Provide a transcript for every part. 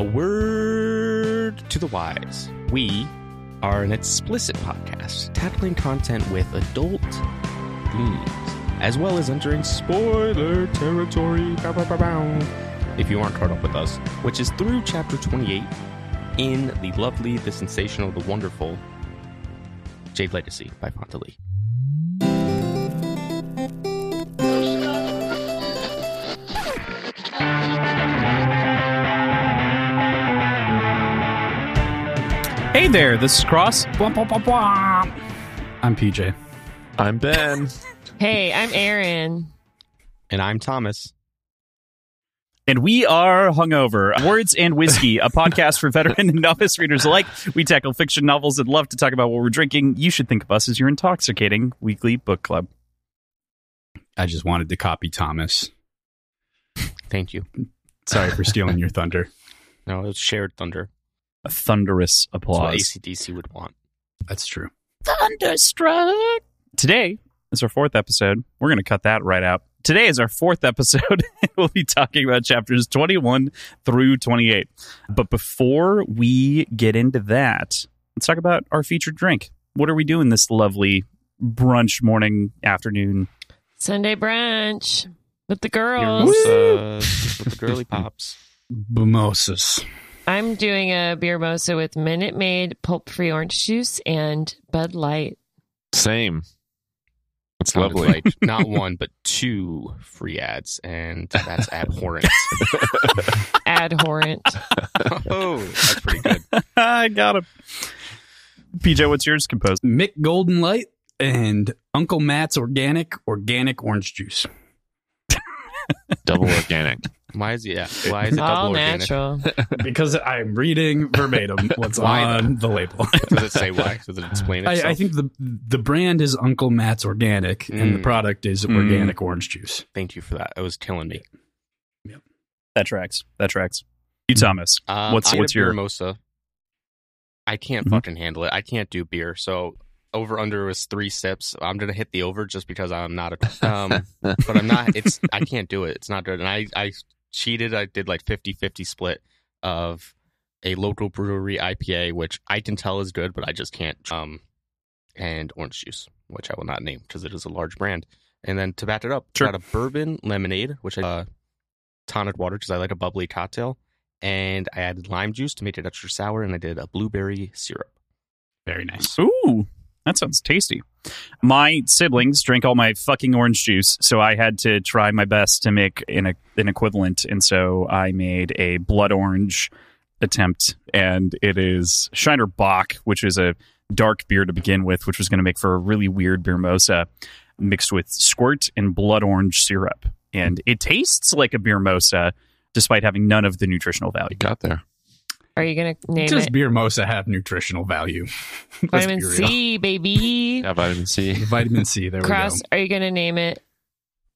A word to the wise. We are an explicit podcast tackling content with adult themes, as well as entering spoiler territory. Bow, bow, bow. If you aren't caught up with us, which is through chapter 28 in the lovely, the sensational, the wonderful Jade Legacy by Fonda there, this is Cross. I'm PJ. I'm Ben. Hey, I'm Aaron. And I'm Thomas. And we are Hungover, Words and Whiskey, a podcast for veteran and novice readers alike. We tackle fiction novels and love to talk about what we're drinking. You should think of us as your intoxicating weekly book club. I just wanted to copy Thomas. Thank you. Sorry for stealing your thunder. No, it's shared thunder. A thunderous That's what applause. ACDC would want. That's true. Thunderstruck. Today is our fourth episode. We're going to cut that right out. Today is our fourth episode. we'll be talking about chapters 21 through 28. But before we get into that, let's talk about our featured drink. What are we doing this lovely brunch morning, afternoon? Sunday brunch with the girls. mimosas uh, with the girly pops. Mimosas. I'm doing a beer mosa with Minute Maid pulp free orange juice and Bud Light. Same. It's lovely. Like not one, but two free ads, and that's abhorrent. abhorrent. oh, that's pretty good. I got him. PJ, what's yours composed? Mick Golden Light and Uncle Matt's organic organic orange juice. Double organic. Why is it? Yeah. Why is it double All organic? natural. because I'm reading verbatim what's Why on the label. Does it say why? Does it explain itself? I, I think the the brand is Uncle Matt's organic and the Mm. product is Mm. organic orange juice. Thank you for that. It was killing me. Yep. That tracks. That tracks. You, Thomas. Um, What's- I what's your- mimosa? I can't Mhm. fucking handle it. I can't do beer. So over under was three sips. I'm gonna hit the over just because I'm not a. Um, but I'm not. It's I can't do it. It's not good. And I I cheated. I did like 50-50 split of a local brewery IPA, which I can tell is good, but I just can't. Um, and orange juice, which I will not name because it is a large brand. And then to back it up, Sure. got a bourbon lemonade, which I uh, tonic water because I like a bubbly cocktail, and I added lime juice to make it extra sour, and I did a blueberry syrup. Very nice. Ooh, that sounds tasty. My siblings drank all my fucking orange juice, so I had to try my best to make an, an equivalent. And so I made a blood orange attempt, and it is Shiner Bock, which is a dark beer to begin with, which was going to make for a really weird beer mosa mixed with squirt and blood orange syrup. And it tastes like a beer mosa despite having none of the nutritional value. Got there. Are you going to name it? Does it beer mosa have nutritional value? Vitamin. C, baby? Yeah, vitamin C. Vitamin C. There Cross, we are you going to name it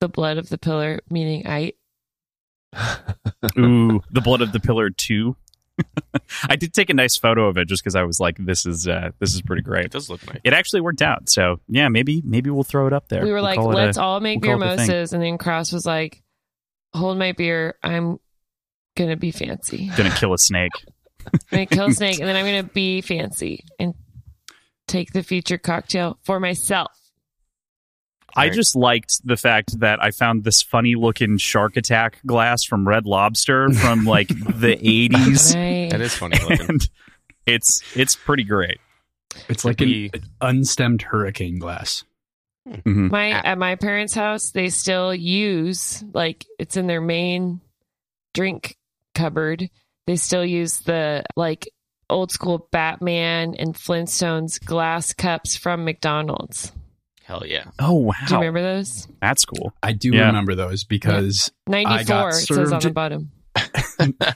the blood of the pillar, meaning I? Ooh, the blood of the pillar two. I did take a nice photo of it just because I was like, "This is uh, this is pretty great." It does look nice. It actually worked out. So yeah, maybe maybe we'll throw it up there. we were We'll like, let's a- all make we'll beer call it mosas. And then Cross was like, hold my beer. I'm going to be fancy. gonna kill a snake. I'm going to kill a snake and then I'm going to be fancy and take the featured cocktail for myself. I Right. just liked the fact that I found this funny looking shark attack glass from Red Lobster from like the eighties, Right. That is funny looking. and it's it's pretty great. It's like Be- an unstemmed hurricane glass. Mhm. My at my parents' house, they still use like it's in their main drink cupboard. They still use the like old school Batman and Flintstones glass cups from McDonald's. Hell yeah. Oh wow, Do you remember those? that's cool. I do Yeah. remember those because Ninety got four. It says on the bottom.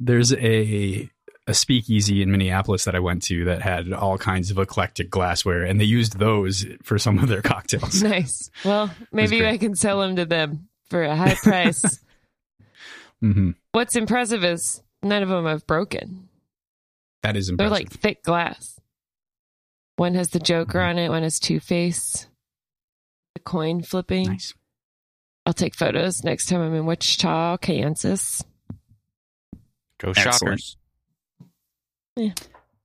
there's a a speakeasy in Minneapolis that I went to that had all kinds of eclectic glassware, and they used those for some of their cocktails. Nice. Well, maybe. I can sell them to them for a high price. hmm What's impressive is none of them have broken. That is impressive. They're like thick glass. One has the Joker Mhm. on it. One has Two Face. The coin flipping. nice. I'll take photos next time I'm in Wichita, Kansas. Go Excellent. Shockers.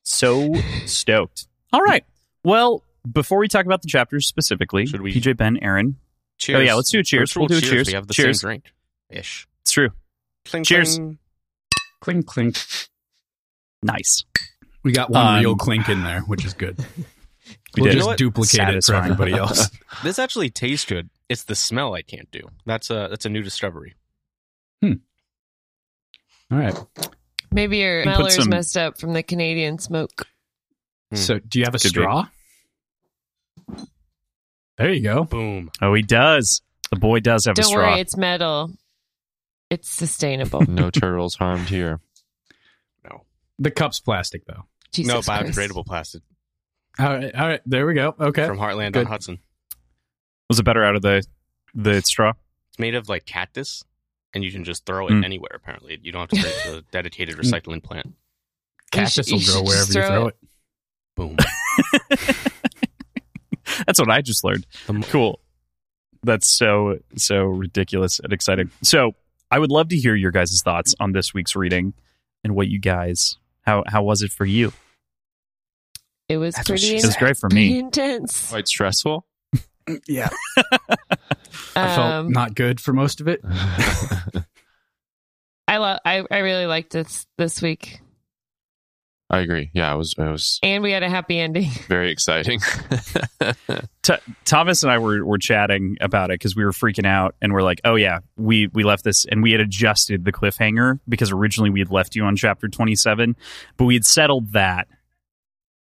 So stoked. All right. Well, before we talk about the chapters specifically, Should we- PJ, Ben, Aaron, Cheers. Oh, yeah, let's do a cheers. Virtual We'll do a cheers. We have the Cheers. same drink. Ish. it's true. Cling, Cheers. cling. Clink clink. Nice. We got one Um, real clink in there, which is good. We we'll did. Just what? duplicate it for everybody else. This actually tastes good. It's the smell I can't do. That's a that's a new discovery. Hmm. All right. Maybe your can put smeller's some- messed up from the Canadian smoke. Hmm. So, do you have a Could be. straw? There you go. Boom. Oh, he does. The boy does have a straw. Don't straw. worry, it's metal. It's sustainable. No turtles harmed here. No. The cup's plastic, though. Jesus no, biodegradable plastic All right. All right. There we go. Okay. from Heartland Good. on Hudson. Was it better out of the the straw? It's made of like cactus, and you can just throw it Hmm. anywhere. Apparently, you don't have to go to a dedicated recycling plant. Cactus you will grow wherever just you throw throw it. it. Boom. That's what I just learned. Cool. That's so so ridiculous and exciting. So I would love to hear your guys' thoughts on this week's reading and what you guys how how was it for you? It was That's pretty, It was great for me. intense. Quite stressful. Yeah. I felt Um, not good for most of it. I love. I, I really liked this this week, I agree. Yeah, it was it was and we had a happy ending. very exciting. T- Thomas and I were were chatting about it because we were freaking out and we're like, oh yeah, we we left this and we had adjusted the cliffhanger because originally we had left you on chapter twenty seven, but we had settled that.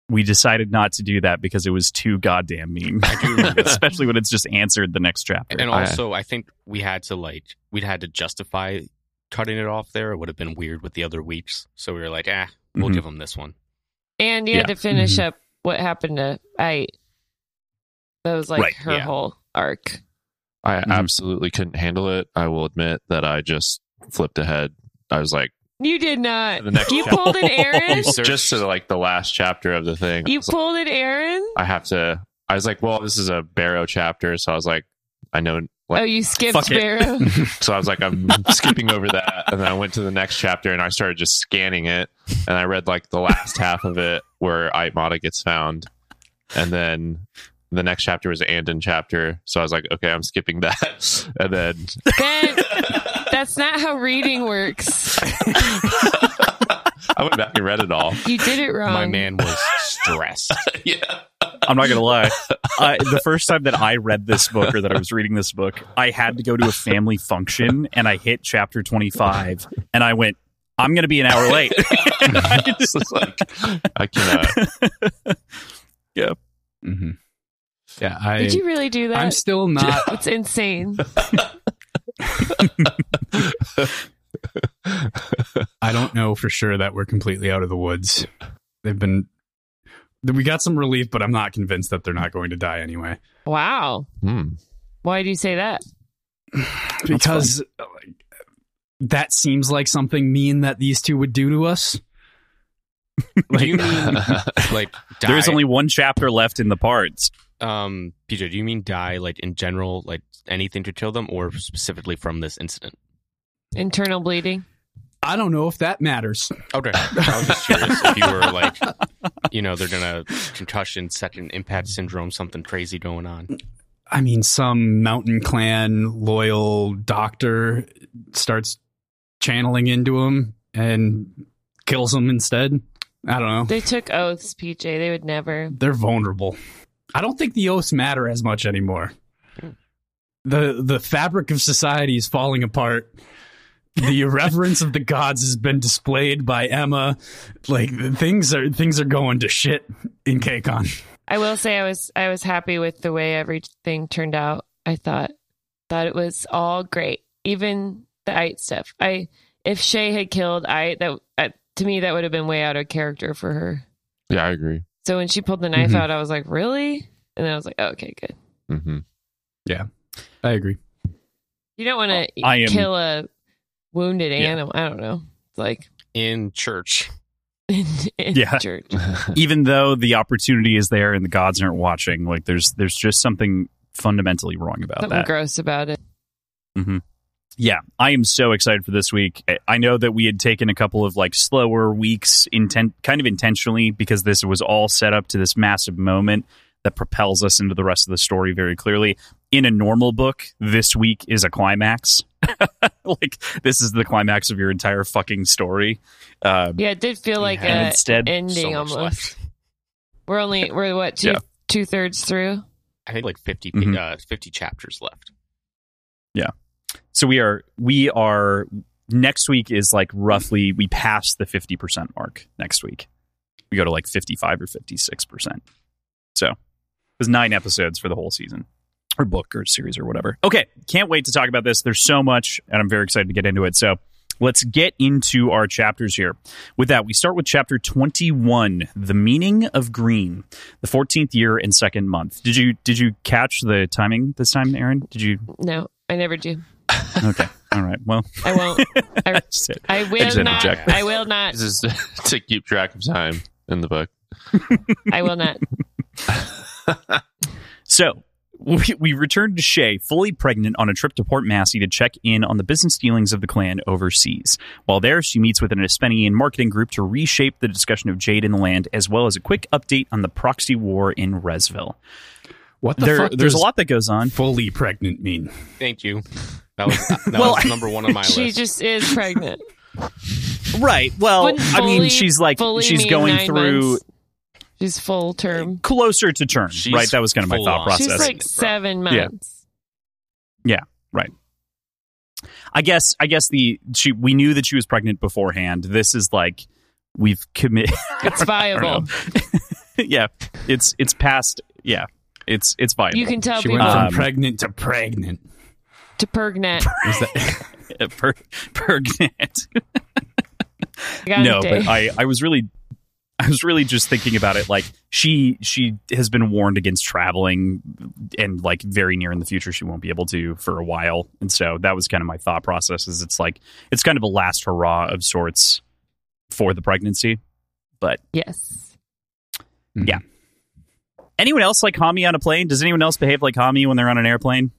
We decided not to do that because it was too goddamn mean, I do especially when it's just answered the next chapter. And also, I think we had to like we'd had to justify cutting it off there. It would have been weird with the other weeks, so we were like, ah, we'll Mhm. give them this one. And you had Yeah. to finish Mhm. up what happened to I. That was like Right, her yeah. whole arc. I Mhm. absolutely couldn't handle it. I will admit that I just flipped ahead. I was like, You did not. The next you chapter. pulled an Aaron. just to like the last chapter of the thing. You was like, pulled an Aaron. I have to. I was like, well, this is a Bero chapter, so I was like, I know. Like, oh, you skipped Fuck it. Bero. So I was like, I'm skipping over that. And then I went to the next chapter and I started just scanning it. And I read like the last half of it where Ayt Mada gets found. And then the next chapter was Anden chapter. So I was like, okay, I'm skipping that. And then ben, that's not how reading works. I went back and read it all. You did it wrong. My man was stressed. yeah. I'm not gonna lie. I, the first time that I read this book or that I was reading this book, I had to go to a family function and I hit chapter 25 and I went, I'm gonna be an hour late. And I It's just- just like, I cannot. hmm Yeah. I, Did you really do that? I'm still not. it's insane. I don't know for sure that we're completely out of the woods. They've been. We got some relief, but I'm not convinced that they're not going to die anyway. Wow. Hmm. Why do you say that? Because like, that seems like something mean that these two would do to us. do you mean like die? There's only one chapter left in the parts. um PJ? Do you mean die like in general, like anything to kill them, or specifically from this incident? Internal bleeding. I don't know if that matters. Okay, I was just curious if you were like, you know, they're gonna concussion, second impact syndrome, something crazy going on. I mean, some mountain clan loyal doctor starts channeling into him and kills him instead. I don't know. They took oaths, PJ. They would never. They're vulnerable. I don't think the oaths matter as much anymore. Hmm. The the fabric of society is falling apart. The irreverence of the gods has been displayed by Emma. Like things are things are going to shit in Kekon. I will say I was I was happy with the way everything turned out. I thought thought it was all great, even the Ayt stuff. I if Shae had killed Ayt, that uh, to me that would have been way out of character for her. Yeah, I agree. So when she pulled the knife Mhm. out, I was like, really? And then I was like, oh, okay, good. hmm Yeah, I agree. You don't want to I am- kill a wounded Yeah. animal. I don't know. It's like In church, in, in Yeah. church. Even though the opportunity is there and the gods aren't watching, like there's there's just something fundamentally wrong about that. Something that. gross about it. Mm-hmm. yeah, I am so excited for this week. I- I know that we had taken a couple of like slower weeks, intent kind of intentionally, because this was all set up to this massive moment that propels us into the rest of the story very clearly. In a normal book, this week is a climax. like this is the climax of your entire fucking story. Uh, Yeah, it did feel like And a instead- ending so almost. left. We're only we're what two Yeah. two thirds through. I think like 50, Mhm. uh, 50 chapters left. Yeah. So we are we are next week is like roughly we pass the 50% mark next week we go to like 55 or 56% so it was nine episodes for the whole season or book or series or whatever okay can't wait to talk about this there's so much and i'm very excited to get into it so let's get into our chapters here with that we start with chapter 21 the meaning of green the 14th year and second month did you did you catch the timing this time aaron did you No, I never do. okay all right well I won't. I, That's. I will had to not. check. I will not. This is to keep track of time in the book. I will not. So we, we returned to Shae, fully pregnant, on a trip to Port Massy to check in on the business dealings of the clan overseas. While there, she meets with an Espenian marketing group to reshape the discussion of Jade in the land, as well as a quick update on the proxy war in Resville. What the There, fuck there's a lot that goes on. fully pregnant mean? Thank you. That was, that Well, was number one on my She list. She just is pregnant. Right. Well, Wouldn't I mean, she's like she's going through months. She's full term. closer to term. She's right. That was kind of my thought on. process. She's like seven months. Yeah. Right. I guess I guess the she we knew that she was pregnant beforehand. This is like we've committed. It's viable. yeah, it's it's past. Yeah, it's it's viable. You can tell She people went from Um, pregnant to pregnant. to pregnant. Is that per, pregnant. I no, but. I I was really. I was really just thinking about it. Like she, she has been warned against traveling, and like very near in the future, she won't be able to for a while. And so that was kind of my thought process. Is it's like it's kind of a last hurrah of sorts for the pregnancy. But yes. Mm-hmm. Yeah. anyone else like Hami on a plane? Does anyone else behave like Hami when they're on an airplane?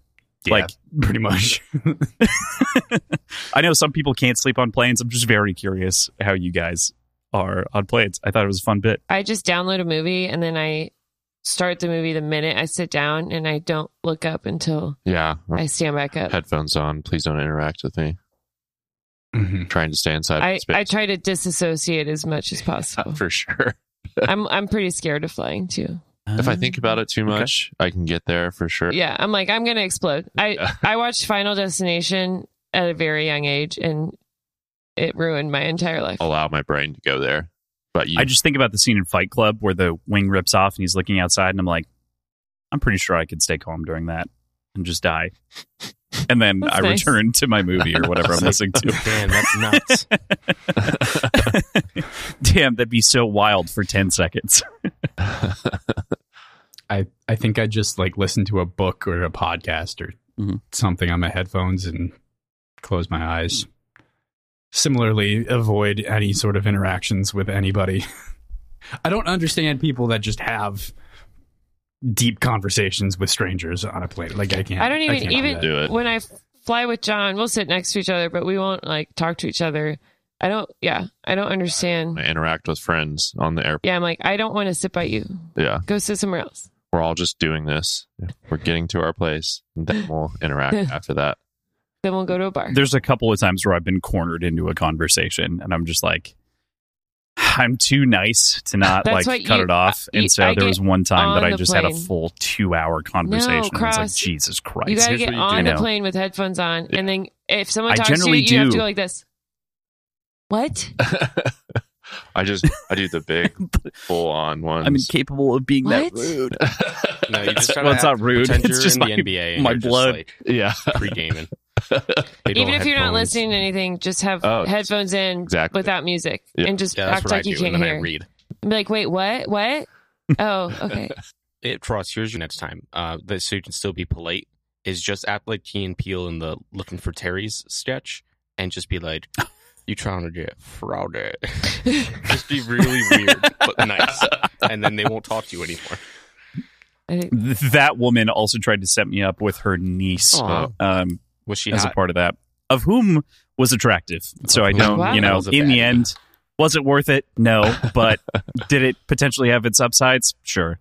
Like pretty much. I know some people can't sleep on planes. I'm just very curious how you guys are on planes. I thought it was a fun bit. I just download a movie and then I start the movie the minute I sit down and I don't look up until Yeah. I stand back up. Headphones on. Please don't interact with me. Mhm. trying to stay inside I, space. I try to disassociate as much as possible. for sure. I'm I'm pretty scared of flying too. If I think about it too Okay. much, I can get there for sure. Yeah, I'm like I'm gonna explode. I I watched Final Destination at a very young age and it ruined my entire life. Allow my brain to go there. But you, I just think about the scene in Fight Club where the wing rips off and he's looking outside, and I'm like, I'm pretty sure I could stay calm during that and just die. And then That's I nice. return to my movie or whatever I'm listening to. Damn, that's nuts. Damn, that'd be so wild for 10 seconds. I I think I just like listen to a book or a podcast or Mhm. something on my headphones and close my eyes. Similarly, avoid any sort of interactions with anybody. I don't understand people that just have deep conversations with strangers on a plane. Like I can't. I don't even can't even do it. when I fly with John, we'll sit next to each other, but we won't like talk to each other. I don't. Yeah, I don't understand. I interact with friends on the airplane. Yeah, I'm like I don't want to sit by you. Yeah. Go sit somewhere else. We're all just doing this. We're getting to our place, and then we'll interact after that. Then we'll go to a bar. There's a couple of times where I've been cornered into a conversation and I'm just like, I'm too nice to not like cut you- it off. you- And so I there was one time that I the just had a full two hour conversation. I was like, Jesus Christ. you got to here's get you on do. the plane with headphones on, and then if someone I talks to you, generally you have to go like this. What? I just I do the big full on ones. I'm incapable of being What? that rude. No, you just well, it's not rude. It's just in my, the NBA. My you're just, blood. like, yeah, pre-gaming. Even if you're not listening to anything, just have Oh, headphones in exactly. without music, Yeah. and just Yeah, act what I like do. you can't then hear. I read. And be like, wait, what? What? Oh, okay. It, Frost, here's your next time. Uh, that so you can still be polite. Is just act like Key and Peele in the Looking for Terry's sketch, and just be like, "You trying to get frauded?" just be really weird but nice, and then they won't talk to you anymore. I think- Th- that woman also tried to set me up with her niece Aw. um, Was she as a part of that. of whom was attractive. So I don't, Wow. you know, in the baddie. end, was it worth it? No, but did it potentially have its upsides? Sure.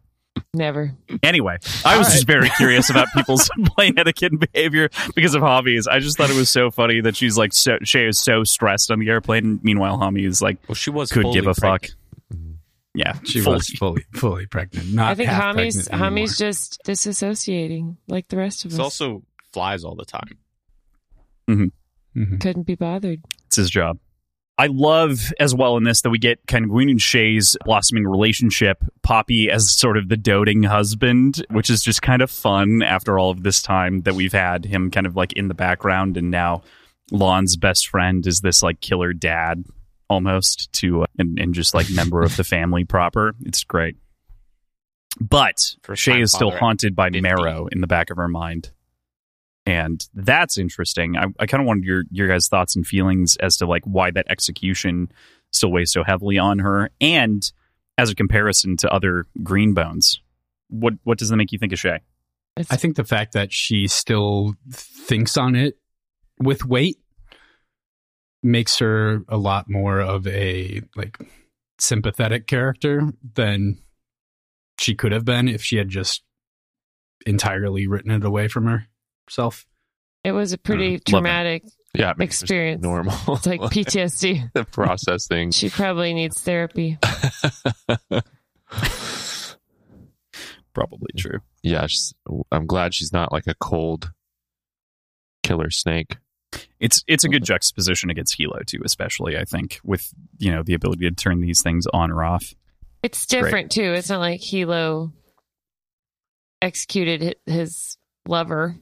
Never. Anyway, I was just very curious about people's plane etiquette and behavior because of hobbies. I just thought it was so funny that she's like, so, Shae is so stressed on the airplane. Meanwhile, Hami is like, Well, she was could give a pregnant. fuck. Yeah, She fully. was fully fully pregnant. Not I think half Hami's. Hami's just disassociating like the rest of It's us. also flies all the time. Mhm. Couldn't be bothered. It's his job. I love as well in this that we get kind of Wen and Shae's blossoming relationship, Poppy as sort of the doting husband, which is just kind of fun after all of this time that we've had him kind of like in the background and now Lan's best friend is this like killer dad almost to uh, and, and just like member of the family proper. It's great. But First Shae is still haunted by 50. Maro in the back of her mind. And that's interesting. I, I kind of wanted your your guys' thoughts and feelings as to like why that execution still weighs so heavily on her, and as a comparison to other green bones. What what does that make you think of Shae? I think the fact that she still thinks on it with weight makes her a lot more of a like sympathetic character than she could have been if she had just entirely written it away from herself. it was a pretty mm, love it. traumatic. Yeah, I mean, it's Experience. normal. It's like PTSD. the process thing. She probably needs therapy. Probably true. yeah, she's, I'm glad she's not like a cold killer snake. It's it's a good juxtaposition against Hilo too, especially I think with you know the ability to turn these things on or off. It's different too. It's not like Hilo executed his lover.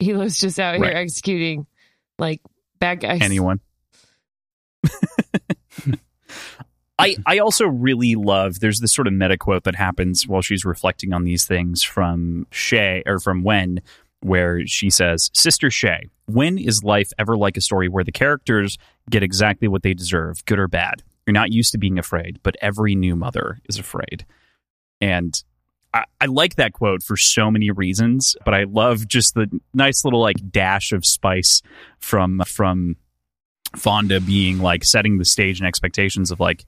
Hilo's just out Right. here executing like bad guys. anyone. I I also really love there's this sort of meta quote that happens while she's reflecting on these things from Shae or from Wen where she says, Sister Shae, when is life ever like a story where the characters get exactly what they deserve, good or bad? You're not used to being afraid, but every new mother is afraid. And I, I like that quote for so many reasons, but I love just the nice little like dash of spice from from Fonda being like setting the stage and expectations of like,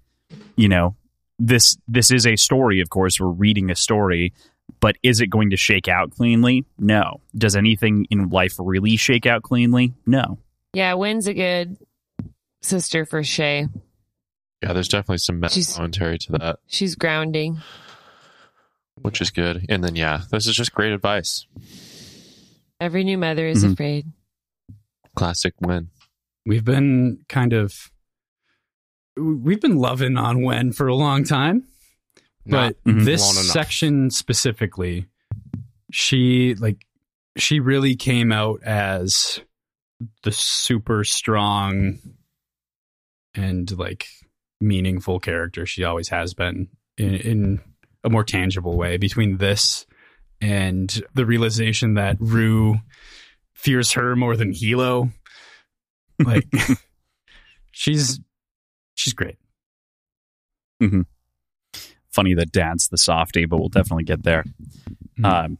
you know, this this is a story, of course, we're reading a story, but is it going to shake out cleanly? No. Does anything in life really shake out cleanly? No. Yeah, Wen's a good sister for Shae. Yeah, there's definitely some meta She's- commentary to that, She's grounding. Which is good. And then yeah, this is just great advice. Every new mother is Mhm. afraid. Classic win. We've been kind of we've been loving on Wen for a long time. Not but Mhm. this section specifically she like she really came out as the super strong and like meaningful character she always has been in, in a more tangible way between this and the realization that Ru fears her more than Hilo like she's she's great Funny that dad's the softy, but we'll definitely get there. Mhm. Um,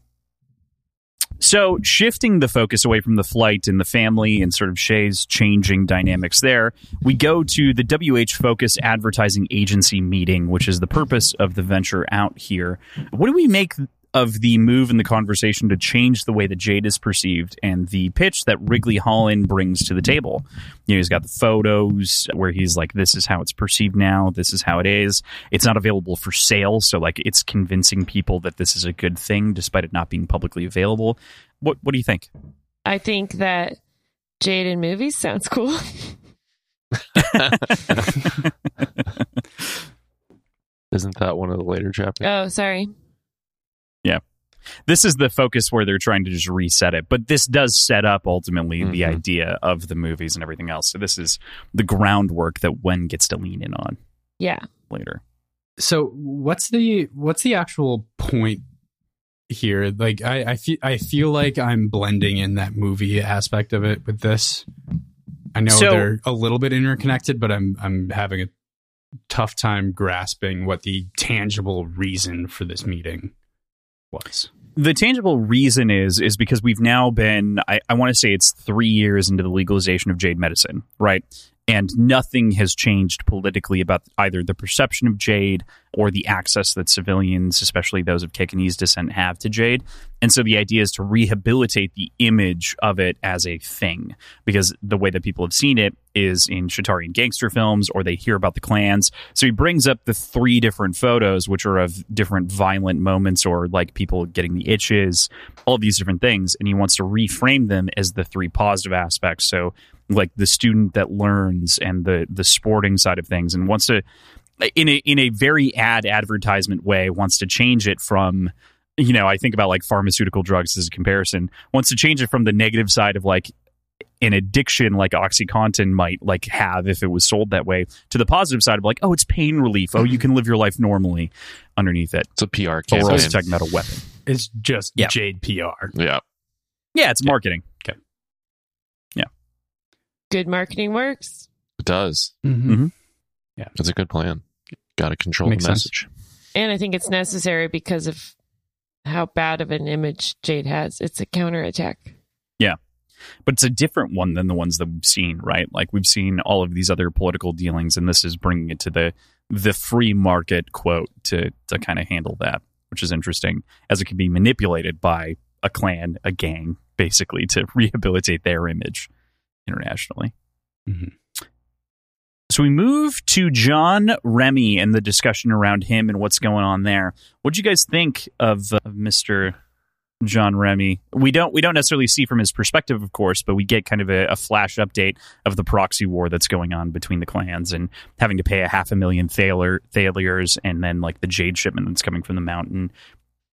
so shifting the focus away from the flight and the family and sort of Shae's changing dynamics there, we go to the WH Focus Advertising Agency meeting, which is the purpose of the venture out here. What do we make of the move in the conversation to change the way that Jade is perceived and the pitch that Wrigley Holland brings to the table? You know, he's got the photos where he's like, this is how it's perceived now. This is how it is. It's not available for sale. So, like, it's convincing people that this is a good thing despite it not being publicly available. What, what do you think? I think that Jade in movies sounds cool. Isn't that one of the later chapters? oh, sorry. This is the focus where they're trying to just reset it. But this does set up ultimately the Mhm. idea of the movies and everything else. So, this is the groundwork that Wen gets to lean in on Yeah. later. so what's the what's the actual point here like i i feel i feel like i'm blending in that movie aspect of it with this i know So- they're a little bit interconnected but i'm i'm having a tough time grasping what the tangible reason for this meeting was the tangible reason is is because we've now been I, I want to say it's three years into the legalization of jade medicine, right? And nothing has changed politically about either the perception of jade or the access that civilians, especially those of Kekonese descent, have to jade. And so the idea is to rehabilitate the image of it as a thing, because the way that people have seen it is in Shotarian gangster films or they hear about the clans. So he brings up the three different photos, which are of different violent moments or like people getting the itches, all of these different things. And he wants to reframe them as the three positive aspects. So like the student that learns and the the sporting side of things and wants to in a in a very ad advertisement way wants to change it from you know I think about like pharmaceutical drugs as a comparison wants to change it from the negative side of like an addiction like oxycontin might like have if it was sold that way to the positive side of like oh it's pain relief oh you can live your life normally underneath it It's a PR but we're campaign. also talking about a weapon It's just Yeah. Jade PR. yeah. yeah it's marketing Good marketing works. It does. Mm-hmm. It's a good plan. Got to control Makes the sense. message. And I think it's necessary because of how bad of an image Jade has. It's a counterattack. Yeah. But it's a different one than the ones that we've seen, right? Like we've seen all of these other political dealings, and this is bringing it to the the free market quote to to kind of handle that, which is interesting, as it can be manipulated by a clan, a gang, basically to rehabilitate their image internationally. Mhm. So we move to John Remy and the discussion around him and what's going on there. What do you guys think of, uh, of Mr. John Remy. We don't we don't necessarily see from his perspective, of course, but we get kind of a, a flash update of the proxy war that's going on between the clans and having to pay a half a million thaler thalers and then like the jade shipment that's coming from the mountain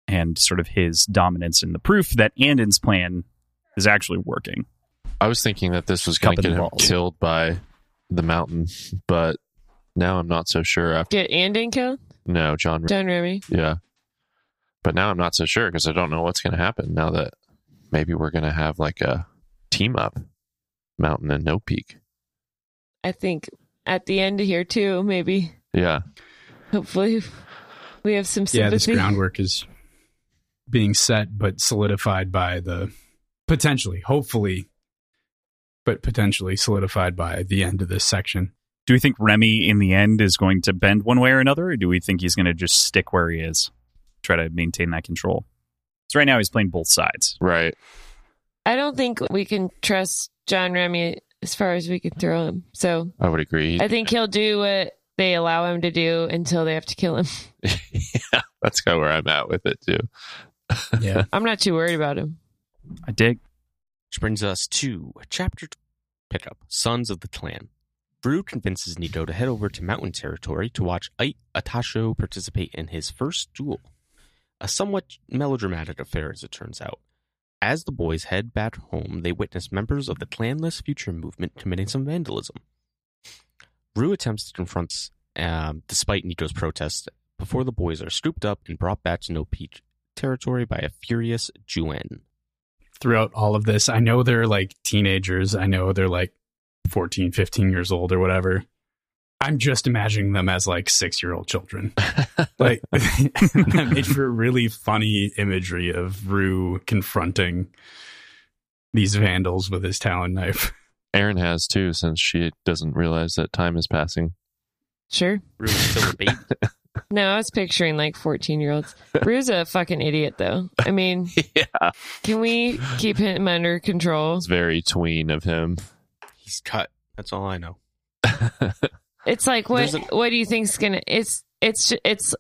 and sort of his dominance and the proof that Anden's plan is actually working. I was thinking that this was going to get him balls. killed by the mountain, but now I'm not so sure. After Get Anden killed? no, John. John Remy. Yeah, but now I'm not so sure because I don't know what's going to happen now that maybe we're going to have like a team up, Mountain and No Peak. I think at the end here too, maybe. Yeah, Hopefully we have some sympathy. Yeah, this groundwork is being set but solidified by the potentially, hopefully, but potentially solidified by the end of this section. Do we think Remy in the end is going to bend one way or another, or do we think he's going to just stick where he is, try to maintain that control? So right now he's playing both sides. right. I don't think we can trust John Remy as far as we can throw him. So I would agree. I think he'll do what they allow him to do until they have to kill him. yeah, that's kind of where I'm at with it too. Yeah. I'm not too worried about him. I dig. Which brings us to chapter pickup Sons of the Clan. Brew convinces Niko to head over to mountain territory to watch Ayt Atasho participate in his first duel. A somewhat melodramatic affair, as it turns out. As the boys head back home, they witness members of the Clanless Future movement committing some vandalism. Ru attempts to confront, um, despite Niko's protest, before the boys are scooped up and brought back to No Peak territory by a furious Juen. Throughout all of this, I know they're like teenagers. I know they're like 14, 15 years old or whatever. I'm just imagining them as like six year old children. like that made for really funny imagery of Ru confronting these vandals with his talon knife. Aaron has too, since she doesn't realize that time is passing. Sure. Ru is still a baby. No, I was picturing like 14 year olds. Ru's a fucking idiot, though. I mean, yeah, can we keep him under control? it's very tween of him. He's cut. That's all I know. It's like what? There's a- what do you think's gonna? It's it's it's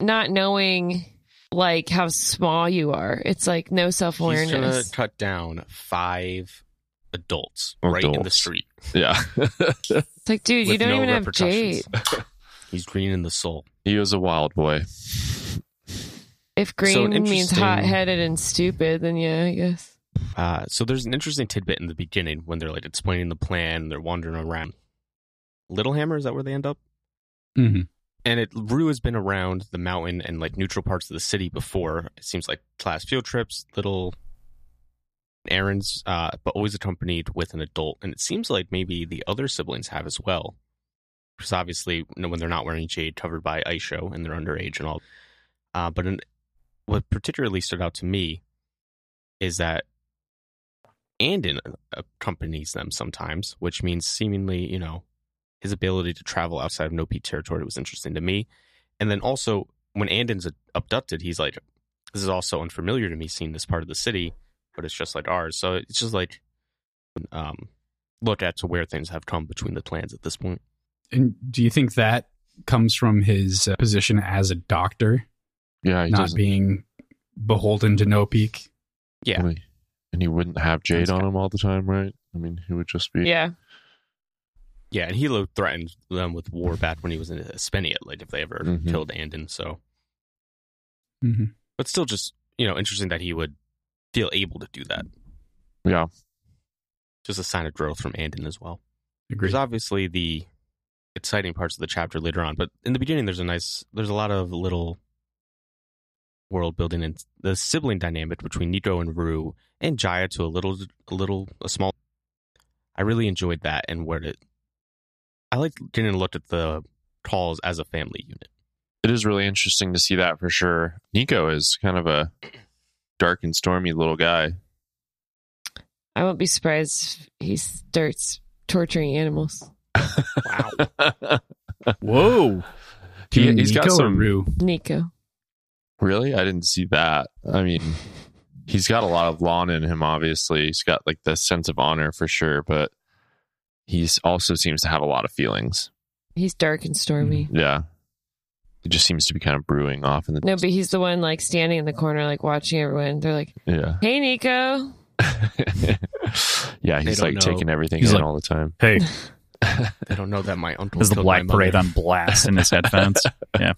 not knowing like how small you are. It's like no self awareness. He's gonna cut down five adults, right in the street. Yeah, It's like, dude, you don't no even have Jade. Repercussions. He's green in the soul. he was a wild boy. If So green means hot headed and stupid, then yeah, I guess. Uh, so there's an interesting tidbit in the beginning when they're like explaining the plan and they're wandering around. Littlehammer, is that where they end up? Mm-hmm. And it Ru has been around the mountain and like neutral parts of the city before. It seems like class field trips, little errands, uh, but always accompanied with an adult. And it seems like maybe the other siblings have as well. Because obviously, you know, when they're not wearing jade covered by Aisho and they're underage and all. Uh, but in, what particularly stood out to me is that Anden accompanies them sometimes, which means seemingly, you know, his ability to travel outside of No Peak territory was interesting to me. And then also, when Anden's abducted, he's like, this is also unfamiliar to me seeing this part of the city, but it's just like ours. So it's just like, um, look at to where things have come between the clans at this point. And do you think that comes from his uh, position as a doctor, Yeah, he not doesn't. being beholden to No Peak? Yeah. really- and he wouldn't have Jade That's on him all the time, right? I mean, he would just be. Yeah. Yeah, and Hilo threatened them with war back when he was in Espenia, like if they ever Mhm. killed Anden. So, Mm-hmm. but still, just you know, interesting that he would feel able to do that. Yeah. Just a sign of growth from Anden as well. Agreed. There's obviously the exciting parts of the chapter later on, but in the beginning, there's a nice, there's a lot of little world building and the sibling dynamic between Niko and Ru and Jaya to a little, a little, a small. I really enjoyed that and where it. I like getting a look at the calls as a family unit. It is really interesting to see that for sure. Niko is kind of a dark and stormy little guy. I won't be surprised if he starts torturing animals. Wow. Whoa. Do you He, mean he's got some. Ru? Niko. Really? I didn't see that. I mean, he's got a lot of Lan in him, obviously. He's got like the sense of honor for sure, but he's also seems to have a lot of feelings. He's dark and stormy. Mm-hmm. Yeah. It just seems to be kind of brewing off in the No, but he's the one like standing in the corner, like watching everyone. They're like, Yeah. "Hey, Niko." yeah, he's like know. taking everything He's in like- all the time. Hey, They don't know that my uncle is the killed my Black Parade on blast in his headphones? Yeah,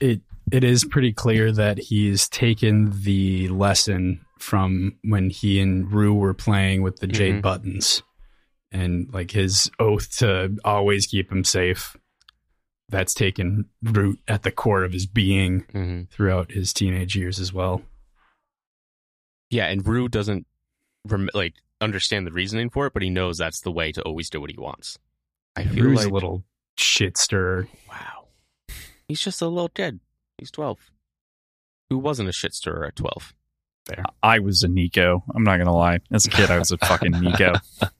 it it is pretty clear that he's taken the lesson from when he and Ru were playing with the jade Mhm. buttons, and like his oath to always keep him safe. That's taken root at the core of his being Mhm. throughout his teenage years as well. Yeah, and Ru doesn't rem- like understand the reasoning for it, but he knows that's the way to always do what he wants. I feel Ru's like a little shit stirrer. wow, he's just a little kid. He's twelve. Who wasn't a shit stirrer at twelve? There, I was a Niko. I'm not gonna lie. As a kid, I was a fucking Niko.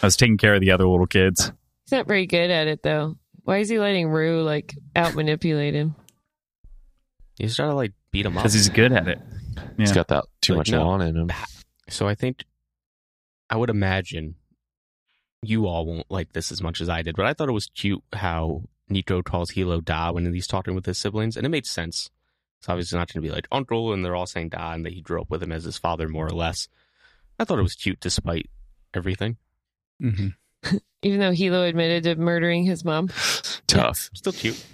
I was taking care of the other little kids. He's not very good at it though. Why is he letting Ru like out manipulate him? He's trying to like beat him up. because he's good at it. He's got that too Like, much no. Lan in him. So I think I would imagine you all won't like this as much as I did, but I thought it was cute how Niko calls Hilo Da when he's talking with his siblings, and it made sense. It's obviously not going to be like uncle, and they're all saying Da, and that he grew up with him as his father, more or less. I thought it was cute despite everything. hmm Even though Hilo admitted to murdering his mom. Tough. Still cute.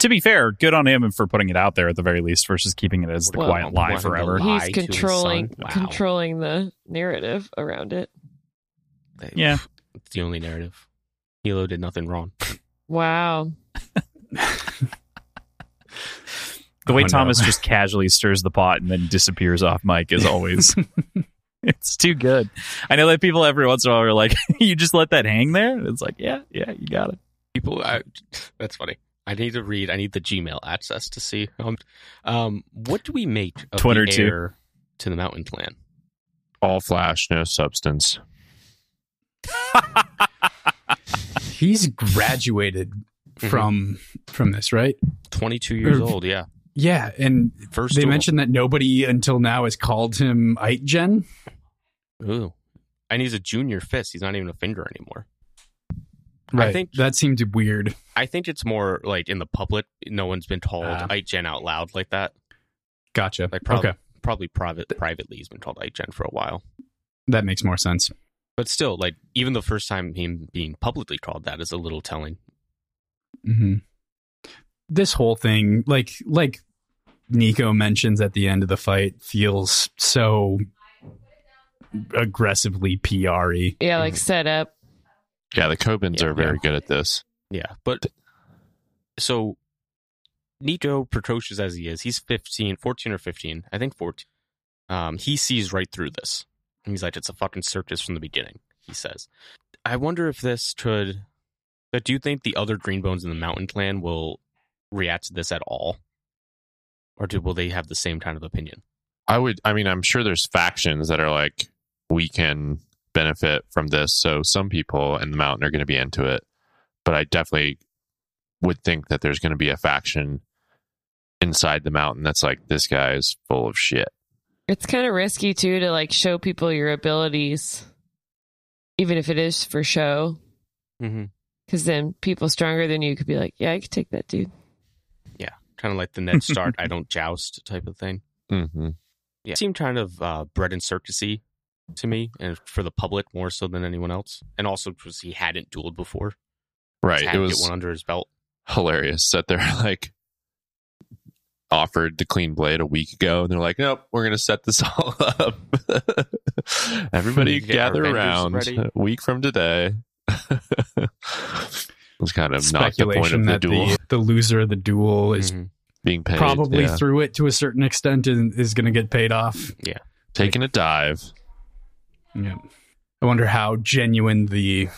To be fair, good on him for putting it out there at the very least, versus keeping it as the Well, quiet lie forever. lie. He's controlling. Wow. controlling the narrative around it. They- Yeah. It's the only narrative. Hilo did nothing wrong. Wow. The way Oh, no. Thomas just casually stirs the pot and then disappears off mic is always. it's too good. I know that people every once in a while are like, "You just let that hang there." It's like, yeah, yeah, you got it. People, I, that's funny. I need to read. I need the Gmail access to see. Um, um what do we make of Twitter, the too. heir to the Mountain Clan? All flash, no substance. He's graduated Mhm. from from this, right? Twenty-two years Or- old. Yeah, Yeah, and first. they duel. mentioned that nobody until now has called him Ayt-jin. Ooh, and he's a junior fist. He's not even a finger anymore. Right. think- that seemed weird. I think it's more like in the public. No one's been told Ah. Ayt-jin out loud like that. Gotcha. Like probably, okay, probably private, privately, he's been called Ayt-jin for a while. that makes more sense. But still, like even the first time him being publicly called that is a little telling. hmm This whole thing, like like Niko mentions at the end of the fight, feels so aggressively PRy. Yeah, like set up. Yeah, the Kobens Yeah, are very good at this. Yeah, but so Niko, precocious as he is, he's 15, 14 or 15, I think 14. Um, he sees right through this. He's like, it's a fucking circus from the beginning, he says. I wonder if this could. But do you think the other Greenbones in the Mountain Clan will react to this at all? or do, will they have the same kind of opinion? I would. I mean, I'm sure there's factions that are like, we can benefit from this. So some people in the mountain are going to be into it, but I definitely would think that there's going to be a faction inside the mountain that's like, this guy is full of shit. It's kind of risky too to like show people your abilities, even if it is for show. Mm-hmm. Because then people stronger than you could be like, yeah, I could take that dude. Yeah, kind of like the Ned Stark "I don't joust" type of thing. Mm-hmm. Yeah, it seemed kind of uh, bread and circusy to me, and for the public more so than anyone else, and also because he hadn't dueled before, Right. It was get one under his belt. hilarious that they're like offered the clean blade a week ago and they're like nope we're gonna set this all up everybody gather around ready. a week from today it was kind of not the point Speculation of the that duel the, the loser of the duel is Mhm. being paid probably yeah. through it to a certain extent and is going to get paid off. Yeah. Taking a dive Yeah. I wonder how genuine the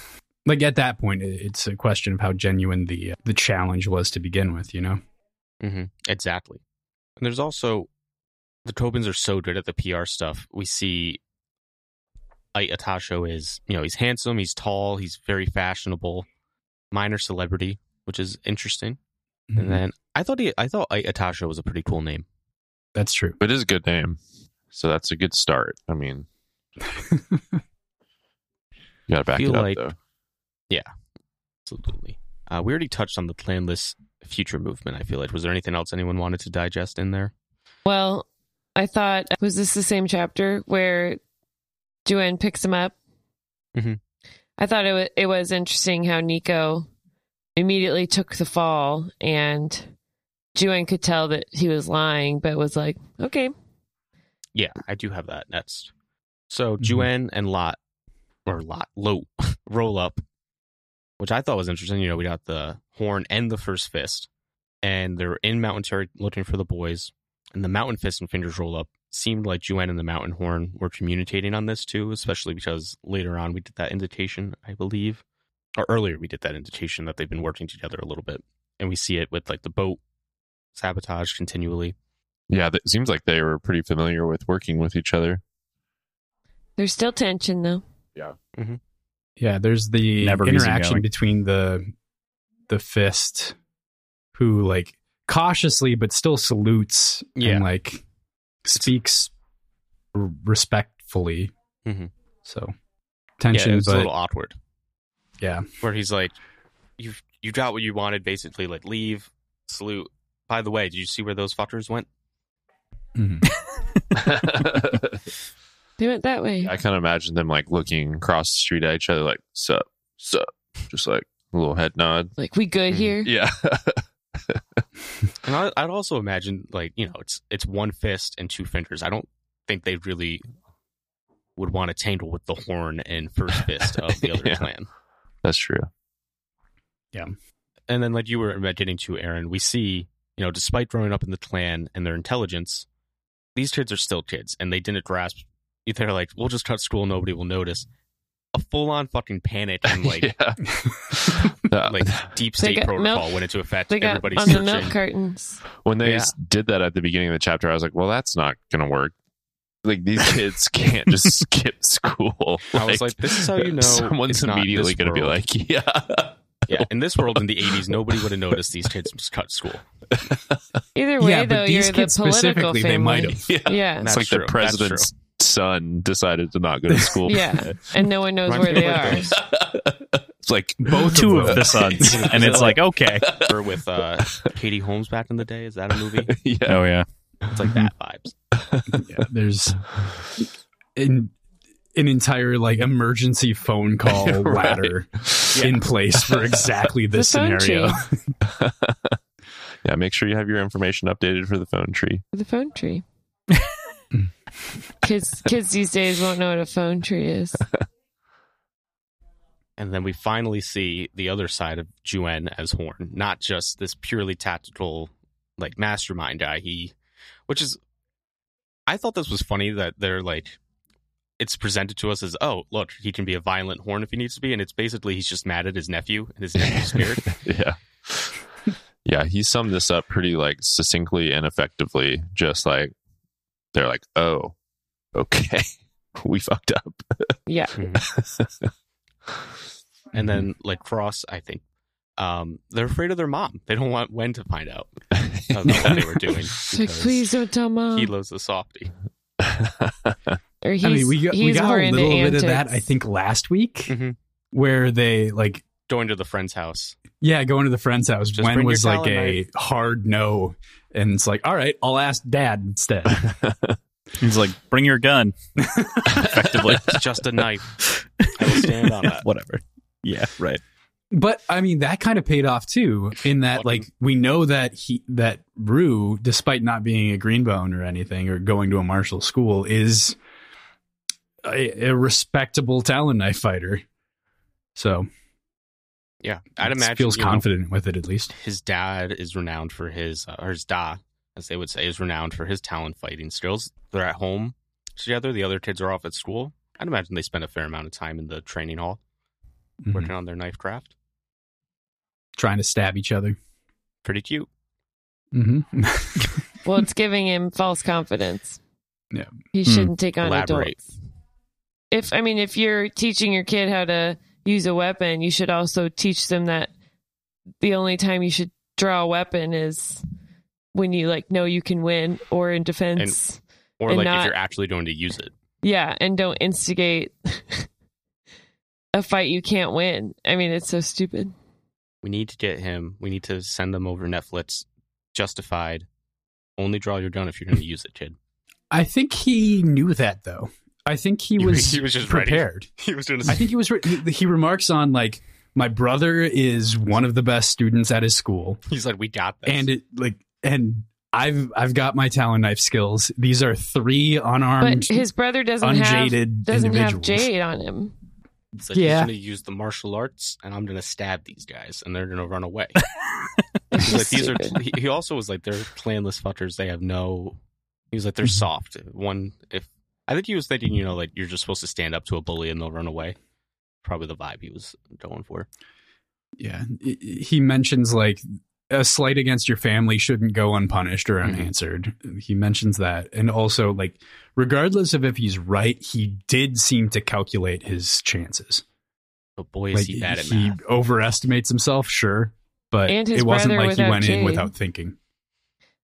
like at that point it's a question of how genuine the the challenge was to begin with, you know. hmm Exactly. And there's also the Tobins are so good at the PR stuff. We see Ayt Atosho is, you know, he's handsome, he's tall, he's very fashionable, minor celebrity, which is interesting. Mm-hmm. And then I thought he, I thought Ayt Atosho was a pretty cool name. That's true. but it is a good name so that's a good start i mean you gotta back Feel it up like- though Absolutely. Uh, we already touched on the clanless future movement. I feel like was there anything else anyone wanted to digest in there? Well, I thought, was this the same chapter where Juen picks him up? Mhm. I thought it was, it was interesting how Niko immediately took the fall and Juen could tell that he was lying, but was like, okay, Yeah, I do have that next. So. Mm-hmm. Juen and Lott or Lott Lott roll up, which I thought was interesting. You know, we got the horn and the first fist, and they're in mountain territory looking for the boys. And the mountain fist and fingers roll up. Seemed like Juen and the mountain horn were communicating on this too, especially because later on we did that indication, I believe, or earlier we did that indication that they've been working together a little bit, and we see it with like the boat sabotage continually. yeah it seems like they were pretty familiar with working with each other there's still tension though. Yeah, Yeah. there's the Never interaction between the the fist who like cautiously but still salutes Yeah. and like speaks r- respectfully. Mhm. So Yeah, tension it's a little awkward. yeah. where he's like, "You you got what you wanted, basically. Like leave, salute. By the way, did you see where those fuckers went? Mhm. They went that way. I kind of imagine them like looking across the street at each other, like "sup, sup," just like a little head nod. Like, we good Mhm. here? Yeah, And I, I'd also imagine, like you know, it's it's one fist and two fingers. I don't think they really would want to tangle with the horn and first fist of the other Yeah. clan. that's true. Yeah, and then, like you were getting to, Aaron, we see, you know, despite growing up in the clan and their intelligence, these kids are still kids, and they didn't grasp. They're like, we'll just cut school, nobody will notice. A full on fucking panic and like yeah. Like deep state got protocol milk- went into effect. They got Everybody's on the searching. milk cartons. when they Yeah. did that at the beginning of the chapter, I was like, "Well, that's not gonna work. Like these kids can't just skip school." I was like, this is how you know someone's it's not immediately this gonna be world. like, "Yeah." yeah, in this world in the '80s, nobody would have noticed these kids just cut school. Either way, yeah, though, but these you're kids the political specifically they might have. Yeah. Yeah. It's That's like true. the That's president's son decided to not go to school. Yeah. And no one knows where they are. it's like Both Two of of the sons, and it's like okay. Or with uh, Katie Holmes back in the day. Is that a movie? yeah. Oh yeah, It's like that vibes. yeah, there's an an entire like emergency phone call Right. ladder in place for exactly this scenario. Yeah, make sure you have your information updated for the phone tree. The phone tree. kids, kids these days won't know what a phone tree is. And then we finally see the other side of Juen as Horn, not just this purely tactical, like mastermind guy. He, which is, I thought this was funny that they're like, it's presented to us as, oh, look, he can be a violent Horn if he needs to be, and it's basically he's just mad at his nephew and his nephew's scared. yeah. Yeah, he summed this up pretty like succinctly and effectively. Just like they're like, oh, okay, we fucked up. Yeah. And then like Cross, I think, um, they're afraid of their mom. They don't want Wen to find out about what they were doing. Like, please don't tell mom. Hilo's a softie. or he's, I mean, we got, we got more a little bit of that. I think, last week, Mhm. where they like, Going to the friend's house. Yeah, going to the friend's house. Just Wen was like Talon a hard no, and it's like, all right, I'll ask dad instead. He's like, bring your gun. Effectively. It's just a knife. I will stand on that. Whatever. Yeah, right. But I mean, that kind of paid off too, in that like we know that he that Ru, despite not being a greenbone or anything or going to a martial school, is a, a respectable Talon knife fighter. So Yeah, I'd it imagine feels you know, confident with it at least. his dad is renowned for his, uh, or his da, as they would say, is renowned for his talent fighting skills. They're at home together. The other kids are off at school. I'd imagine they spend a fair amount of time in the training hall Mhm. working on their knife craft. Trying to stab each other. Pretty cute. Mm-hmm. Well, it's giving him false confidence. Yeah. He Hmm. shouldn't take on Elaborate. adults. If I mean, if you're teaching your kid how to use a weapon, you should also teach them that the only time you should draw a weapon is when you like know you can win or in defense. Or And like not- if you're actually going to use it. yeah, and don't instigate a fight you can't win. I mean, it's so stupid. We need to get him. We need to send them over Netflix. Justified. Only draw your gun if you're going to use it, kid. I think he knew that though. I think he He- was, he was just ready. prepared. He was doing. I think he was. Re- he, he remarks on like my brother is one of the best students at his school, He's like, we got this. and it like and I've I've got my talon knife skills. These are three But unarmed, his brother doesn't have unjaded doesn't have jade on him. He's like, Yeah. he's going to use the martial arts, and I'm going to stab these guys, and they're going to run away. He's like, these are. He, he also was like, they're clanless fuckers. They have no. He was like, they're Mhm. soft. One, if I think he was thinking, you know, like you're just supposed to stand up to a bully and they'll run away. Probably the vibe he was going for. Yeah, He- he mentions like a slight against your family shouldn't go unpunished or Mhm. unanswered. He mentions that, and also like regardless of if he's right, he did seem to calculate his chances. But boy, is Like he bad at he math. overestimates himself, sure, but And it wasn't like he without went in without thinking.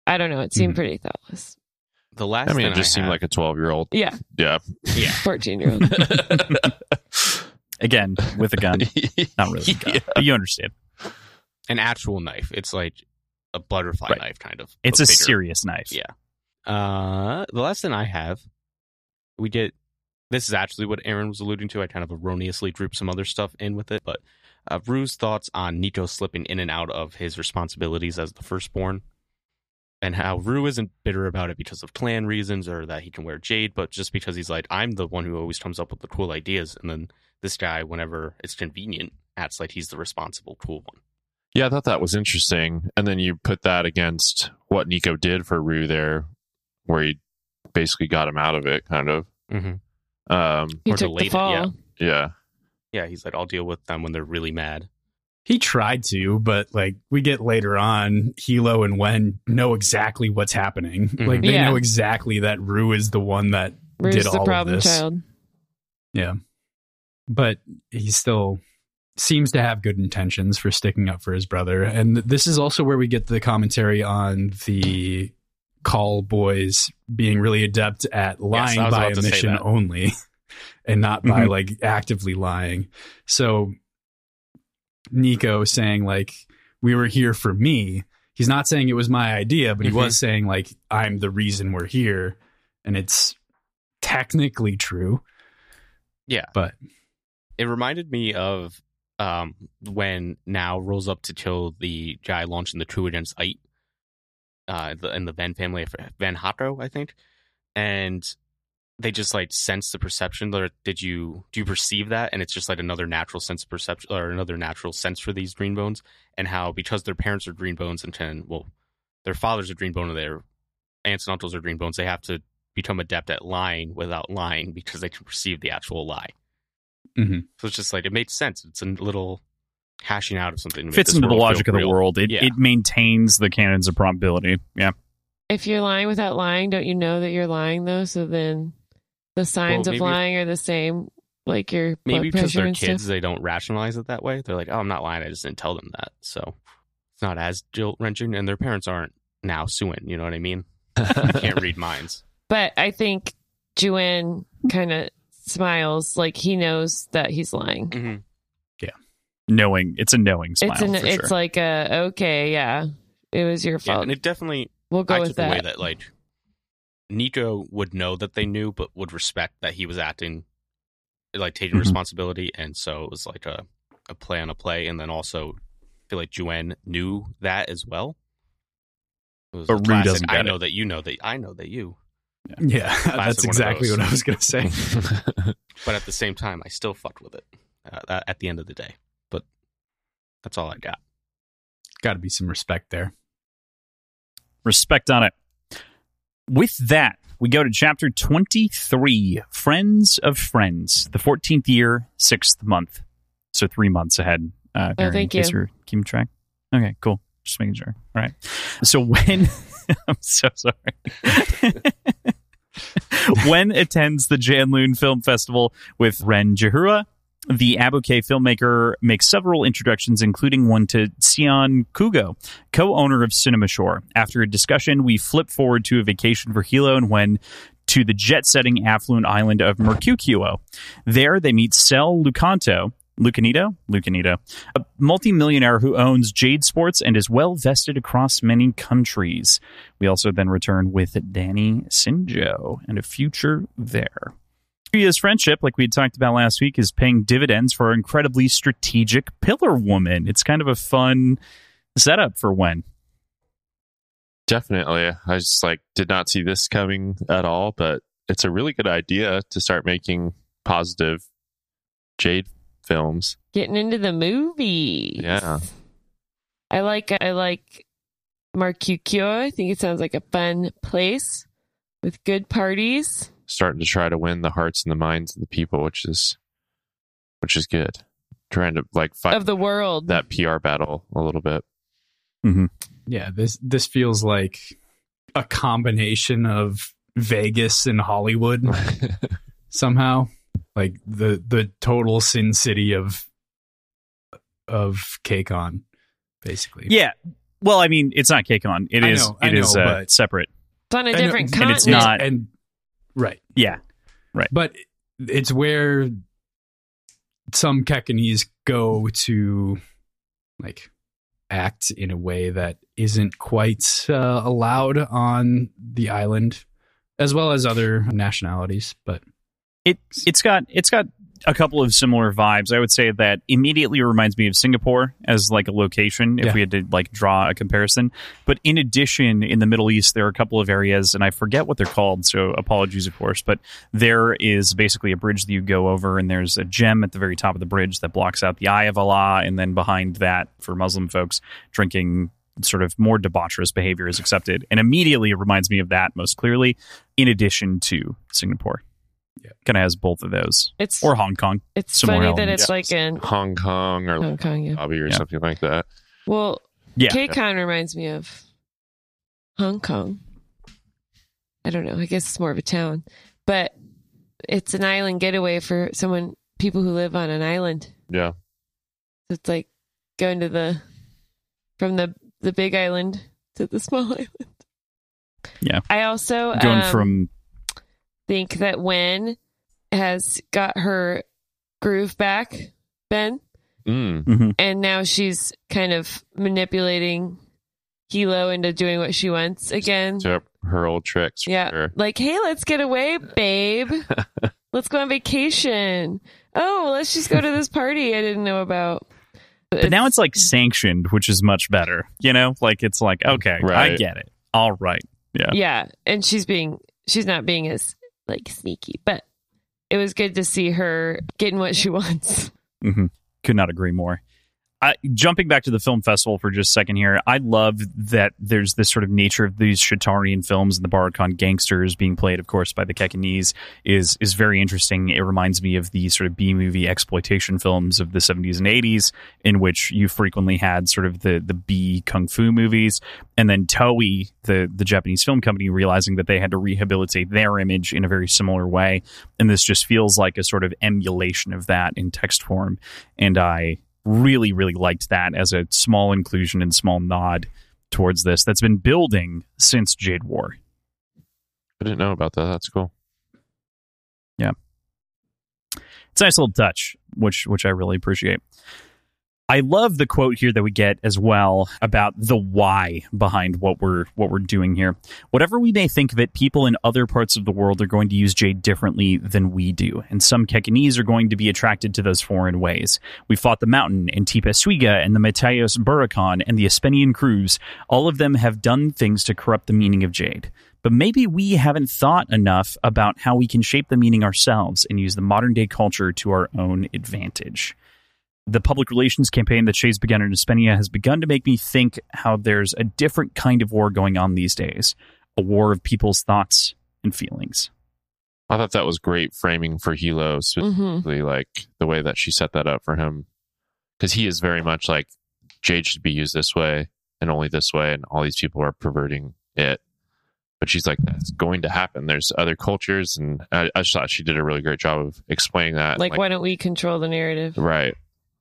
I don't know. It seemed Mhm. pretty thoughtless. The last I mean, thing it just seemed have- like a 12 year old. Yeah, Yeah. yeah. fourteen year old. Again, with a gun. Not really a gun. Yeah. But you understand. An actual knife. It's like a butterfly Right. knife, kind of. It's a bigger. serious knife. Yeah. Uh, the last thing I have, we get. This is actually what Aaron was alluding to. I kind of erroneously grouped some other stuff in with it, but uh, Ru's thoughts on Niko slipping in and out of his responsibilities as the firstborn, and how Ru isn't bitter about it because of clan reasons or that he can wear jade, but just because he's like, I'm the one who always comes up with the cool ideas, and then this guy, whenever it's convenient, acts like he's the responsible cool one. Yeah, I thought that was interesting. And then you put that against what Niko did for Ru there, where he basically got him out of it, kind of. Mm-hmm. Um, He Or took delayed the it, yeah. fall. yeah. Yeah, he's like, I'll deal with them when they're really mad. He tried to, but like we get later on, Hilo and Wen know exactly what's happening. Mhm. Like they Yeah. know exactly that Ru is the one that Ru's did the all problem of this. child. Yeah, but he still seems to have good intentions for sticking up for his brother. And this is also where we get the commentary on the call boys being really adept at lying I was by about to say omission only and not by Mhm. like actively lying. So Niko saying like we were here for me. He's not saying it was my idea, but he Mhm. was saying like I'm the reason we're here and it's technically true, Yeah. but it reminded me of um, when now rolls up to kill the guy launching the coup against Ayt uh, the, in the Van family, Van Hotto, I think, and they just like sense the perception. Or did you do you perceive that? And it's just like another natural sense of perception or another natural sense for these green bones, and how because their parents are green bones and can well, their fathers are green bone and their aunts and uncles are green bones, they have to become adept at lying without lying because they can perceive the actual lie. Mhm. So it's just like it makes sense. It's a little hashing out of something. to Fits into the logic of the real. world. It Yeah. it maintains the canons of probability. Yeah. If you're lying without lying, don't you know that you're lying though? So then the signs Well, of maybe if- lying are the same, like your blood Maybe because pressure they're kids, stuff. they don't rationalize it that way. They're like, "Oh, I'm not lying. I just didn't tell them that." So it's not as guilt wrenching, and their parents aren't now suing. You know what I mean? You can't read minds. But I think Juen kind of smiles, like he knows that he's lying. Mm-hmm. Knowing it's a knowing smile. it's an, for it's sure. like a okay, yeah, it was your Yeah, fault. and it definitely we'll go I with took away that. that like Niko would know that they knew, but would respect that he was acting like taking Mhm. responsibility, and so it was like a a play on a play, and then also I feel like Juen knew that as well. But Ru doesn't I know it. that you know that I know that you, Yeah, one that's exactly what I was gonna say. but at the same time, I still fucked with it uh, at the end of the day. But that's all I got. Got to be some respect there. respect on it. With that, we go to chapter 23 Friends of Friends, the 14th year, 6th month. So three months ahead. Uh, Oh, thank in case you. you're keeping track. Okay, cool. Just making sure. All right. So Wen. I'm so sorry. Wen attends the Janloon Film Festival with Ren Jahura, the Abukei filmmaker makes several introductions, including one to Sion Kugo, co-owner of Cinema Shore. After a discussion, we flip forward to a vacation for Hilo and Wen to the jet-setting affluent island of Marcucuo. There, they meet Cel Lucanto, Lucanito? Lucanito, a multimillionaire who owns Jade Sports and is well vested across many countries. We also then return with Danny Sinjo and a future there. His friendship, like we had talked about last week, is paying dividends for our incredibly strategic pillar woman. It's kind of a fun setup for Wen. Definitely. I just like did not see this coming at all, but it's a really good idea to start making positive Jade films. Getting into the movies. Yeah. I like I like Marcucuo. I think it sounds like a fun place with good parties. Starting to try to win the hearts and the minds of the people, which is which is good. Trying to like fight of the world. that PR battle a little bit. Yeah, this this feels like a combination of Vegas and Hollywood somehow. Like the the total sin city of of Kekon, basically. Yeah. Well, I mean, it's not Kekon. It I is. know, I it is know, uh, but- separate. it's on a And- different and continent. it's not- and right. Yeah. Right. But it's where some Kekonese go to like act in a way that isn't quite uh, allowed on the island, as well as other nationalities. But It it's got it's got a couple of similar vibes. I would say that immediately reminds me of Singapore as like a location if Yeah. we had to like draw a comparison. But in addition, in the Middle East, there are a couple of areas, and I forget what they're called, so apologies, of course. But there is basically a bridge that you go over, and there's a gem at the very top of the bridge that blocks out the eye of Allah, and then behind that, for Muslim folks, drinking sort of more debaucherous behavior is accepted. And immediately it reminds me of that most clearly, in addition to Singapore. Yeah. Kind of has both of those. It's Or Hong Kong. it's similar funny that elements. it's like in Hong Kong or Hong Kong. Yeah. Bobby or Yeah. something like that. Well, Yeah. Kekon reminds me of Hong Kong. I don't know. I guess it's more of a town, but it's an island getaway for someone people who live on an island. Yeah. It's like going to the from the the big island to the small island. Yeah. I also Going um, from think that Wen has got her groove back, Ben, Mm. mhm. and now she's kind of manipulating Hilo into doing what she wants again. To her old tricks. Yeah. sure. Like, hey, let's get away, babe. let's go on vacation. Oh, let's just go to this party I didn't know about. But now it's like sanctioned, which is much better. You know, like it's like okay, I get it. All right. Yeah. yeah, and she's being she's not being as like sneaky, but it was good to see her getting what she wants. hmm Could not agree more. I, jumping back to the film festival for just a second here, I love that there's this sort of nature of these Shotarian films and the Barukan gangsters being played, of course, by the Kekonese is is very interesting. It reminds me of the sort of B movie exploitation films of the 70s and 80s, in which you frequently had sort of the the B kung fu movies, and then Toei, the the Japanese film company, realizing that they had to rehabilitate their image in a very similar way, and this just feels like a sort of emulation of that in text form, and I really, really liked that as a small inclusion and small nod towards this that's been building since Jade War. I didn't know about that. That's cool. Yeah. It's a nice little touch, which which I really appreciate. I love the quote here that we get as well about the why behind what we're what we're doing here. Whatever we may think of it, people in other parts of the world are going to use jade differently than we do, and some Kekonese are going to be attracted to those foreign ways. We fought the Mountain and Tipa Suiga and the Matyos Barukan and the Espenian crews. All of them have done things to corrupt the meaning of jade. But maybe we haven't thought enough about how we can shape the meaning ourselves and use the modern day culture to our own advantage the public relations campaign that Shae's began in Espenia has begun to make me think how there's a different kind of war going on these days a war of people's thoughts and feelings. I thought that was great framing for Hilo, hmm specifically like the way that she set that up for him, because he is very much like Jade should be used this way and only this way, and all these people are perverting it. But she's like, that's going to happen. There's other cultures, and I, I just thought she did a really great job of explaining that. Like, why don't we control the narrative? right?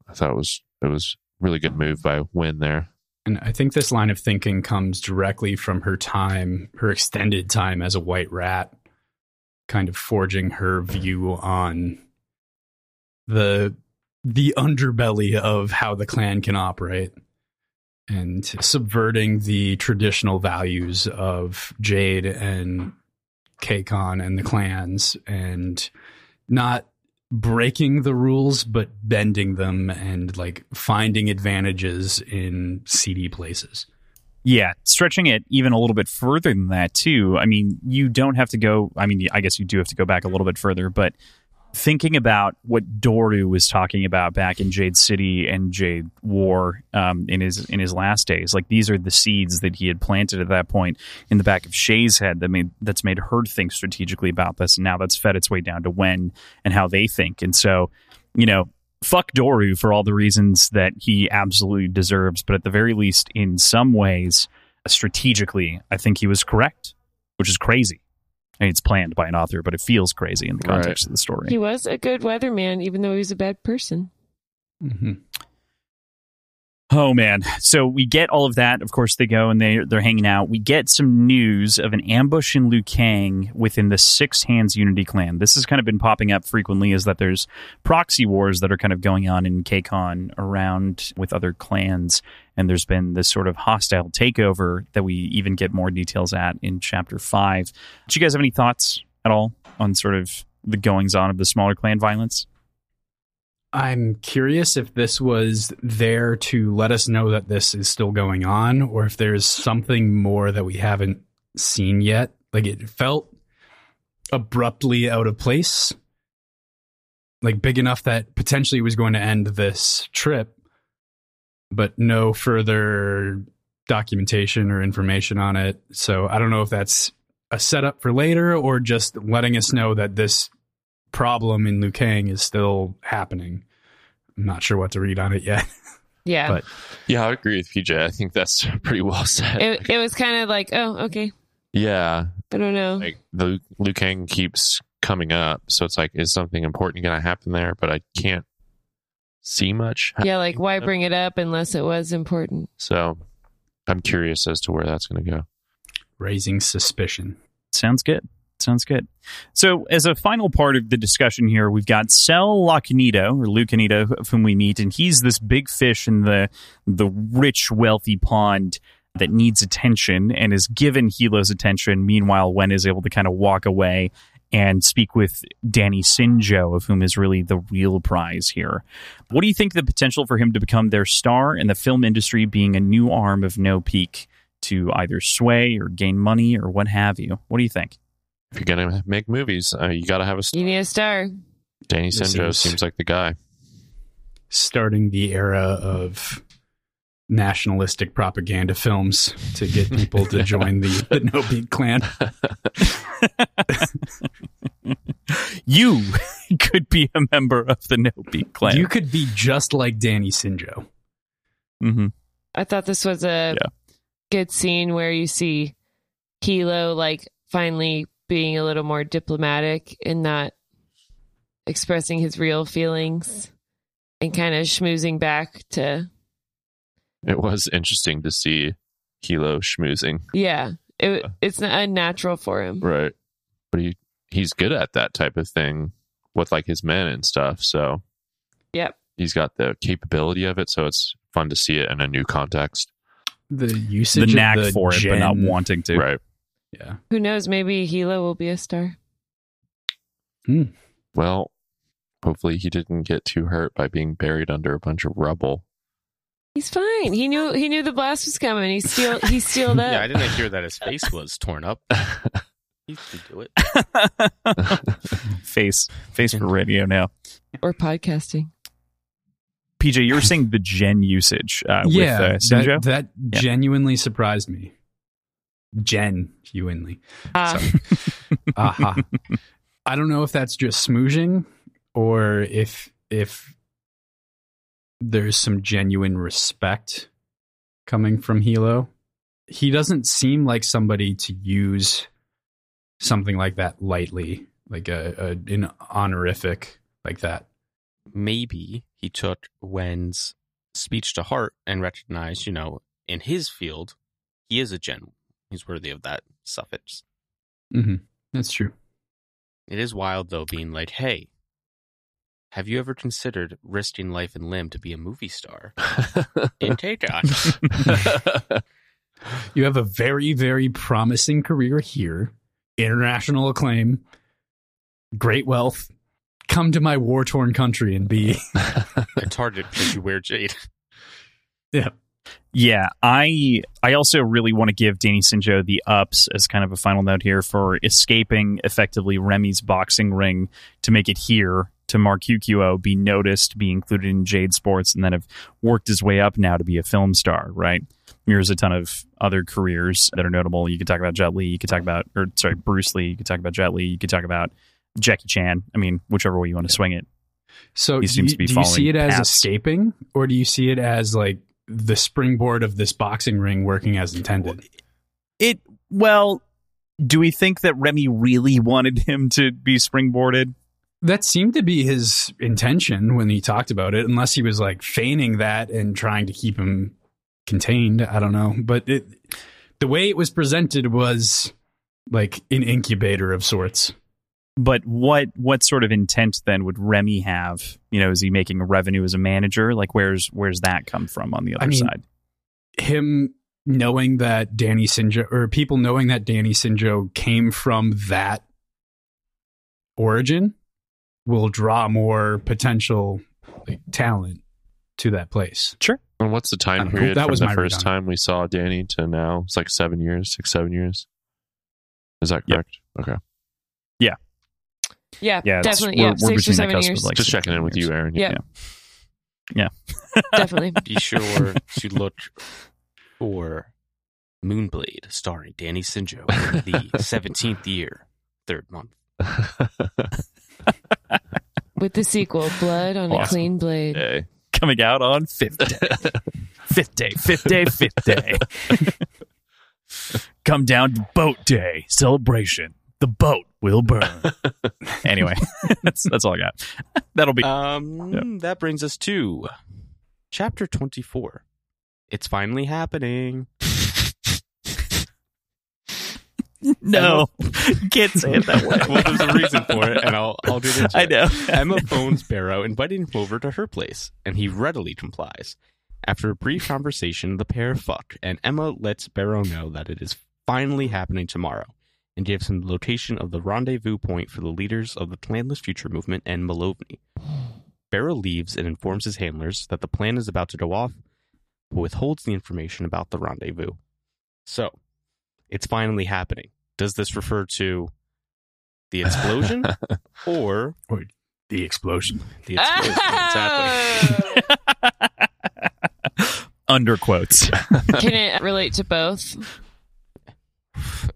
I thought it was it was really good move by Wen there. And I think this line of thinking comes directly from her time, her extended time as a white rat, kind of forging her view on the the underbelly of how the clan can operate and subverting the traditional values of Jade and Kekon and the clans and not breaking the rules but bending them and like finding advantages in seedy places. Yeah, stretching it even a little bit further than that too. I mean, you don't have to go. I mean, I guess you do have to go back a little bit further, but thinking about what Doru was talking about back in Jade City and Jade War um, in his in his last days, like these are the seeds that he had planted at that point in the back of Shae's head that made that's made her think strategically about this, and now that's fed its way down to Wen and how they think, and so you know. Fuck Doru for all the reasons that he absolutely deserves, but at the very least, in some ways, strategically, I think he was correct, which is crazy. I mean, it's planned by an author, but it feels crazy in the Right. context of the story. He was a good weatherman, even though he was a bad person. Mm-hmm. Oh man! So we get all of that. Of course, they go and they they're hanging out. We get some news of an ambush in Liu Kang within the Six Hands Unity clan. This has kind of been popping up frequently. Is that there's proxy wars that are kind of going on in Kekon around with other clans, and there's been this sort of hostile takeover that we even get more details at in chapter five. Do you guys have any thoughts at all on sort of the goings on of the smaller clan violence? I'm curious if this was there to let us know that this is still going on or if there's something more that we haven't seen yet. Like it felt abruptly out of place. Like big enough that potentially it was going to end this trip, but no further documentation or information on it. So I don't know if that's a setup for later or just letting us know that this problem in Liu Kang is still happening. I'm not sure what to read on it yet. Yeah. But- Yeah, I agree with PJ. I think that's pretty well said. it, it was kind of like, oh, okay. yeah, I don't know. like the Liu Kang keeps coming up, so it's like, is something important going to happen there? But I can't see much. yeah, like why bring it up unless it was important? So I'm curious as to where that's going to go. Raising suspicion. Sounds good. Sounds good. So, as a final part of the discussion here, we've got Cell Lacanito, or Lucanito, of whom we meet, and he's this big fish in the the rich, wealthy pond that needs attention and is given Hilo's attention. Meanwhile, Wen is able to kind of walk away and speak with Danny Sinjo, of whom is really the real prize here. What do you think the potential for him to become their star in the film industry being a new arm of No Peak to either sway or gain money or what have you? What do you think? If you're going to make movies, uh, you got to have a. You need a star. Danny Sinjo is- seems like the guy. starting the era of nationalistic propaganda films to get people to join the, the No Peak clan. You could be a member of the No Peak Clan. You could be just like Danny Sinjo. hmm I thought this was a Yeah. good scene where you see Hilo like finally being a little more diplomatic and not expressing his real feelings and kind of schmoozing back to It was interesting to see Hilo schmoozing. yeah. It, it's not unnatural for him. Right. But he he's good at that type of thing with like his men and stuff. So Yep. he's got the capability of it. So it's fun to see it in a new context. The usage, The usage knack of the for it, but not wanting to. Right. Yeah. Who knows? Maybe Hilo will be a star. Hmm. Well, hopefully he didn't get too hurt by being buried under a bunch of rubble. He's fine. He knew he knew the blast was coming. He still he steeled up. Yeah, I didn't hear that his face was torn up. He could do it. face, face for radio now. or podcasting. PJ, you were saying the gen usage uh, yeah, with uh, Sinjo. that, that Yeah. genuinely surprised me. Gen genuinely. Ah, Aha. I don't know if that's just smooching or if if there's some genuine respect coming from Hilo. He doesn't seem like somebody to use something like that lightly, like a, a an honorific like that. Maybe he took Wen's speech to heart and recognized, you know, in his field, he is a gen. He's worthy of that suffix. Mm-hmm. That's true. It is wild, though, being like, hey, have you ever considered risking life and limb to be a movie star? In Takeoff. You have a very, very promising career here, international acclaim, great wealth. Come to my war torn country and be. it's hard to because you wear jade. Yeah. Yeah, I I also really want to give Danny Sinjo the ups as kind of a final note here for escaping effectively Remy's boxing ring to make it here to Marcucuo, be noticed, be included in Jade Sports, and then have worked his way up now to be a film star, right? Mirrors a ton of other careers that are notable. You could talk about Jet Li, you could talk about or sorry, Bruce Lee, you could talk about Jet Li, you could talk about Jackie Chan. I mean, whichever way you want to swing it. So He do seems you, to be do you see it as paths. escaping, or do you see it as like the springboard of this boxing ring working as intended? It well, do we think that Remy really wanted him to be springboarded? That seemed to be his intention when he talked about it, unless he was like feigning that and trying to keep him contained. I don't know, but it, the way it was presented was like an incubator of sorts. But what what sort of intent then would Remy have? You know, is he making a revenue as a manager? Like, where's where's that come from on the other I mean, side? him knowing that Danny Sinjo or people knowing that Danny Sinjo came from that origin will draw more potential like, talent to that place. Sure. And what's the time don't know. period That from was the my first on time we saw Danny to now? It's like seven years, six, seven years. Is that Yep. correct? Okay. yeah, Yeah, it's- definitely. we're- Yeah, we're six or seven years. like, Just checking in with years. you, Aaron. Yeah. Yeah. Definitely. Be sure to look for Moonblade, starring Danny Sinjo, in the 17th year, third month. With the sequel, Blood on a Clean Blade. Yay. Coming out on fifth day, fifth day, fifth day, fifth day. Come down to boat day celebration. The boat will burn. anyway, that's that's all I got. That'll be Um, That brings us to chapter 24. It's finally happening. no. You can't say it that way. well, there's a reason for it, and I'll, I'll do this. I know. Emma phones Bero, inviting him over to her place, and he readily complies. After a brief conversation, the pair fuck, and Emma lets Bero know that it is finally happening tomorrow, and gives him the location of the rendezvous point for the leaders of the Clanless Future Movement and Malovny. Bero leaves and informs his handlers that the plan is about to go off, but withholds the information about the rendezvous. So, it's finally happening. Does this refer to the explosion or The explosion. the explosion? exactly. Under quotes. Can it relate to both?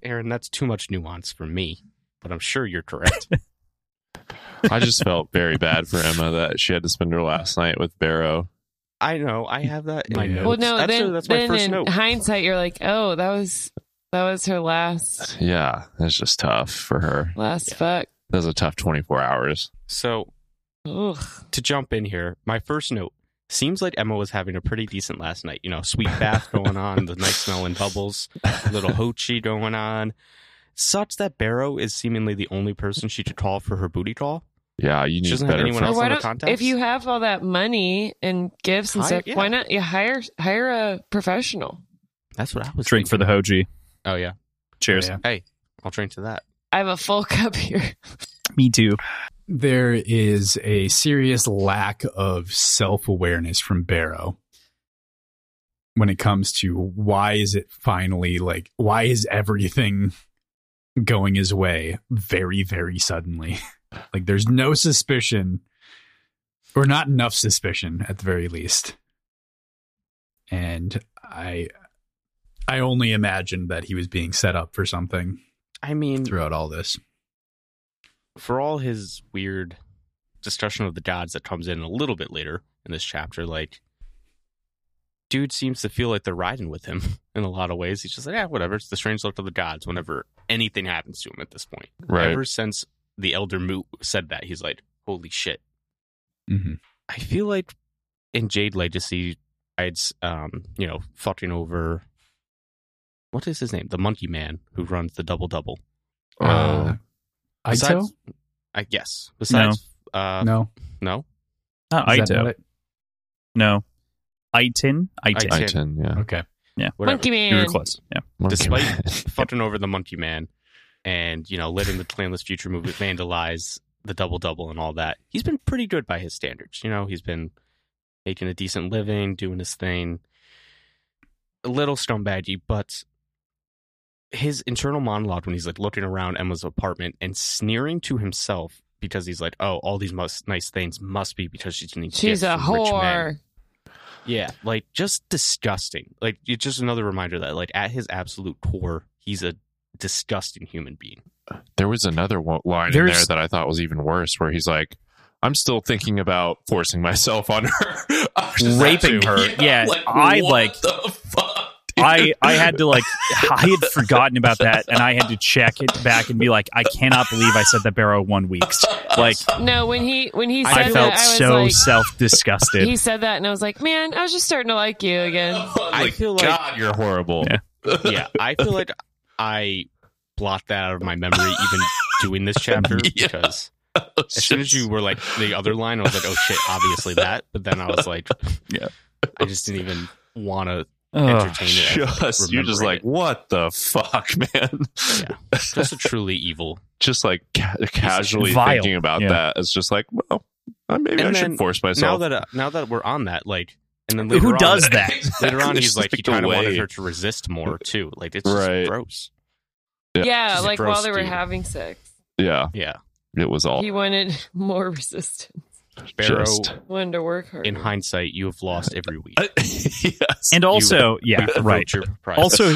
Aaron, that's too much nuance for me, but I'm sure you're correct. I just felt very bad for Emma that she had to spend her last night with Bero. I know. I have that in my Yeah. notes. Well, no. Actually, then, that's my then first in note. hindsight, you're like, oh, that was that was her last Yeah, it's just tough for her. last Yeah. fuck. That was a tough 24 hours. So Ugh. to jump in here, my first note seems like Emma was having a pretty decent last night. You know, sweet bath going on, the nice smelling bubbles, little hochi going on. Such that Bero is seemingly the only person she could call for her booty call. Yeah, you She need doesn't have better anyone friends. else why on the don't if you have all that money and gifts and Hire- stuff, yeah. why not you hire hire a professional? That's what I was Drink for the. Hoji. Oh yeah, Cheers. Oh, yeah. hey, I'll drink to that. I have a full cup here. Me too. there is a serious lack of self awareness from Bero when it comes to why is it finally like why is everything going his way very very suddenly like there's no suspicion or not enough suspicion at the very least and i i only imagined that he was being set up for something I mean, throughout all this for all his weird discussion of the gods that comes in a little bit later in this chapter, like dude seems to feel like they're riding with him in a lot of ways. He's just like, yeah, whatever. It's the strange look of the gods whenever anything happens to him at this point. Right. Ever since the elder Mudt said that, he's like, holy shit. mm-hmm. I feel like in Jade Legacy, I'd um, you know, fucking over what is his name? The monkey man who runs the double double. uh, Aito? Besides, I guess. Besides, uh, no no, Not Is that not it? No. Itin? Itin. Itin. Itin, yeah. okay whatever. Monkey Man. You were man. close. Yeah. Monkey Despite Man. fucking over the monkey man and you know letting the clanless future movie vandalize the double double and all that, he's been pretty good by his standards. You know, he's been making a decent living, doing his thing. A little scumbaggy, but his internal monologue when he's like looking around Emma's apartment and sneering to himself because he's like, "Oh, all these must, nice things must be because she's getting She's gifts a from rich men." whore. Yeah, like just disgusting. Like it's just another reminder that like at his absolute core, he's a disgusting human being. There was another one, line in there that I thought was even worse, where he's like, "I'm still thinking about forcing myself on her, I was just Raping her. Yeah, I, like- the fuck. Dude? I, I had to like I had forgotten about that and I had to check it back and be like I cannot believe I said that Bero one weeks like No, when he when he said I felt that, I was so like, self disgusted he said that, and I was like, man, I was just starting to like you again. I Like, feel like- God, you're horrible. Yeah. yeah, I feel like I blot that out of my memory even doing this chapter Yeah. because as soon as you were like the other line, I was like, oh shit, obviously that. But then I was like, Yeah. I just didn't even want to Ugh. entertain it. as just you're just like, it. what the fuck, man? yeah, just a truly evil. just like ca- casually Vile. thinking about Yeah. that. It's just like, well, maybe And I should force myself. Now myself. that uh, now that we're on that, like, and then later who on- does that Later on, he's like, he like kind of wanted her to resist more too. Like, it's just Right. gross. Yeah, She's a like gross while they were dude. having sex, Yeah, Yeah, it was all he wanted more resistance. Bero. just Wanted to work harder. In hindsight, you have lost every week. Uh, yes. and also yeah You provoked right your prize. also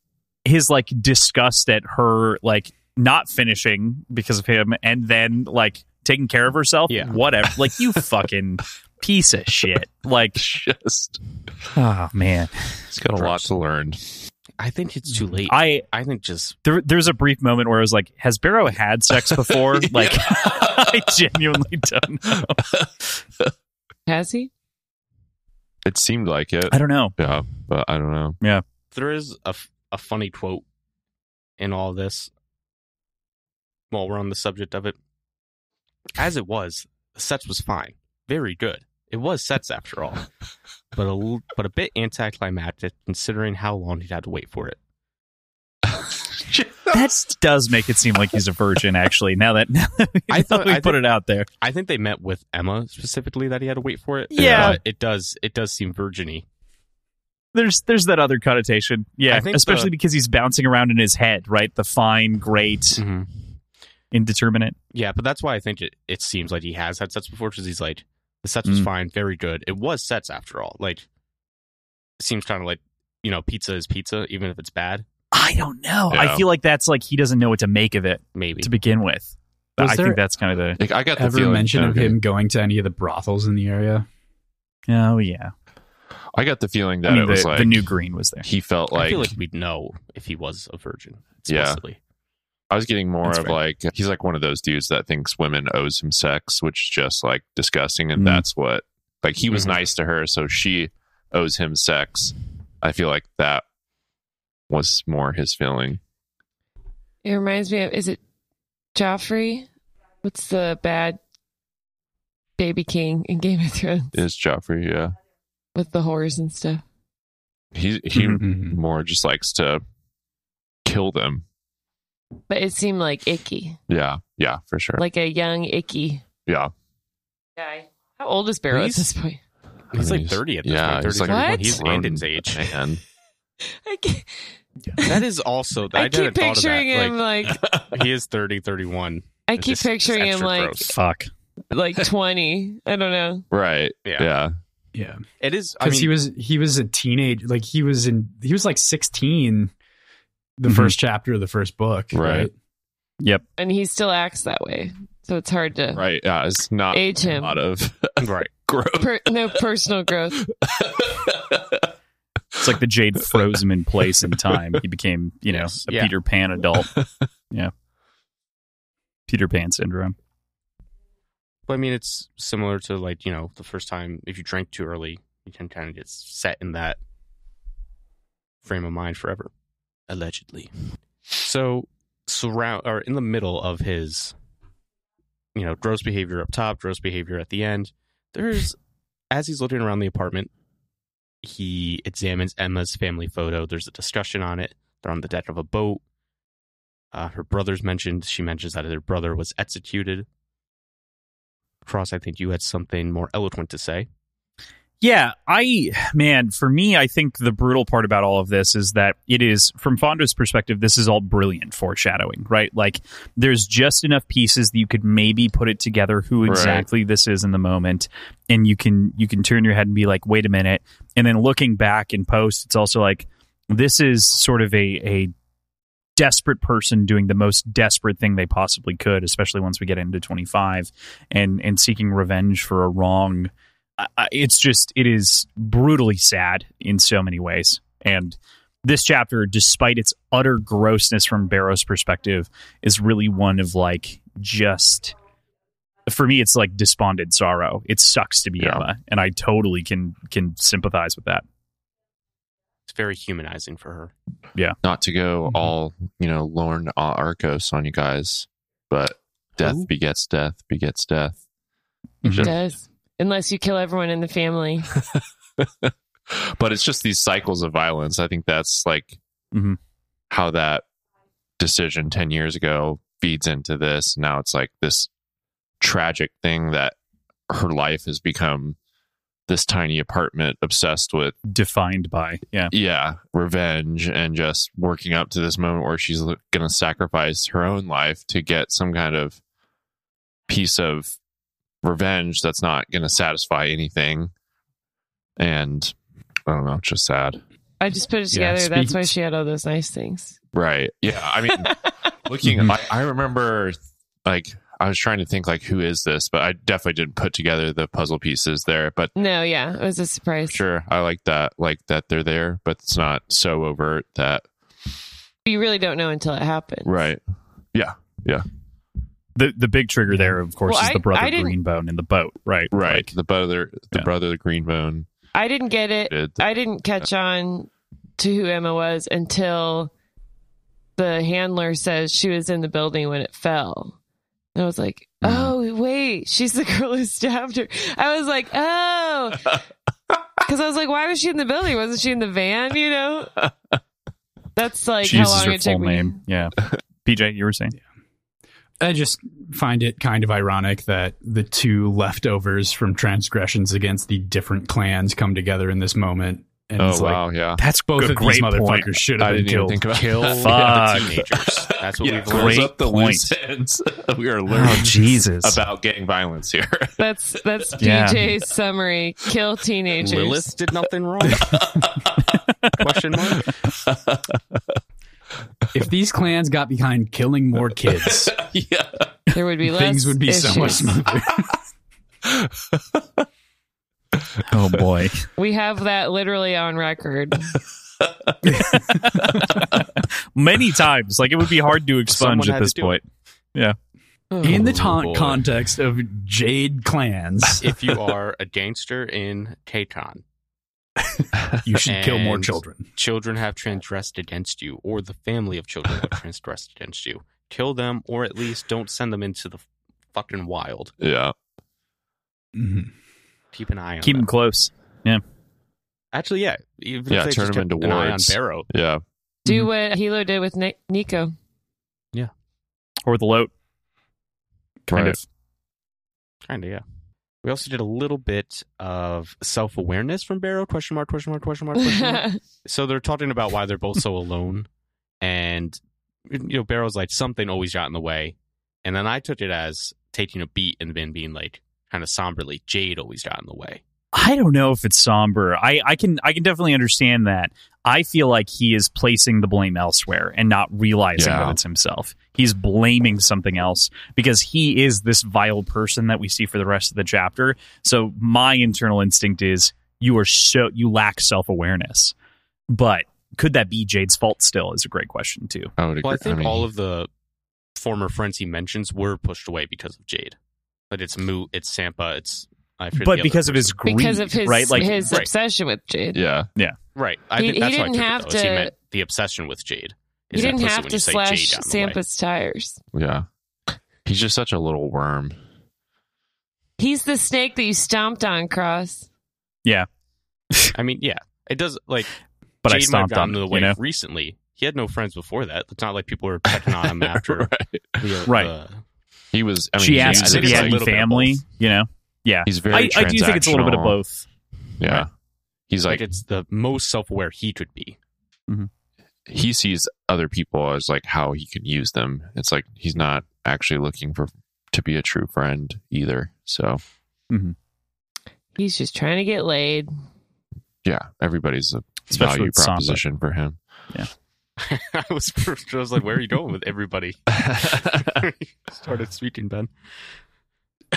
his like disgust at her like not finishing because of him and then like taking care of herself Yeah. whatever like you fucking piece of shit like just oh man he's got a lot to learn. I think it's too late. I, i think just there, there's a brief moment where i was like has Bero had sex before like i genuinely don't know Has he? It seemed like it. i don't know Yeah, but I don't know. Yeah. There is a, f- a funny quote in all this. While we're on the subject of it, as it was, the sets was fine, very good. It was sets after all, but a l- but a bit anticlimactic considering how long he'd had to wait for it. That does make it seem like he's a virgin actually now that, now that we, I thought- we I put think- it out there I think they met with Emma specifically that he had to wait for it. Yeah. but it does it does seem virginy. there's there's that other connotation yeah especially the- because he's bouncing around in his head right the fine great indeterminate Yeah, but that's why I think it, it seems like he has had sets before because he's like the sets was Mm. fine, very good. It was sets after all. Like seems kind of like you know pizza is pizza, even if it's bad. I don't know. I feel like that's like he doesn't know what to make of it Maybe to begin with. Was I think that's kind of the Like, I got the Ever feeling, mention of him going to any of the brothels in the area? oh yeah. I got the feeling that I mean, it was the, like the new green was there. he felt like I like, feel like we'd know if he was a virgin. Yeah. I was getting more That's of fair. like he's like one of those dudes that thinks women owes him sex, which is just like disgusting, and Mm. that's what like he was Mhm. nice to her, so she owes him sex. I feel like that was more his feeling. It reminds me of is it Joffrey? What's the bad baby king in Game of Thrones Is Joffrey? Yeah, with the whores and stuff? he he Mhm. more just likes to kill them. But it seemed like icky, Yeah, yeah, for sure. like a young icky yeah, guy. How old is Bero at this point? He's like thirty at this yeah, point. he's 30, like 31. What? He's grown Landon's age. man. I, can't, That is also. I I, keep never thought of picturing that. him like, Like, he is 30, 31. I It's keep just- picturing him like gross. Fuck. like twenty. I don't know. Right? Yeah. Yeah, Yeah, It is. I because mean, he was he was a teenage, like he was in he was like sixteen, the Mhm. first chapter of the first book, Right. right? Yep. And he still acts that way, so it's hard to right. Yeah, it's not age a him. lot of right. growth. Per, no personal growth. It's like the Jade froze him in place in time. He became, you know, Yes. a Yeah. Peter Pan adult. yeah. Peter Pan syndrome. But I mean, it's similar to like you know the first time if you drink too early, you can kind of get set in that frame of mind forever. Allegedly. So surround or in the middle of his, you know, gross behavior up top, gross behavior at the end. There's as he's looking around the apartment, he examines Emma's family photo. There's a discussion on it. They're on the deck of a boat. Uh, her brother's mentioned. She mentions that her brother was executed. Cross, I think you had something more eloquent to say. Yeah, I man, for me, I think the brutal part about all of this is that it is from Fonda's perspective, this is all brilliant foreshadowing, right? Like there's just enough pieces that you could maybe put it together who Right. exactly this is in the moment and you can you can turn your head and be like, wait a minute. And then looking back in post, it's also like this is sort of a a desperate person doing the most desperate thing they possibly could, especially once we get into 25 and and seeking revenge for a wrong I- I- it's just it is brutally sad in so many ways and this chapter despite its utter grossness from Bero's perspective is really one of like just for me it's like despondent sorrow it sucks to be Yeah. emma and i totally can can sympathize with that It's very humanizing for her. Yeah not to go Mhm. all you know Lorne Arcos on you guys, but death Who? begets death begets death. It Just- does. Unless you kill everyone in the family. but it's just these cycles of violence. I think that's like Mhm. how that decision ten years ago feeds into this. Now it's like this tragic thing that her life has become this tiny apartment obsessed with defined by yeah yeah revenge and just working up to this moment where she's going to sacrifice her own life to get some kind of piece of revenge that's not going to satisfy anything and i don't know it's just sad I just put it Yeah, together. That's why she had all those nice things. right yeah i mean looking Mhm. I, I remember like i was trying to think like who is this but i definitely didn't put together the puzzle pieces there but No, yeah, it was a surprise. sure i like that like that they're there but it's not so overt that You really don't know until it happens. right the the big trigger there of course Well, is I- the brother I didn't- Greenbone in the boat right right Like, the brother the Yeah. brother the greenbone I didn't get it. did I didn't catch on to who Emma was until the handler says she was in the building when it fell. And I was like, Mhm. oh, wait, she's the girl who stabbed her. I was like, oh. Because I was like, why was she in the building? Wasn't she in the van, you know? That's like she how uses long her it took full me. name yeah pj you were saying I just find it kind of ironic that the two leftovers from transgressions against the different clans come together in this moment And Oh it's like, wow, yeah. That's both a of these great motherfuckers point. should I have been didn't even killed. think about Kill that. the teenagers. That's what Yeah, we've close Great learned. up the point. loose ends. we are Oh learning Jesus! about gang violence here. That's that's Yeah. DJ's summary. Kill teenagers. Lilith did nothing wrong. Question mark. If these clans got behind killing more kids, yeah. There would be less things would be so much smoother. oh boy. We have that literally on record. Many times, like it would be hard to expunge Someone at had to this do point. Oh, in the Oh, ta- context of Jade clans, if you are a gangster in Tayton, you should kill more children. children have transgressed against you, or the family of children have transgressed against you. Kill them, or at least don't send them into the fucking wild. Yeah. Mhm. Keep an eye on Keep them. them close. Yeah. Actually, yeah. Even Yeah, if they turn them kept into an eye on wards. Bero. Yeah. Do Mhm. what Hilo did with Ni- Niko. Yeah. Or the Lott. Kind Right. of. Kind of, yeah. We also did a little bit of self awareness from Bero. Question mark? Question mark? Question mark? Question mark? so they're talking about why they're both so alone, and you know, Bero's like something always got in the way, and then I took it as taking a beat and then being like kind of somberly, Jade always got in the way. I don't know if it's somber. I, I can I can definitely understand that. I feel like he is placing the blame elsewhere and not realizing Yeah. that it's himself. He's blaming something else because he is this vile person that we see for the rest of the chapter. So my internal instinct is you are so you lack self awareness. But could that be Jade's fault still is a great question too. I would agree. Well, I think mean, all of the former friends he mentions were pushed away because of Jade. But it's Mudt, it's Sampa, it's I forget But other because of his greed, because of his right? Like his right. obsession with Jade. Yeah. Yeah, right. I He- think he that's didn't what I took have it, though, is he to- meant the obsession with Jade. You didn't have to slash Jade got in the way. Sampa's tires. Yeah. He's just such a little worm. He's the snake that you stomped on, Cross. Yeah. I mean, yeah, it does. Like, but I Jade might have stomped gotten on the way you know? recently. He had no friends before that. It's not like people were pecking on him after. right. the, Right. the- He was. I mean, she he asks uses if he had a any little bit of family, you know? Yeah. He's very. I, I do think it's a little bit of both. Yeah. Right. He's like, like, it's the most self-aware he could be. Mm-hmm. He sees other people as like how he can use them. It's like he's not actually looking for to be a true friend either. So mm-hmm. He's just trying to get laid. yeah, everybody's a Especially value with Sampa. proposition for him. Yeah. I was, I was like, "Where are you going with everybody?" Started speaking, Ben.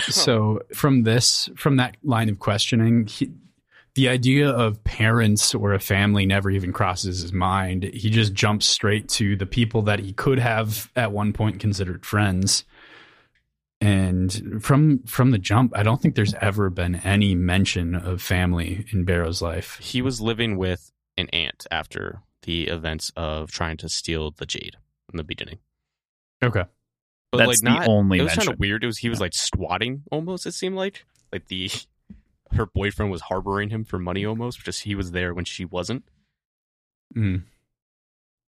So from this, from that line of questioning, he, the idea of parents or a family never even crosses his mind. He just jumps straight to the people that he could have at one point considered friends. And from from the jump, I don't think there's ever been any mention of family in Bero's life. He was living with an aunt after the events of trying to steal the jade in the beginning. Okay. But That's like the not, only It was kind of weird. It was he was like squatting almost. It seemed like like the her boyfriend was harboring him for money almost because he was there when she wasn't. Mm.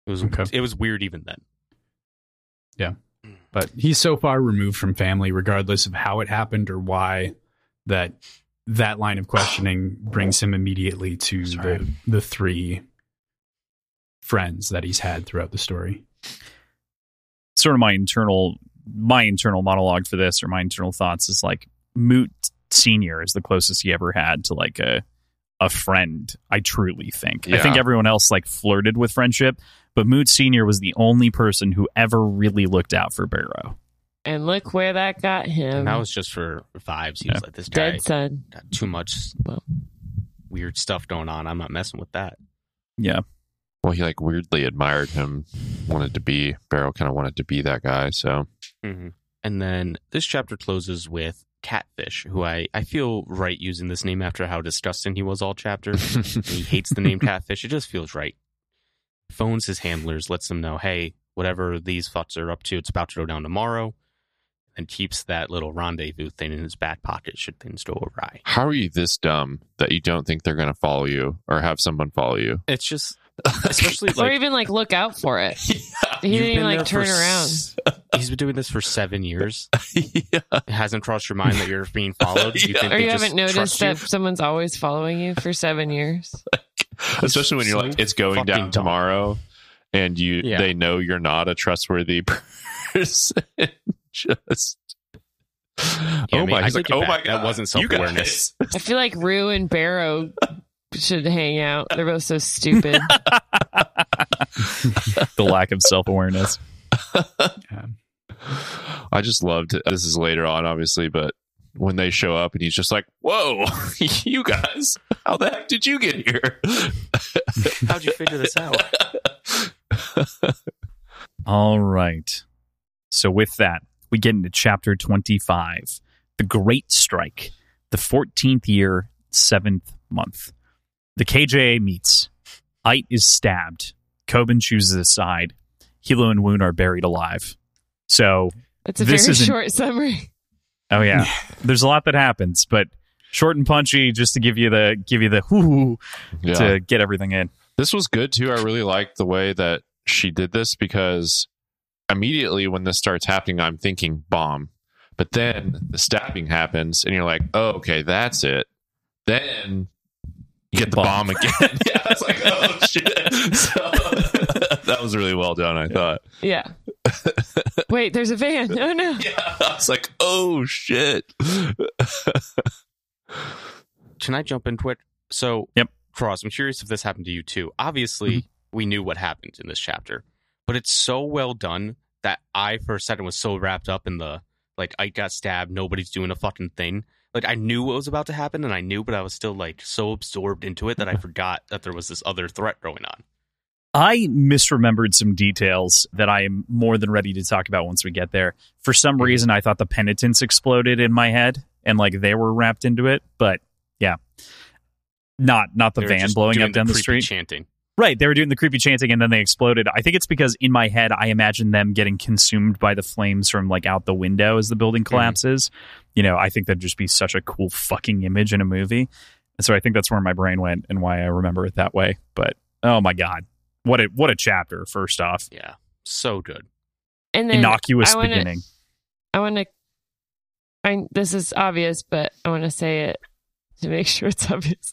It was Okay. it was weird even then. Yeah. But he's so far removed from family, regardless of how it happened or why, that that line of questioning brings him immediately to Sorry. the the three friends that he's had throughout the story. sort of my internal my internal monologue for this or my internal thoughts is like Mudt Senior is the closest he ever had to like a a friend. I truly think. I think everyone else like flirted with friendship, but Mudt Senior was the only person who ever really looked out for Bero. And look where that got him. And that was just for vibes. He was like, this guy dead son. got too much Well. weird stuff going on. I'm not messing with that. Yeah, Well, he like weirdly admired him, wanted to be Bero, kind of wanted to be that guy. So Mm-hmm. And then this chapter closes with Catfish, who I, I feel right using this name after how disgusting he was all chapter. he hates the name Catfish. It just feels right. Phones his handlers, lets them know, hey, whatever these fucks are up to, it's about to go down tomorrow. And keeps that little rendezvous thing in his back pocket should things go awry. how are you this dumb that you don't think they're going to follow you or have someone follow you? It's just, especially or even like look out for it. He you've didn't even like there for turn around. He's been doing this for seven years. yeah. It hasn't crossed your mind that you're being followed. You Yeah. think Or you just haven't noticed that you? someone's always following you for seven years. especially when you're So like it's going fucking down dumb. tomorrow, and you Yeah. they know you're not a trustworthy person. Just Yeah, oh I mean, oh my, I he's like, it oh my god, That wasn't you self-awareness. I feel like Ru and Bero should hang out. They're both so stupid. the lack of self awareness. Yeah. I just loved this is later on, obviously, but when they show up and he's just like, "Whoa, you guys, how the heck did you get here?" How'd you figure this out? All right. So, with that, we get into chapter 25 The Great Strike, the 14th year, 7th month. The KJA meets. Ayt is stabbed. Koben chooses a side. Hilo and Woon are buried alive. So, That's a This very isn't- short summary. oh yeah, there's a lot that happens, but short and punchy just to give you the give you the whoo yeah. to get everything in. This was good too. I really liked the way that she did this because immediately when this starts happening, I'm thinking bomb. But then the stabbing happens and you're like, oh, okay, that's it. Then you get the bomb, Bomb. again. yeah, it's like, oh shit. So, that was really well done, I thought. Yeah. Wait, there's a van. Oh no. Yeah. I was like, oh shit. Can I jump into it? So, Yep. Cross, I'm curious if this happened to you too. Obviously, mm-hmm. we knew what happened in this chapter, but it's so well done that I, for a second, was so wrapped up in the like, I got stabbed, nobody's doing a fucking thing. Like, I knew what was about to happen, and I knew, but I was still like so absorbed into it that I forgot that there was this other threat going on. I misremembered some details that I am more than ready to talk about once we get there. For some Mhm. reason, I thought the penitents exploded in my head and like they were wrapped into it, but yeah, not not the They van blowing up down the, creepy street. chanting. Right, they were doing the creepy chanting and then they exploded. I think it's because in my head I imagine them getting consumed by the flames from like out the window as the building mm-hmm. collapses. You know, I think that'd just be such a cool fucking image in a movie. And so I think that's where my brain went and why I remember it that way. But oh my god. What a what a chapter first off. Yeah, so good. And then Innocuous I wanna- beginning. I want to. I this is obvious, but I want to say it to make sure it's obvious.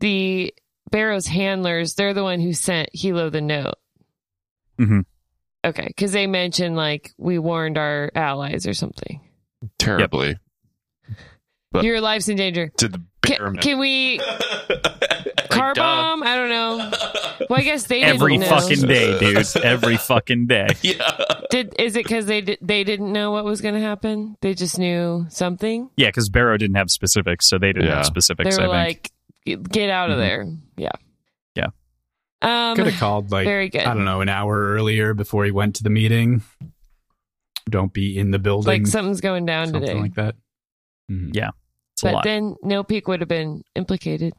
The Bero's handlers, they're the one who sent Hilo the note. Mhm. Okay, because they mentioned like we warned our allies or something. Terribly. But- Your life's in danger. To the Can, bare can we car bomb? I don't know. Well, I guess they Every didn't know. fucking day, dude. Every fucking day. yeah. Did is it because they di- they didn't know what was going to happen? They just knew something. Yeah, because Bero didn't have specifics, so they didn't Yeah. have They specifics. were I think. Like, "Get out of Mhm. there." Yeah. Yeah. Um. Could have called like very good. I don't know an hour earlier before he went to the meeting. Don't be in the building. like something's going down something today. like that. Mhm. Yeah. it's but then No Peak would have been implicated.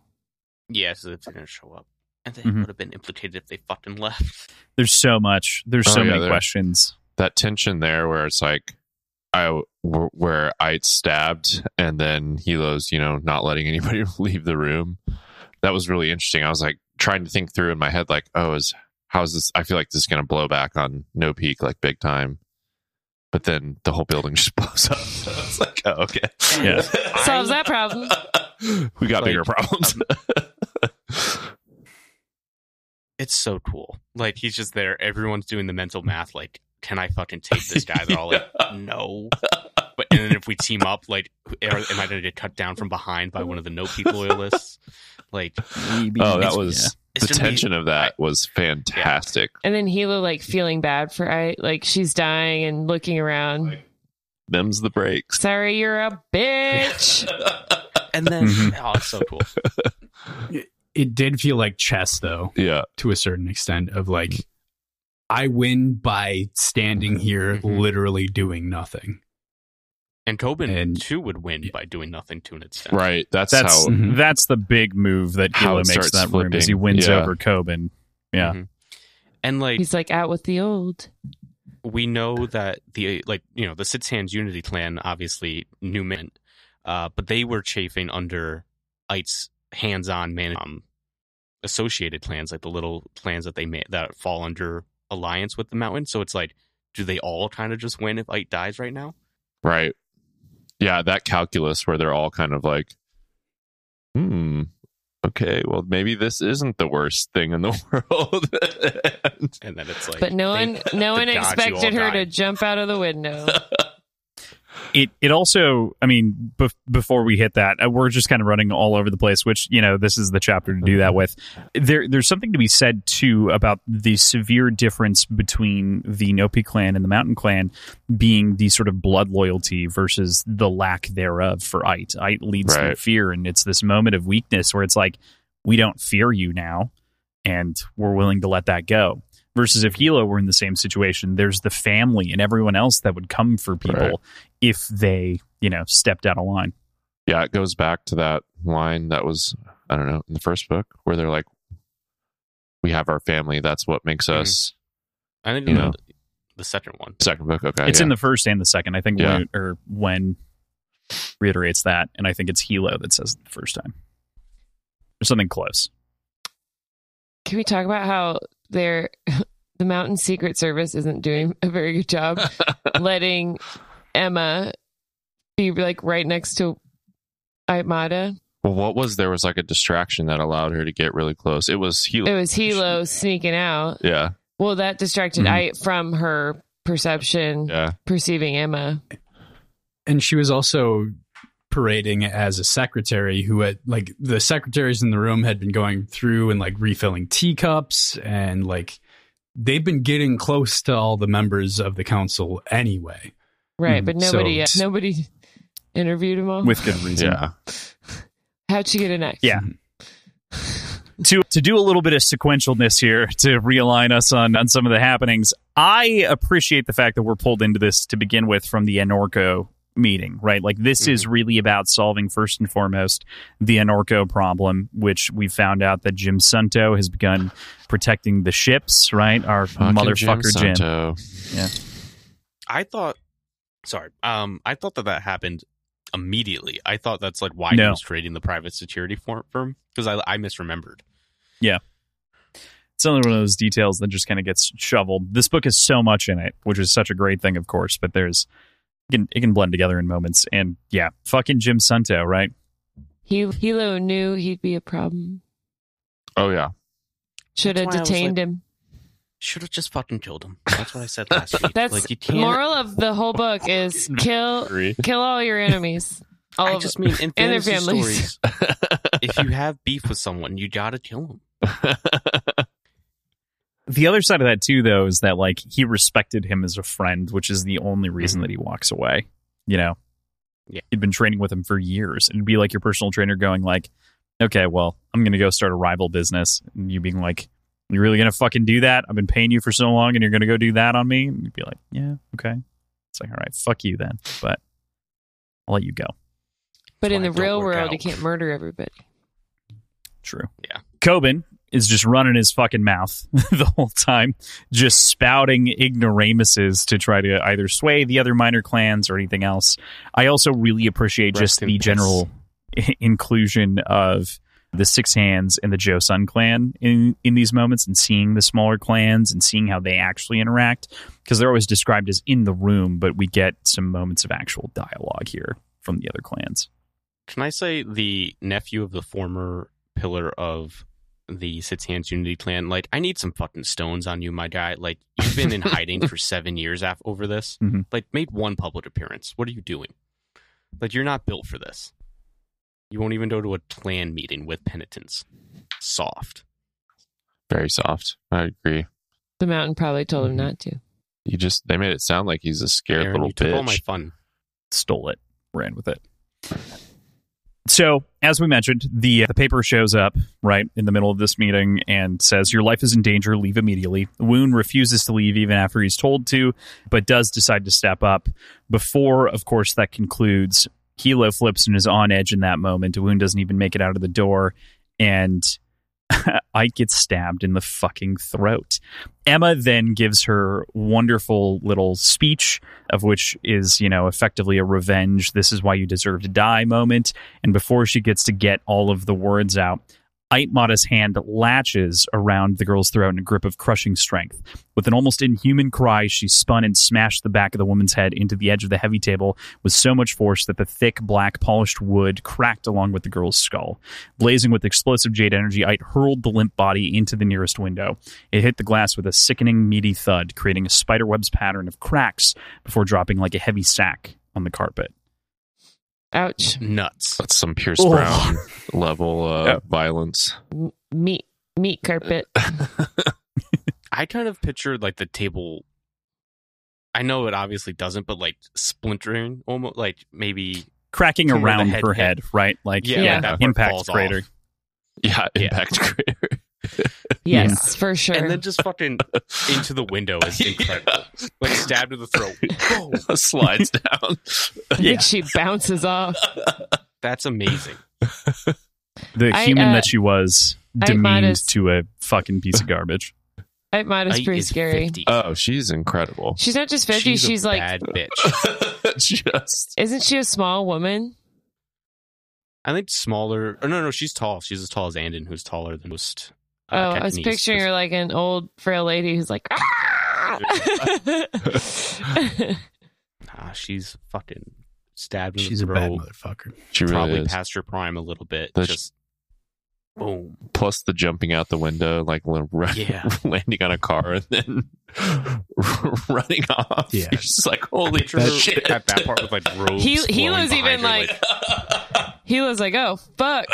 Yes, if they're gonna show up, and they Mhm. would have been implicated if they fucking left. There's so much. There's Oh, so yeah, many there- questions. that tension there where it's like I where Ayt's stabbed and then Hilo's you know not letting anybody leave the room. That was really interesting. I was like trying to think through in my head like oh is how is this? I feel like this is going to blow back on No Peak like big time. But then the whole building just blows up. So it's like, oh, okay. Yeah. Solves that problem. we got Like, bigger um, problems. It's so cool. Like he's just there. Everyone's doing the mental math. Like, can I fucking take this guy? They're all like, no. But and then if we team up, like, am I going to get cut down from behind by one of the no people loyalists? Like, oh, that was it's the gonna be- tension of that was fantastic. And then Hilo like feeling bad for I like she's dying and looking around. Them's the breaks. Sorry, you're a bitch. and then Mhm. oh, it's so cool. It did feel like chess though, Yeah. to a certain extent. Of like, I win by standing here, Mhm. literally doing nothing. And Koben And- too would win by doing nothing to an extent. Right. That's, That's how Mhm. that's the big move that How Hilo it makes in starts that room is he wins Yeah. over Koben. Yeah. Mhm. And like He's like out with the old. we know that the like you know the Six Hands Unity clan obviously knew men, uh, but they were chafing under Ayt's hands-on man um, associated clans, like the little clans that they made that fall under alliance with the Mountain. So it's like, do they all kind of just win if Ite dies right now? Right. Yeah, that calculus where they're all kind of like, hmm, okay, well, maybe this isn't the worst thing in the world. And then it's like, But no one, no one expected all her to jump out of the window. it it also i mean bef- before we hit that uh, we're just kind of running all over the place which you know this is the chapter to do that with. There there's something to be said too about the severe difference between the No Peak clan and the mountain clan being the sort of blood loyalty versus the lack thereof for Ayt Ayt leads Right. fear and it's this moment of weakness where it's like we don't fear you now and we're willing to let that go versus if hilo were in the same situation there's the family and everyone else that would come for people Right. if they, you know, stepped out of line. yeah, it goes back to that line that was, I don't know, in the first book where they're like, we have our family. That's what makes Mhm. us. I think you the, know. the second one. Second book, okay. it's yeah. in the first and the second. I think Yeah. when, or when reiterates that, and I think it's Hilo that says it the first time. Or something close. Can we talk about how they're the Mountain Secret Service isn't doing a very good job letting Emma be like right next to Ayt Mada? Well, what was there was like a distraction that allowed her to get really close. It was Hilo. It was Hilo sneaking out. yeah, Well, that distracted Mhm. I from her perception, yeah, perceiving Emma. and she was also parading as a secretary who had like the secretaries in the room had been going through and like refilling teacups and like they've been getting close to all the members of the council anyway Right, Mhm. but nobody So- nobody interviewed him all. With good reason. yeah. How'd she get a knife? Yeah. to to do a little bit of sequentialness here to realign us on on some of the happenings. I appreciate the fact that we're pulled into this to begin with from the Anorco meeting, right? Like this is really about solving first and foremost the Anorco problem, which we found out that Jim Sunto has begun protecting the ships, right? Our Fucking motherfucker Jim. Sunto. I thought, sorry, um, I thought that that happened immediately. I thought that's like why No. he was creating the private security firm because I, I misremembered. Yeah it's only one of those details that just kind of gets shoveled. This book has so much in it, which is such a great thing, of course, but there's it can, it can blend together in moments. And yeah, fucking Jim Sunto, right? He Hilo knew he'd be a problem. Oh yeah, Should have That's why I was detained like- him. Should have just fucking killed him. That's what I said last week. That's like you the can't. moral of the whole book is kill agree. kill all your enemies. All I of just mean in and their families. stories, if you have beef with someone, you gotta kill them. The other side of that too, though, is that like he respected him as a friend, which is the only reason mm-hmm. that he walks away. You know, Yeah. he'd been training with him for years. It'd be like your personal trainer going like, "Okay, well, I'm going to go start a rival business," and you being like, "You really going to fucking do that? I've been paying you for so long, and you're going to go do that on me?" And you'd be like, "Yeah, okay." It's like, all right, fuck you then, but I'll let you go. but in the it real world, out. you can't murder everybody. True. Yeah. Koben is just running his fucking mouth the whole time, just spouting ignoramuses to try to either sway the other minor clans or anything else. I also really appreciate just Rest in the peace. general inclusion of the Six Hands and the Jo Sun clan in in these moments and seeing the smaller clans and seeing how they actually interact because they're always described as in the room, but we get some moments of actual dialogue here from the other clans. Can I say the nephew of the former pillar of the Six Hands Unity clan? Like, I need some fucking stones on you, my guy. Like, you've been in hiding for seven years af- over this. Mhm. Like, make one public appearance. What are you doing? Like, you're not built for this. You won't even go to a clan meeting with penitents. Soft. Very soft. I agree. The mountain probably told him not to. You just they made it sound like he's a scared Aaron, little you took all my bitch. fun. stole it, ran with it. So, as we mentioned, the uh, the paper shows up right in the middle of this meeting and says, "Your life is in danger. Leave immediately." Woon refuses to leave even after he's told to, but does decide to step up. Before, of course, that concludes. Hilo flips and is on edge in that moment. Woon doesn't even make it out of the door, and Ayt gets stabbed in the fucking throat. Emma then gives her wonderful little speech, of which is, you know, effectively a revenge, this is why you deserve to die moment. And before she gets to get all of the words out, Ayt Mada's hand latches around the girl's throat in a grip of crushing strength. With an almost inhuman cry, she spun and smashed the back of the woman's head into the edge of the heavy table with so much force that the thick, black, polished wood cracked along with the girl's skull. Blazing with explosive jade energy, Ayt hurled the limp body into the nearest window. It hit the glass with a sickening, meaty thud, creating a spiderweb's pattern of cracks before dropping like a heavy sack on the carpet. Ouch. Nuts. That's some Pierce Oh. Brown level uh, Yeah. violence. Meat meat carpet. I kind of pictured like the table. I know it obviously doesn't, but like splintering, almost like maybe. Cracking From where the around head her hit. head, right? Like Yeah, Yeah. that impact crater. off. Yeah, Yeah. impact crater. Yes, for sure. and then just fucking into the window is incredible. like stabbed to the throat. Boom. Slides down. I think she bounces off. That's amazing. The I, human uh, that she was I demeaned might to a fucking piece of garbage. It might is Ayt pretty scary. 50. Oh, she's incredible. She's not just 50, she's, she's, a like, bad bitch. Just isn't she a small woman? I think smaller. Or no, no, she's tall. She's as tall as Anden, who's taller than most. Uh, oh, I was picturing her like an old frail lady who's like, "Ah!" Nah, she's fucking stabbed in She's the a bad motherfucker. she really Probably is. past her prime a little bit. That's- just boom. Plus the jumping out the window, like li- Yeah. landing on a car and then running off. Yeah. You're just like, holy Picture her shit. at that part with like robes. He- flowing Hilo's behind even her, like- he was like, oh, fuck.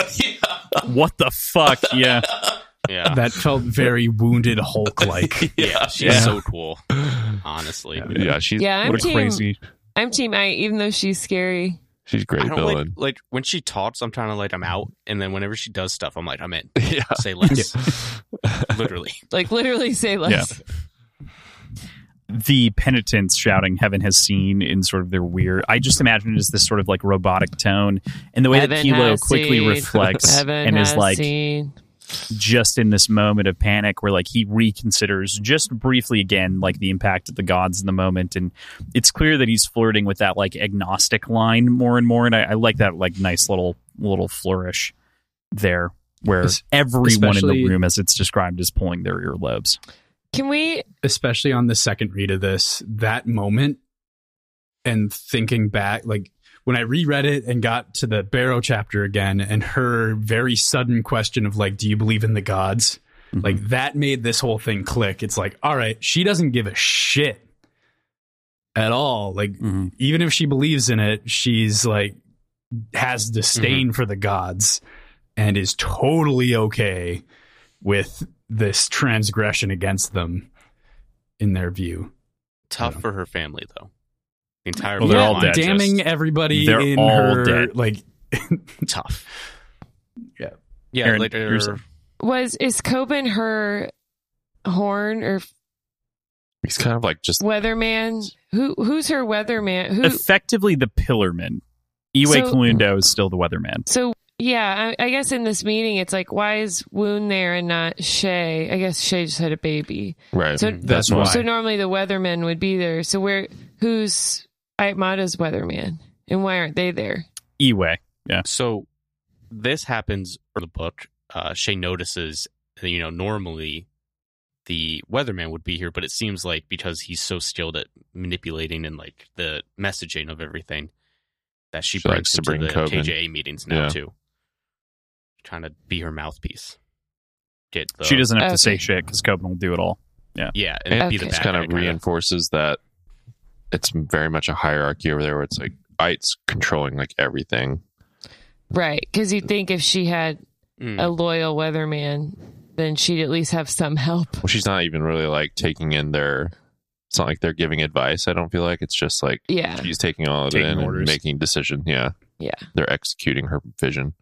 What the fuck? Yeah. Yeah, That felt very wounded Hulk like. yeah, she's Yeah. so cool. Honestly, Yeah, she's Yeah, I'm What a team, crazy. I'm team I, even though she's scary. she's great I don't villain. like like when she talks. I'm trying to like I'm out, and then whenever she does stuff, I'm like I'm in. yeah. Say less. Literally. Like, literally say less. the penitents shouting heaven has seen in sort of their weird i just imagine it as this sort of like robotic tone and the way that Hilo quickly seen. reflects Heaven and is like seen. Just in this moment of panic where like he reconsiders just briefly again like the impact of the gods in the moment and it's clear that he's flirting with that like agnostic line more and more and i, I like that like nice little little flourish there where Es- everyone in the room as it's described is pulling their earlobes Can we? especially on the second read of this, that moment and thinking back, like when I reread it and got to the Bero chapter again and her very sudden question of like, do you believe in the gods? Mhm. Like that made this whole thing click. It's like, all right, she doesn't give a shit at all. Like Mhm. even if she believes in it, she's like has disdain for the gods and is totally okay with this transgression against them in their view. Tough for her family though. The entire Well, they're yeah, all family dead. just damning everybody They're in all her dead. like tough. Yeah. Yeah, Aaron, like you're her- saying- Was is Koben her horn or He's kind of like just weatherman? Who who's her weatherman? Who? effectively the pillarman Iwe So- Kalundo is still the weatherman So yeah, I, I guess in this meeting, it's like, why is Woon there and not Shae? I guess Shae just had a baby. right. So mm-hmm. That's why. why. So normally the weatherman would be there. So where? Who's Ayt Mada's weatherman, and why aren't they there? Iwe Yeah. So this happens in the book. Uh, Shae notices that, you know, normally the weatherman would be here, but it seems like because he's so skilled at manipulating and like the messaging of everything that she She brings to bring the Koben. KJA meetings now Yeah. too. Trying to be her mouthpiece. Get the, she doesn't have to say shit because Koben will do it all yeah, and And be the Okay. This bad kind guy of kinda. reinforces that it's very much a hierarchy over there where it's like Ayt's controlling like everything. Right, because you'd think if she had Mm. a loyal weatherman, then she'd at least have some help. Well, she's not even really like taking in their. It's not like they're giving advice. I don't feel like it's just like Yeah, she's taking all of it in orders. and making decisions. Yeah, yeah. they're executing her vision.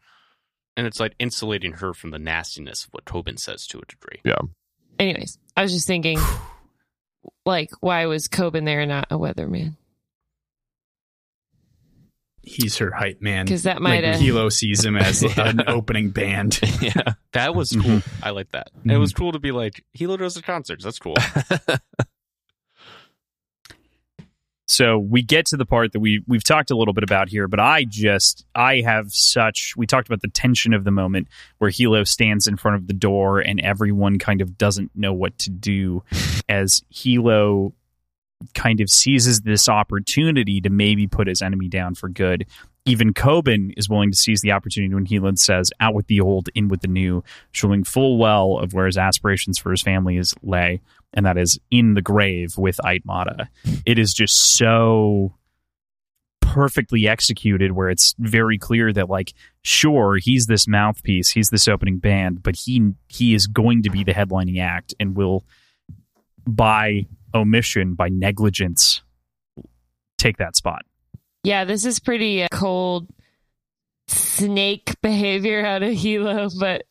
and it's like insulating her from the nastiness of what Koben says to a degree. Yeah. Anyways, I was just thinking, like, why was Koben there and not a weatherman? he's her hype man. Because that might like. Hilo sees him as an opening band. yeah, That was cool. Mm-hmm. I like that. And It was cool to be like, Hilo does the concerts. That's cool. So we get to the part that we we've talked a little bit about here, but I just I have such we talked about the tension of the moment where Hilo stands in front of the door and everyone kind of doesn't know what to do as Hilo kind of seizes this opportunity to maybe put his enemy down for good. Even Koben is willing to seize the opportunity when Helan says, out with the old, in with the new, showing full well of where his aspirations for his family is lay, and that is in the grave with Ayt Mada. It is just so perfectly executed where it's very clear that like sure he's this mouthpiece he's this opening band but he he is going to be the headlining act and will by omission by negligence take that spot Yeah, this is pretty uh, cold snake behavior out of Hilo, but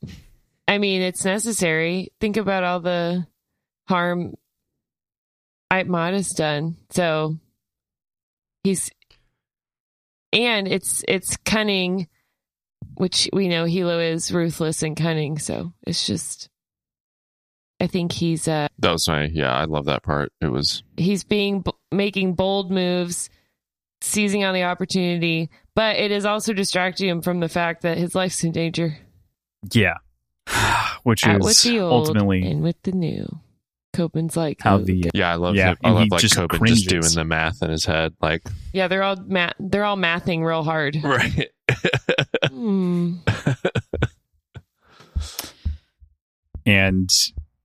I mean, it's necessary. Think about all the harm Ayt Mada's done. So he's and it's it's cunning, which we know Hilo is ruthless and cunning, so it's just I think he's uh That was my yeah. I love that part. It was he's being making bold moves, seizing on the opportunity, but it is also distracting him from the fact that his life's in danger. yeah which Out with is the old ultimately and with the new. Koben's like, how the yeah. I love Yeah, it. I love he like just Koben cringes. just doing the math in his head. Like yeah, they're all ma- they're all mathing real hard. right. Hmm. and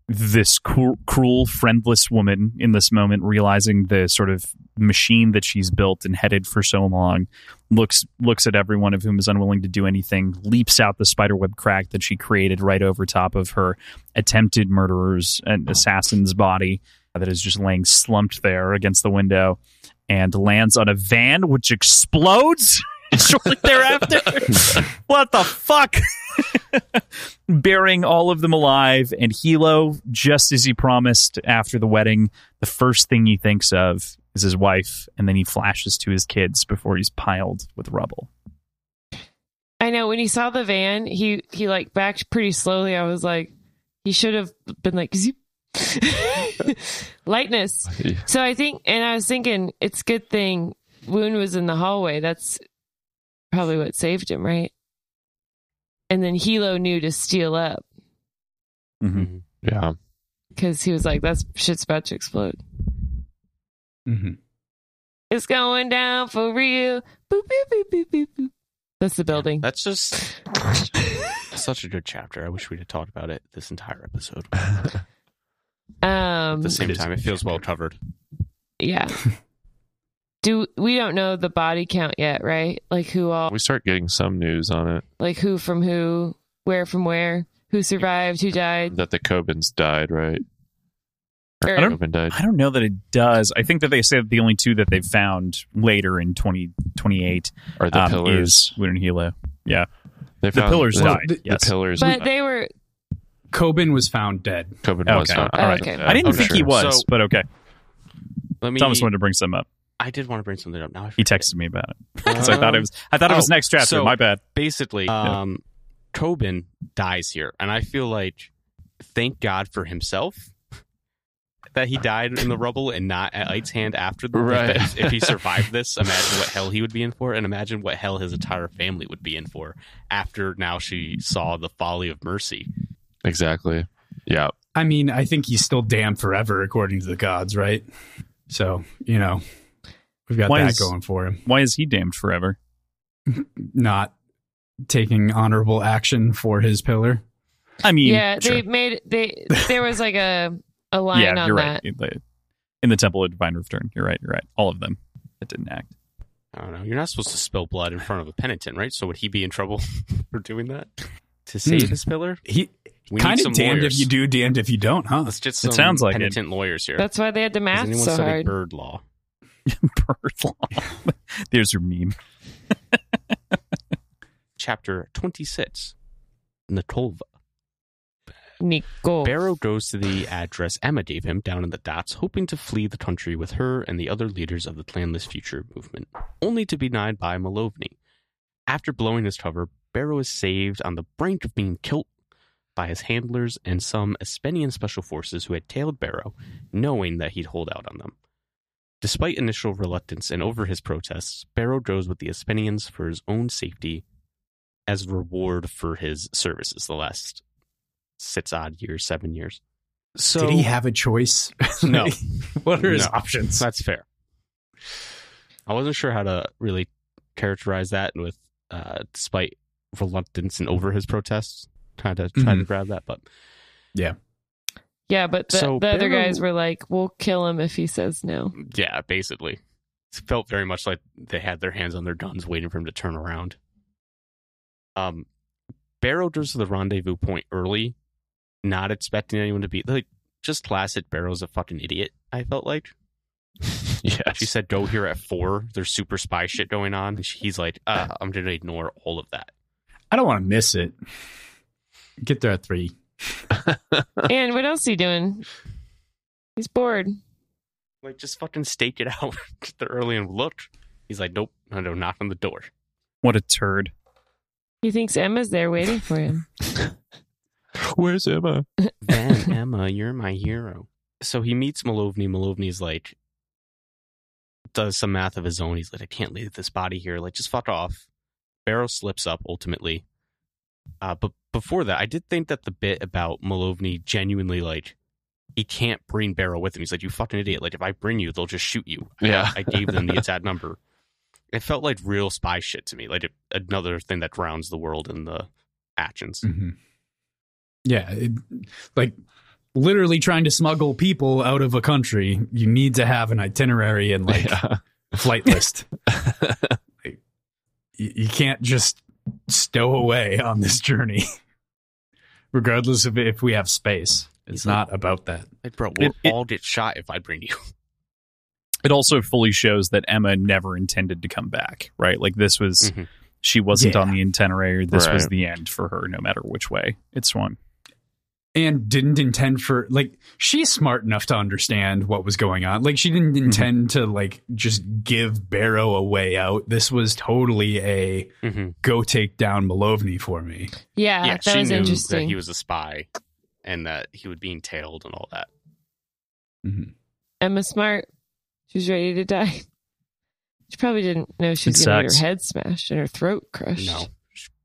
this cru- cruel, friendless woman in this moment, realizing the sort of machine that she's built and headed for so long, looks looks at everyone of whom is unwilling to do anything, leaps out the spiderweb crack that she created right over top of her attempted murderer's and assassin's body that is just laying slumped there against the window, and lands on a van which explodes shortly thereafter. what the fuck? burying all of them alive. And Hilo, just as he promised after the wedding, the first thing he thinks of is his wife, and then he flashes to his kids before he's piled with rubble. I know when he saw the van, he he like backed pretty slowly. I was like, he should have been like zoop. lightness. So I think, and I was thinking, it's a good thing Woon was in the hallway. That's probably what saved him, right? And then Hilo knew to steal up Mm-hmm. yeah. because he was like, "That's shit's about to explode. Mhm. It's going down for real." Boop, boop, boop, boop, boop, boop. That's the building. That's just such a good chapter. I wish we'd have talked about it this entire episode. Um, At the same It is time, it feels well covered. yeah. Do we don't know the body count yet, right? Like who all, We start getting some news on it like who from who, where from where, who survived, who died. that the Kobens died. Right. Or- I don't- Koben died. I don't know that it does. I think that they say that the only two that they've found later in 2028 are the um, pillars. is Woon and Hilo. Yeah. They The pillars the, died. the- The yes. pillars. But they were Koben was found dead. Koben was Okay. not. Oh, all right. okay. I didn't okay, think he was, So- but okay. Let me. Thomas wanted to bring some up. I did want to bring something up. Now I He texted me about it because I thought it Um, was. I thought it was oh, next chapter. so- My bad. basically um Koben dies here and I feel like thank God for himself that he died in the rubble and not at Ayt's hand after the Right. if, if he survived this imagine what hell he would be in for and imagine what hell his entire family would be in for after now she saw the folly of mercy Exactly. Yeah. I mean, I think he's still damned forever, according to the gods, right? So, you know, we've got Why that is- going for him. Why is he damned forever? Not taking honorable action for his pillar. I mean, yeah. sure. They made they there was like a a line yeah, on you're that. right. In the, in the Temple of Divine Return, you're right. You're right. All of them that didn't act. I don't know you're not supposed to spill blood in front of a penitent right so would he be in trouble for doing that to save Hmm. his pillar He we kind of damned lawyers. if you do, damned if you don't, huh? let's get It sounds like it. penitent lawyers here That's why they had to Has math anyone so studied hard. bird law Bird law. There's your meme. chapter 26 Natolva. Nico. Bero goes to the address Emma gave him down in the docks, hoping to flee the country with her and the other leaders of the Clanless Future movement, only to be denied by Malovny. After blowing his cover, Bero is saved on the brink of being killed by his handlers and some Espenian special forces who had tailed Bero, knowing that he'd hold out on them. Despite initial reluctance and over his protests, Bero goes with the Espenians for his own safety as reward for his services the last six odd years, seven years. So Did he have a choice? No. What are his No. options? That's fair. I wasn't sure how to really characterize that with uh, despite reluctance and over his protests. Trying to try to grab that, but Yeah, Yeah, but the, So the other Bero- guys were like, "We'll kill him if he says no." yeah, basically, it felt very much like they had their hands on their guns, waiting for him to turn around. Um, Bero goes to the rendezvous point early, not expecting anyone to be like just classic. Bero's a fucking idiot. I felt like yeah. she said, "Go here at four. There's super spy shit going on." And he's like, uh, "I'm gonna ignore all of that." I don't want to miss it. Get there at three. and what else he doing? He's bored. Like, just fucking stake it out Get there early and look. He's like, "Nope, no, no, knock on the door." What a turd. He thinks Emma's there waiting for him. Where's Emma? Van Emma, you're my hero. So he meets Malovny. Malovny's like, does some math of his own. He's like, I can't leave this body here. Like, just fuck off. Bero slips up ultimately. Uh, but before that, I did think that the bit about Malovny genuinely like, he can't bring Bero with him. He's like, you fucking idiot. Like, if I bring you, they'll just shoot you. Yeah. I gave them the exact number. It felt like real spy shit to me. Like it, another thing that drowns the world in the actions. Mhm. Yeah, it, like literally trying to smuggle people out of a country, you need to have an itinerary and like Yeah. flight list. you, you can't just stow away on this journey, regardless of if we have space. It's like- not about that. Like, bro, we'll It- it- all get shot if I bring you. It also fully shows that Emma never intended to come back, right? Like this was Mhm. she wasn't Yeah. on the itinerary. This was the end for her, no matter which way it swung. And didn't intend for like she's smart enough to understand what was going on like she didn't Mm-hmm. intend to like just give Bero a way out this was totally a Mm-hmm. go take down malovny for me Yeah, yeah, that she was knew interesting. that he was a spy and that he would be entailed and all that. mm-hmm. Emma Smart. She was ready to die. She probably didn't know she was going to get her head smashed and her throat crushed. No.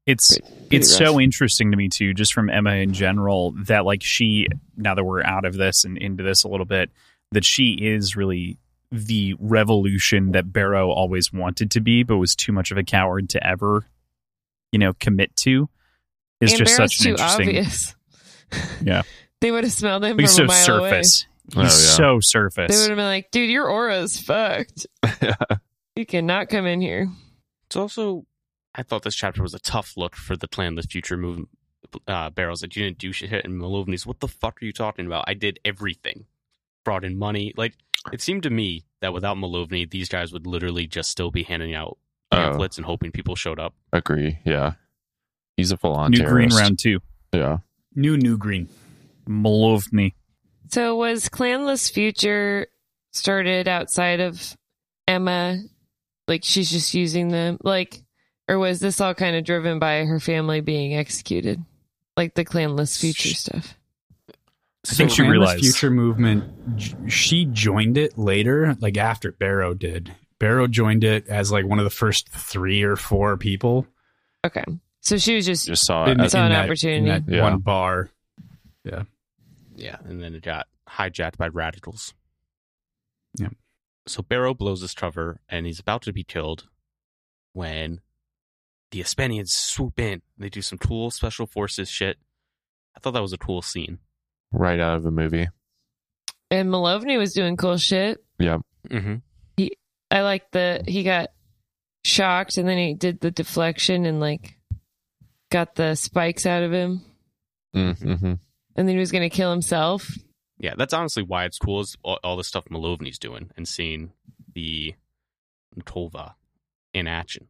It's Pretty- pretty it's rough. so interesting to me too, just from Emma in general, that like she now that we're out of this and into this a little bit, that she is really the revolution that Bero always wanted to be, but was too much of a coward to ever, you know, commit to. Is and just Bero's such an too interesting. obvious. Yeah. they would have smelled him He's from so a mile surface. Oh, He's yeah. so surface. They would have been like, "Dude, your aura's fucked. You cannot come in here." It's also, I thought this chapter was a tough look for the Clanless Future movement. Uh, Barrels that you didn't do shit, and Malovny's, what the fuck are you talking about? I did everything. Brought in money. Like, it seemed to me that without Malovny, these guys would literally just still be handing out Oh. pamphlets and hoping people showed up. Agree. Yeah. He's a full on New green round two. Yeah. new new green Malovny. So was Clanless Future started outside of Emma? Like she's just using them, like, or was this all kind of driven by her family being executed, like the Clanless Future stuff? I think she Clanless realized- future movement she joined it later like after Bero did Bero joined it as like one of the first three or four people Okay, so she was just Just saw in, it. as- Saw an that, opportunity. in that Yeah. one bar Yeah, Yeah, and then it got hijacked by radicals. Yeah. So Bero blows his cover, and he's about to be killed when the Espenians swoop in. They do some cool special forces shit. I thought that was a cool scene. right out of the movie. and Malovny was doing cool shit. Yeah. Mm-hmm. I like the he got shocked and then he did the deflection and like got the spikes out of him, Mm-hmm. and then he was gonna kill himself. Yeah, that's honestly why it's cool is all, all the stuff Malovny's doing and seeing the Tolva in action.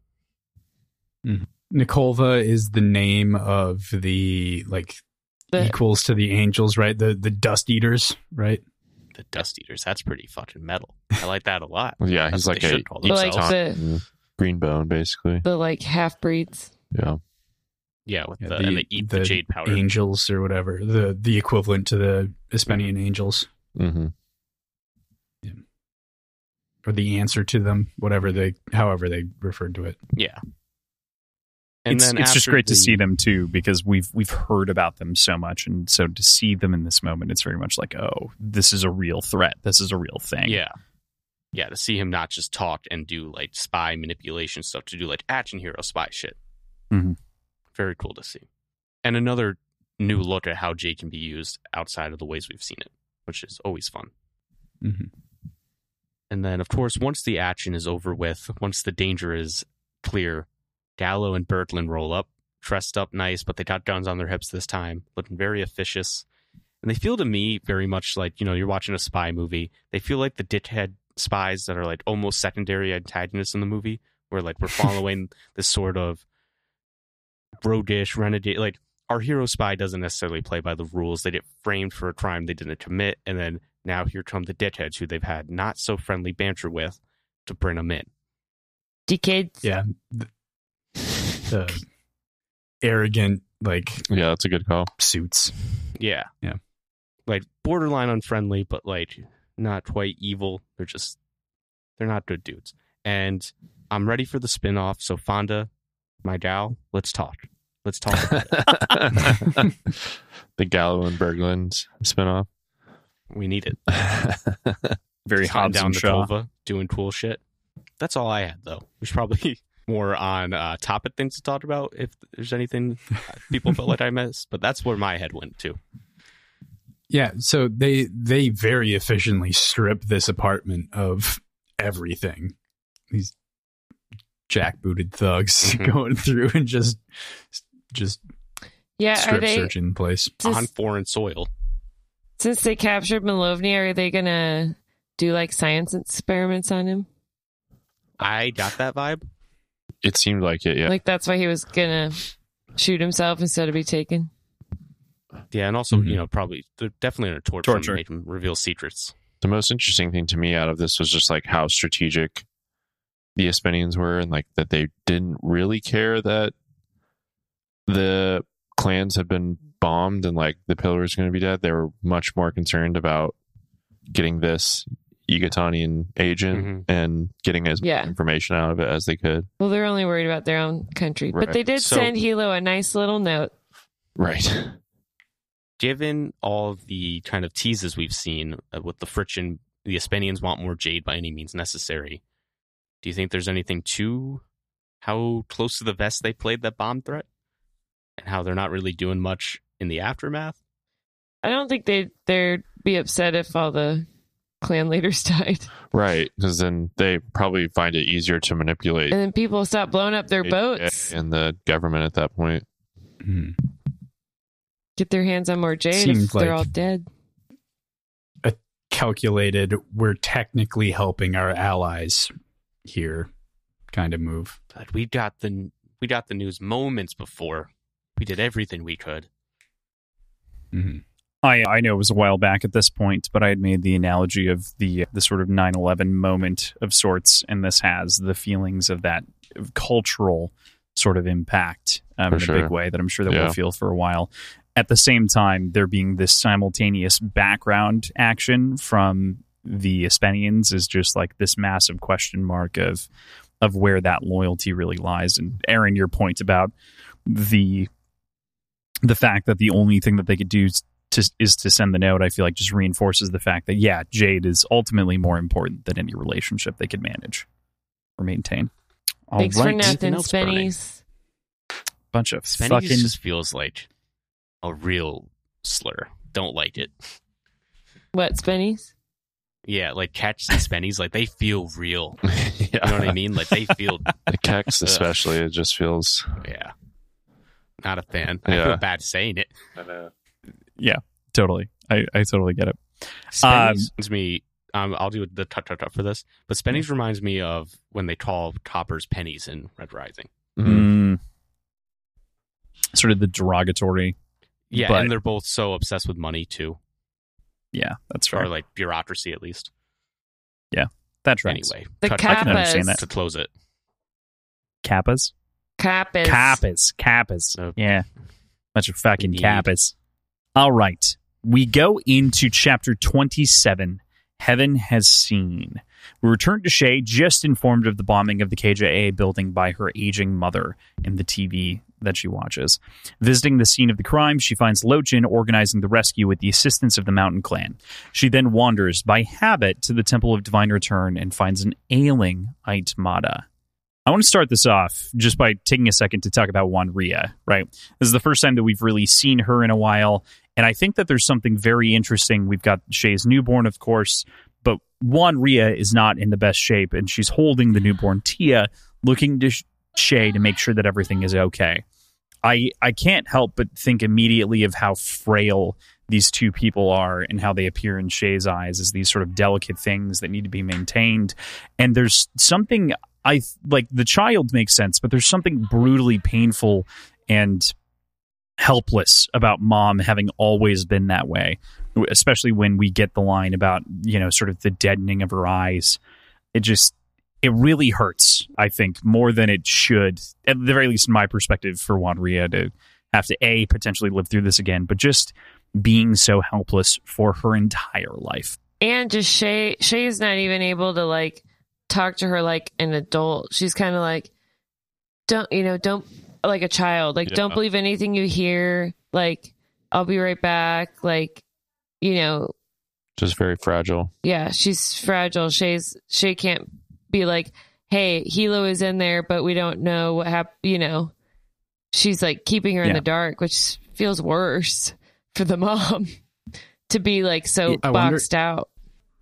Nikolva is the name of the like The- equals to the angels, right? The the dust eaters, right? The Dust Eaters. That's pretty fucking metal. I like that a lot. Yeah. That's He's like a should like themselves. the green bone, basically. the like half breeds. Yeah. Yeah, with Yeah, the, and they eat the, jade powder. Angels or whatever. The the equivalent to the Espenian angels. Mm-hmm. or the answer to them, whatever they, however they referred to it. Yeah. And it's then it's just great to see them too because we've we've heard about them so much, and so to see them in this moment, it's very much like, oh, this is a real threat. This is a real thing. Yeah. Yeah, to see him not just talk and do like spy manipulation stuff, to do like action hero spy shit. Mhm. Very cool to see. And another new look at how Jay can be used outside of the ways we've seen it, which is always fun. Mhm. And then, of course, once the action is over with, once the danger is clear, Gallo and Berglund roll up, dressed up nice, but they got guns on their hips this time, looking very officious. And they feel to me very much like, you know, you're watching a spy movie. They feel like the dickhead spies that are like almost secondary antagonists in the movie, where like we're following this sort of roguish renegade. Like our hero spy doesn't necessarily play by the rules. They get framed for a crime they didn't commit, and then now here come the dickheads who they've had not so friendly banter with to bring them in. Decades. Yeah. The, the arrogant, like, Yeah, that's a good call. suits. Yeah. Yeah. Like borderline unfriendly, but like not quite evil. They're just they're not good dudes. And I'm ready for the spin off. So Fonda, my gal, let's talk. Let's talk the Gallo and Berglund spinoff. We need it. very hot down the to Tova, doing cool shit. That's all I had though. We should probably more on uh, topic things to talk about if there's anything people felt like I missed. But that's where my head went to. Yeah, so they they very efficiently strip this apartment of everything. These jackbooted thugs Mhm. going through and just just Yeah, are strip they searching the place. Just- on foreign soil. since they captured Malovny? Are they gonna do like science experiments on him? I got that vibe. It seemed like it, yeah. Like that's why he was gonna shoot himself instead of be taken. Yeah, and also Mhm. you know probably they're definitely in a torture, Torture. and make him reveal secrets. the most interesting thing to me out of this was just like how strategic the Espenians were and like that they didn't really care that the clans had been bombed and like the pillar was going to be dead. They were much more concerned about getting this Ygutanian agent Mhm. and getting as Yeah. much information out of it as they could. Well, they're only worried about their own country, but they did So- send Hilo a nice little note. Right. Given all the kind of teases we've seen uh, with the friction, the Espenians want more jade by any means necessary. Do you think there's anything to how close to the vest they played that bomb threat, and how they're not really doing much in the aftermath? I don't think they they'd be upset if all the clan leaders died, Right. Because then they probably find it easier to manipulate and then people stop blowing up their boats, and the government at that point. Mhm. get their hands on more jade Seemed if they're like- all dead. A Calculated, we're technically helping our allies here kind of move. But we got the we got the news moments before. We did everything we could. Mhm. I I know it was a while back at this point, but I had made the analogy of the the sort of 9/11 moment of sorts, and this has the feelings of that cultural sort of impact um, in a big way that I'm sure that Yeah. we'll feel for a while. At the same time, there being this simultaneous background action from the Espenians is just like this massive question mark of of where that loyalty really lies. And Aaron, your point about the the fact that the only thing that they could do to, is to send the note, I feel like just reinforces the fact that yeah, Jade is ultimately more important than any relationship they could manage or maintain. All Thanks for nothing, else burning? Spennies. bunch of Spenny's fucking just feels like a real slur. Don't like it. What Spennies? Yeah, like catch and Spenny's, like they feel real. yeah. You know what I mean? Like they feel, The Kex especially, it just feels. yeah. Not a fan. I Yeah. feel bad saying it. Totally. I, I totally get it. Spenny's reminds me. Um, I'll do the tut tut tut for this, but Spenny's reminds me of when they call coppers pennies in Red Rising. Mm. Mm. Sort of the derogatory. Yeah, But- and they're both so obsessed with money too, Yeah, that's or fair. like bureaucracy at least. Yeah, that's right. Anyway, The tut- I can understand that. to close it. Kappas. Kappas. Kappas. Kappas. No. Yeah. Bunch of fucking Indeed. kappas. All right. We go into chapter 27 Heaven has seen. We return to Shae, just informed of the bombing of the KJA building by her aging mother in the TV that she watches. Visiting the scene of the crime, she finds Lott Jin organizing the rescue with the assistance of the Mountain Clan. She then wanders by habit to the Temple of Divine Return and finds an ailing Ayt Mada. I want to start this off just by taking a second to talk about Wan Ria, right? This is the first time that we've really seen her in a while. And I think that there's something very interesting. We've got Shae's newborn, of course, but Wan Ria is not in the best shape, and she's holding the newborn Tia, looking to Shae to make sure that everything is okay. I I can't help but think immediately of how frail these two people are and how they appear in Shae's eyes as these sort of delicate things that need to be maintained. And there's something I like the child makes sense, but there's something brutally painful and helpless about mom having always been that way, especially when we get the line about, you know, sort of the deadening of her eyes. It just it really hurts, I think, more than it should, at the very least in my perspective, for Wan Ria to have to A, potentially live through this again, but just being so helpless for her entire life. And just Shae Shae's not even able to like talk to her like an adult. She's kind of like don't you know, don't like a child. Like Yeah. don't believe anything you hear. Like I'll be right back. Like you know, Just very fragile. yeah, she's fragile. Shae's Shae can't be like, "Hey, Hilo is in there, but we don't know what happened." You know, she's like keeping her in the dark, which feels worse for the mom to be like so I wonder- boxed out.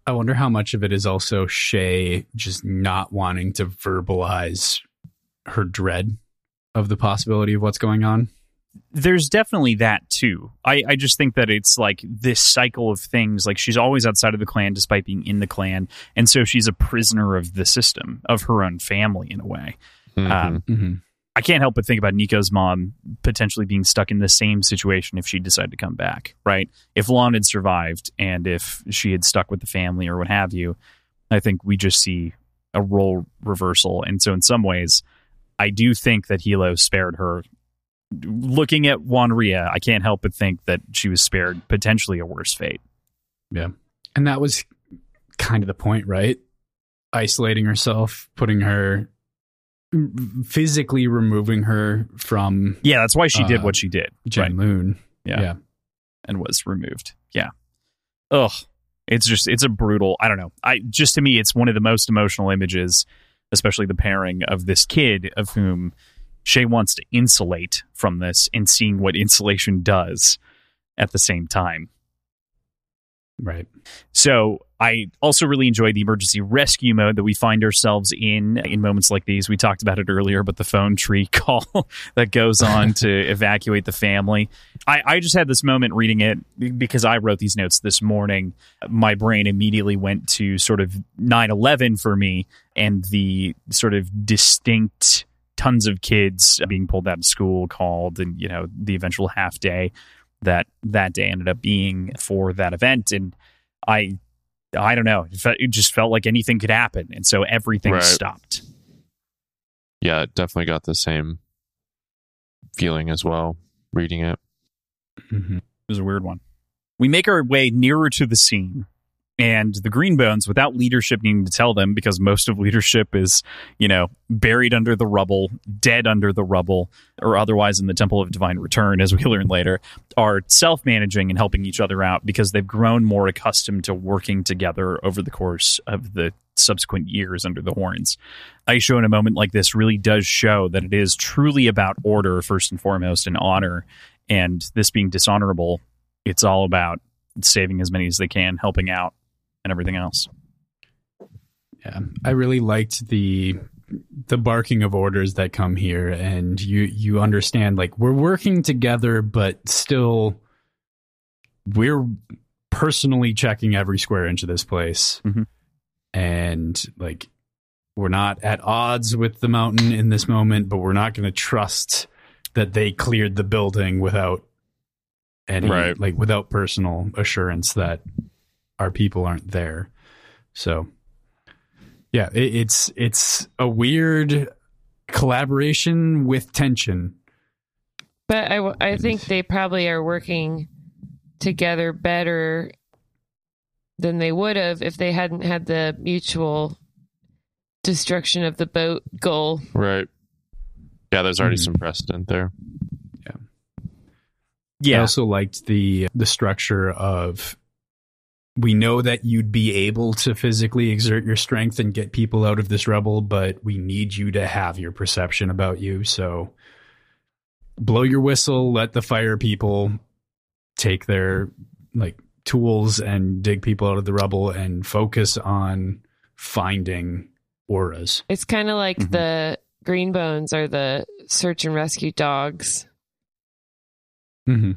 I wonder how much of it is also Shae just not wanting to verbalize her dread of the possibility of what's going on. there's definitely that too. I, I just think that it's like this cycle of things. Like she's always outside of the clan despite being in the clan. And so she's a prisoner of the system, of her own family in a way. Mhm. Um, Mm-hmm. I can't help but think about Niko's mom potentially being stuck in the same situation if she decided to come back, right? If Lan had survived and if she had stuck with the family or what have you, I think we just see a role reversal. And so, in some ways, I do think that Hilo spared her. Looking at Wan Ria, I can't help but think that she was spared potentially a worse fate. Yeah. And that was kind of the point, right? Isolating herself, putting her physically removing her from Yeah, that's why she did Uh, what she did. Janloon. Yeah. yeah. and was removed. Yeah. Ugh. It's just it's a brutal, I don't know. I just to me it's one of the most emotional images, especially the pairing of this kid of whom Shae wants to insulate from this and seeing what insulation does at the same time. Right. So I also really enjoy the emergency rescue mode that we find ourselves in in moments like these. We talked about it earlier, but the phone tree call that goes on to evacuate the family. I, I just had this moment reading it because I wrote these notes this morning. My brain immediately went to sort of 9 11 for me and the sort of distinct tons of kids being pulled out of school called and, you know, the eventual half day that that day ended up being for that event. And I I don't know. It, just felt like anything could happen, and so everything Right. stopped. Yeah, it definitely got the same feeling as well reading it. Mm-hmm. It was a weird one. We make our way nearer to the scene, and the Greenbones, without leadership needing to tell them, because most of leadership is, you know, buried under the rubble, dead under the rubble, or otherwise in the Temple of Divine Return, as we learn later, are self managing and helping each other out because they've grown more accustomed to working together over the course of the subsequent years under the horns. Aisho, in a moment like this, really does show that it is truly about order, first and foremost, and honor. And this being dishonorable, it's all about saving as many as they can, helping out, and everything else. Yeah, I really liked the the barking of orders that come here, and you you understand like we're working together, but still we're personally checking every square inch of this place, Mhm. and like we're not at odds with the mountain in this moment, but we're not going to trust that they cleared the building without any Right. like without personal assurance that our people aren't there. So yeah, it, it's it's a weird collaboration with tension. But I I think they probably are working together better than they would have if they hadn't had the mutual destruction of the boat goal. Right. Yeah, there's already Mhm. some precedent there. Yeah. Yeah. I also liked the the structure of we know that you'd be able to physically exert your strength and get people out of this rubble, but we need you to have your perception about you. So blow your whistle, let the fire people take their like tools and dig people out of the rubble and focus on finding auras. It's kind of like Mhm. the green bones are the search and rescue dogs. Mm-hmm.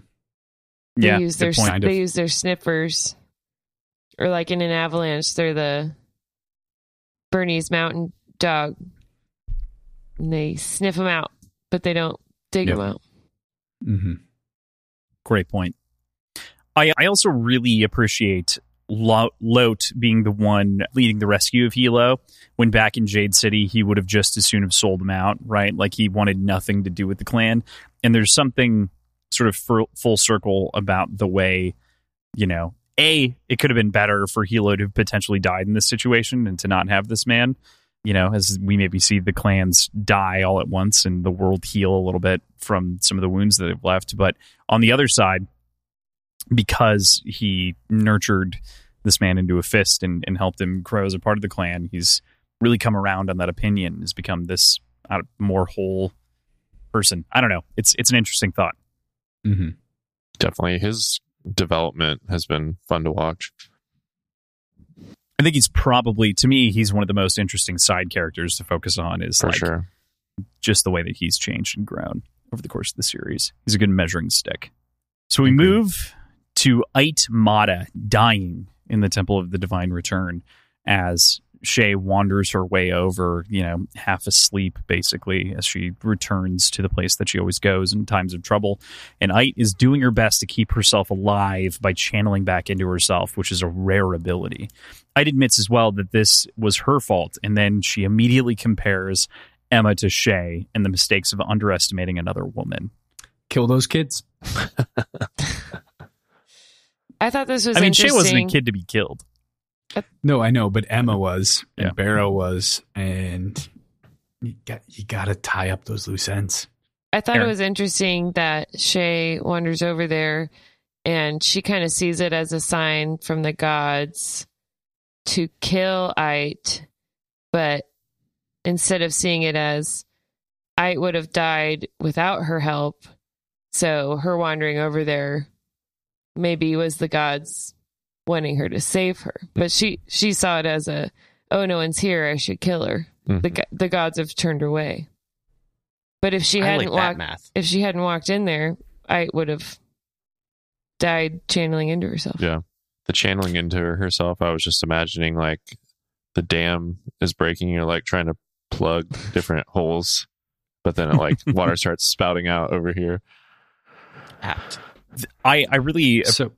They yeah. use their. They of. use their sniffers, or like in an avalanche, they're the Bernese Mountain Dog, and they sniff them out, but they don't dig Yep. them out. Mm-hmm. Great point. I, I also really appreciate Lo- Lott being the one leading the rescue of Hilo. When back in Jade City, he would have just as soon have sold him out, right? Like he wanted nothing to do with the clan. And there's something sort of full, full circle about the way, you know, a it could have been better for Hilo to have potentially died in this situation and to not have this man. You know, as we maybe see the clans die all at once and the world heal a little bit from some of the wounds that they've left. But on the other side, because he nurtured this man into a fist and, and helped him grow as a part of the clan, he's really come around on that opinion, has become this uh, more whole person. I don't know. It's it's an interesting thought. Mm-hmm. Definitely, his development has been fun to watch. I think he's probably to me he's one of the most interesting side characters to focus on is For like sure. just the way that he's changed and grown over the course of the series. He's a good measuring stick. So we move to Ayt Mada dying in the Temple of the Divine Return as Shae wanders her way over, you know, half asleep basically, as she returns to the place that she always goes in times of trouble. And Ayt is doing her best to keep herself alive by channeling back into herself, which is a rare ability. Ayt admits as well that this was her fault, and then she immediately compares Emma to Shae and the mistakes of underestimating another woman. Kill those kids. I thought this was I mean, Shae wasn't a kid to be killed. No, I know, but Emma was, and Yeah. Bero was, and you got you got to tie up those loose ends. I thought Aaron. it was interesting that Shae wanders over there and she kind of sees it as a sign from the gods to kill Ayt, but instead of seeing it as Ayt would have died without her help, so her wandering over there maybe was the gods wanting her to save her. But she she saw it as a oh no one's here, I should kill her. Mhm. The the gods have turned her away. But if she I hadn't like walked math. if she hadn't walked in there, I would have died channeling into herself. Yeah. The channeling into herself, I was just imagining like the dam is breaking. You're like trying to plug different holes, but then it like water starts spouting out over here. Apt. I, I really So,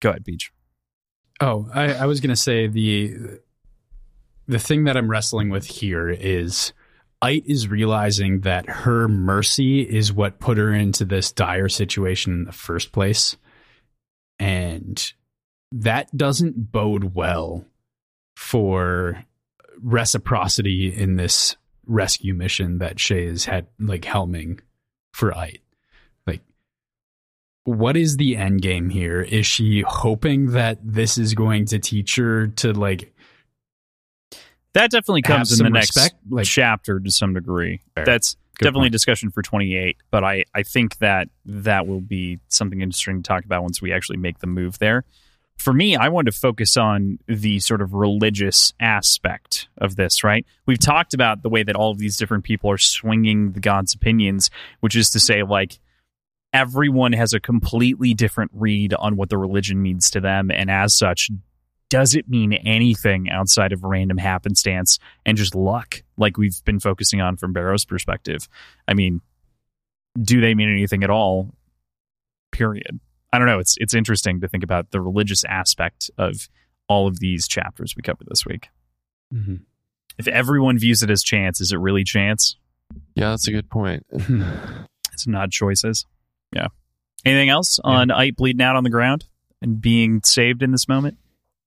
go ahead, Beach. Oh, I, I was gonna say the the thing that I'm wrestling with here is Ayt is realizing that her mercy is what put her into this dire situation in the first place, and that doesn't bode well for reciprocity in this rescue mission that Shae has had like helming for Ayt. What is the end game here? Is she hoping that this is going to teach her to like That definitely comes in the next respect? Like chapter to some degree. Fair. That's Good definitely point. a discussion for 28, but I, I think that that will be something interesting to talk about once we actually make the move there. For me, I wanted to focus on the sort of religious aspect of this, right? We've talked about the way that all of these different people are swinging the God's opinions, which is to say, like, everyone has a completely different read on what the religion means to them. And as such, does it mean anything outside of random happenstance and just luck, like we've been focusing on from Bero's perspective? I mean, do they mean anything at all? Period. I don't know. It's it's interesting to think about the religious aspect of all of these chapters we covered this week. Mhm. If everyone views it as chance, is it really chance? Yeah, that's a good point. It's not choices. Yeah. Anything else on Ayt bleeding out on the ground and being saved in this moment?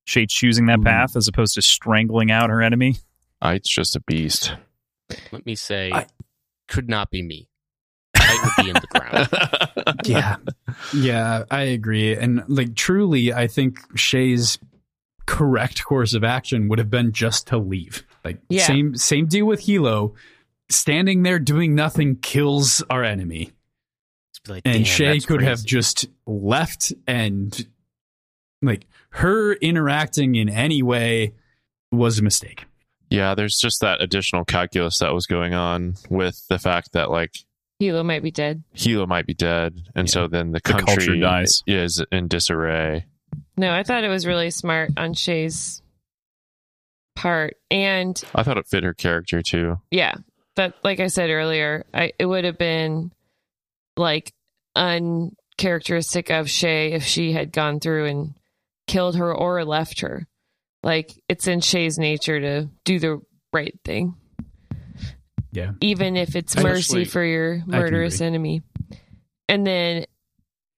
Shae choosing that Hmm. path as opposed to strangling out her enemy. Ayt's just a beast. Let me say, I- could not be me. I would be in the ground. yeah yeah i agree and like truly i think shae's correct course of action would have been just to leave like Yeah. same same deal with hilo standing there doing nothing kills our enemy Just be like, and "Damn, shae that's could have just left and like her interacting in any way was a mistake Yeah, there's just that additional calculus that was going on with the fact that like Hilo might be dead. Hilo might be dead, and Yeah. so then the The country dies. is in disarray. No, I thought it was really smart on Shae's part. And I thought it fit her character too. yeah, that like I said earlier, I it would have been like uncharacteristic of Shae if she had gone through and killed her or left her. Like it's in Shae's nature to do the right thing. Yeah. Even if it's mercy actually- for your murderous enemy. And then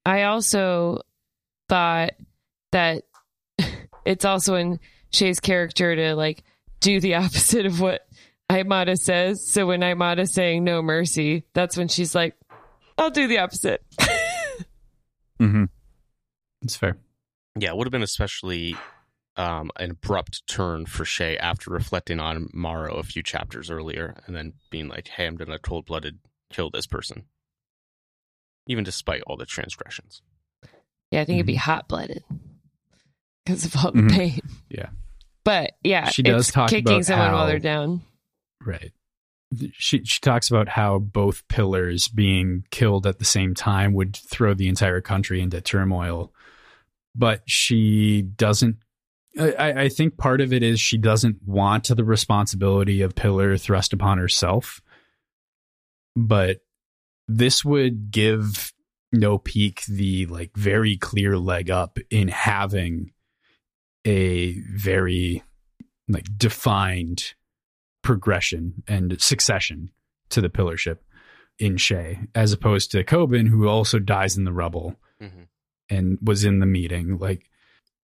I also thought that it's also in Shae's character to like do the opposite of what Ayt Mada says. So when Ayt Mada's saying no mercy, that's when she's like, I'll do the opposite. Mm-hmm. it's fair Yeah, it would have been especially um, an abrupt turn for Shae after reflecting on Morrow a few chapters earlier and then being like, hey, I'm going to cold blooded kill this person. Even despite all the transgressions. Yeah, I think it'd be hot blooded because of all the Mhm. pain. Yeah. But yeah, She does it's talk kicking about someone while they're down. Right. She she talks about how both pillars being killed at the same time would throw the entire country into turmoil, but she doesn't. I, I think part of it is she doesn't want the responsibility of pillar thrust upon herself, but this would give no peak the like very clear leg up in having a very like defined progression and succession to the pillarship in Shae, as opposed to Koben, who also dies in the rubble Mm-hmm. and was in the meeting. Like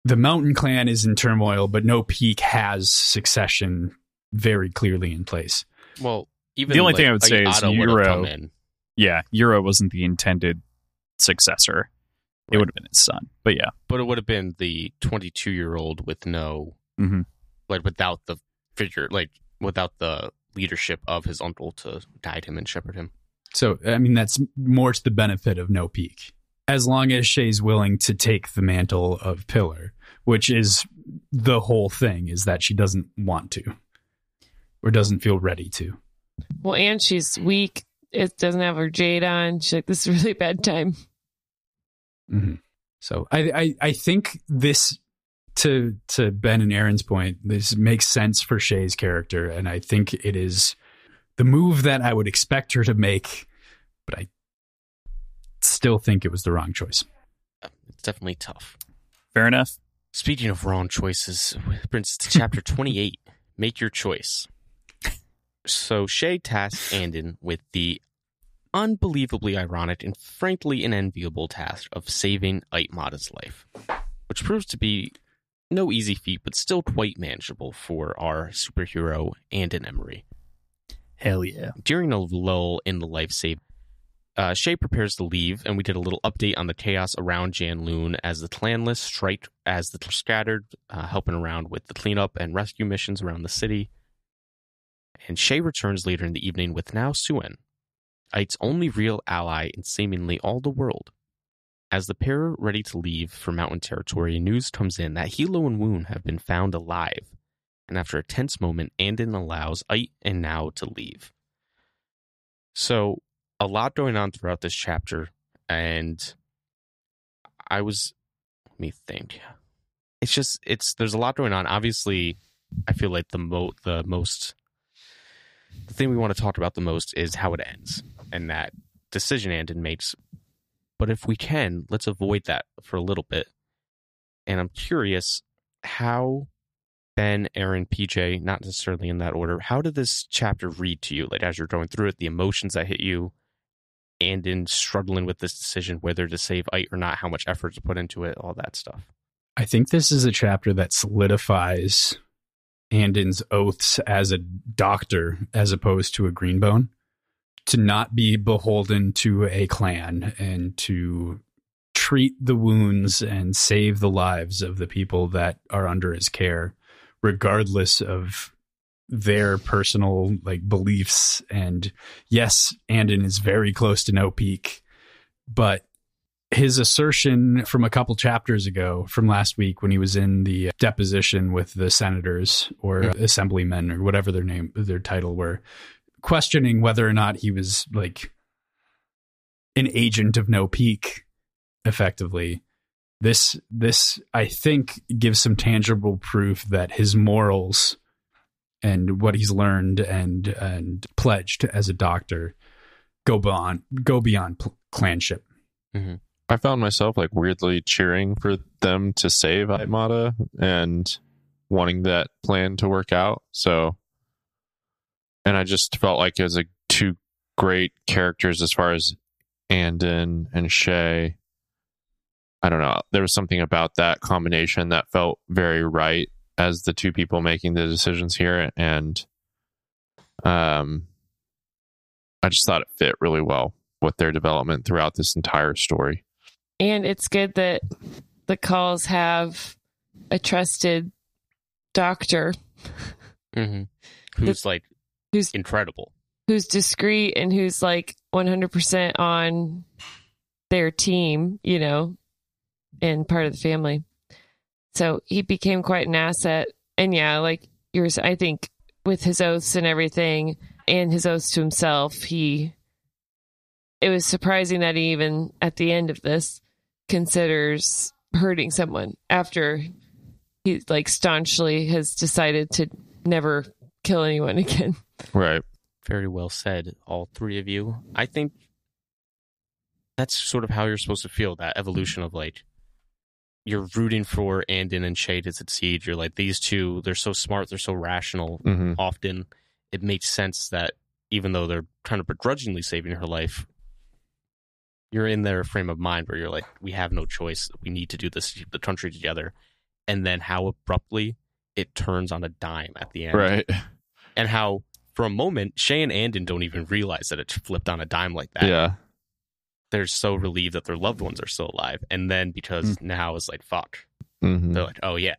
the Mountain Clan is in turmoil, but no peak has succession very clearly in place. Well, even The only like, thing I would say is Ayt Mada would have Euro- Yeah, Euro wasn't the intended successor. It would have been his son. But yeah. but it would have been the 22 year old with no Mhm. like without the figure like without the leadership of his uncle to guide him and shepherd him So, I mean, that's more to the benefit of no peak. As long as Shae's willing to take the mantle of Pillar, which is the whole thing, is that she doesn't want to or doesn't feel ready to. Well, and she's weak. It doesn't have her jade on. She's like, this is a really bad time. hmm So I, I I think this to to Ben and Aaron's point, this makes sense for Shae's character, and I think it is the move that I would expect her to make, but I still think it was the wrong choice. it's definitely tough Fair enough. speaking of wrong choices it brings us to chapter 28 make your choice so shae tasks Anden with the unbelievably ironic and frankly unenviable task of saving Ayt Mada's life which proves to be no easy feat but still quite manageable for our superhero Anden emery Hell yeah. during a lull in the life save, uh, Shae prepares to leave, and we did a little update on the chaos around Janloon as the clanless strike as the scattered, uh, helping around with the cleanup and rescue missions around the city. And Shae returns later in the evening with Nau Suen, Ayt's only real ally in seemingly all the world. As the pair are ready to leave for mountain territory, news comes in that Hilo and Woon have been found alive and after a tense moment, Anden allows Ayt and Now to leave. So, a lot going on throughout this chapter, and I was, let me think. It's just, it's, there's a lot going on. Obviously, I feel like the mo, the most, the thing we want to talk about the most is how it ends and that decision Anden makes. But if we can, let's avoid that for a little bit. And I'm curious how Ben, Aaron, PJ, not necessarily in that order. How did this chapter read to you? Like as you're going through it, the emotions that hit you, and in struggling with this decision whether to save Ayt or not, how much effort to put into it, all that stuff. I think this is a chapter that solidifies Anden's oaths as a doctor as opposed to a greenbone. To not be beholden to a clan and to treat the wounds and save the lives of the people that are under his care, regardless of their personal like beliefs. And yes, Anden is very close to no peak, but his assertion from a couple chapters ago from last week when he was in the deposition with the senators or assemblymen or whatever their name their title were questioning whether or not he was like an agent of no peak effectively. This this i think gives some tangible proof that his morals and what he's learned and and pledged as a doctor go beyond go beyond pl- clanship. Mm-hmm. I found myself like weirdly cheering for them to save Ayt Mada and wanting that plan to work out. So, and I just felt like it was like two great characters as far as Anden and Shae. I don't know. There was something about that combination that felt very right as the two people making the decisions here, and um, I just thought it fit really well with their development throughout this entire story. And it's good that the calls have a trusted doctor Mm-hmm. Who's like who's incredible. who's discreet and who's like 100% on their team, you know, and part of the family. So he became quite an asset. And yeah, like yours, I think with his oaths and everything and his oaths to himself, he, it was surprising that he even at the end of this considers hurting someone after he like staunchly has decided to never kill anyone again. Right. Very well said, all three of you. I think that's sort of how you're supposed to feel that evolution of like you're rooting for Anden and Shae to succeed. You're like these two, they're so smart, they're so rational. hmm Often it makes sense that even though they're kind of begrudgingly saving her life, you're in their frame of mind where you're like, we have no choice. We need to do this, to keep the country together. And then how abruptly it turns on a dime at the end Right. And how for a moment Shae and Anden don't even realize that it flipped on a dime like that. Yeah. They're so relieved that their loved ones are still alive, and then because now it's like fuck, hmm they're like, oh yeah,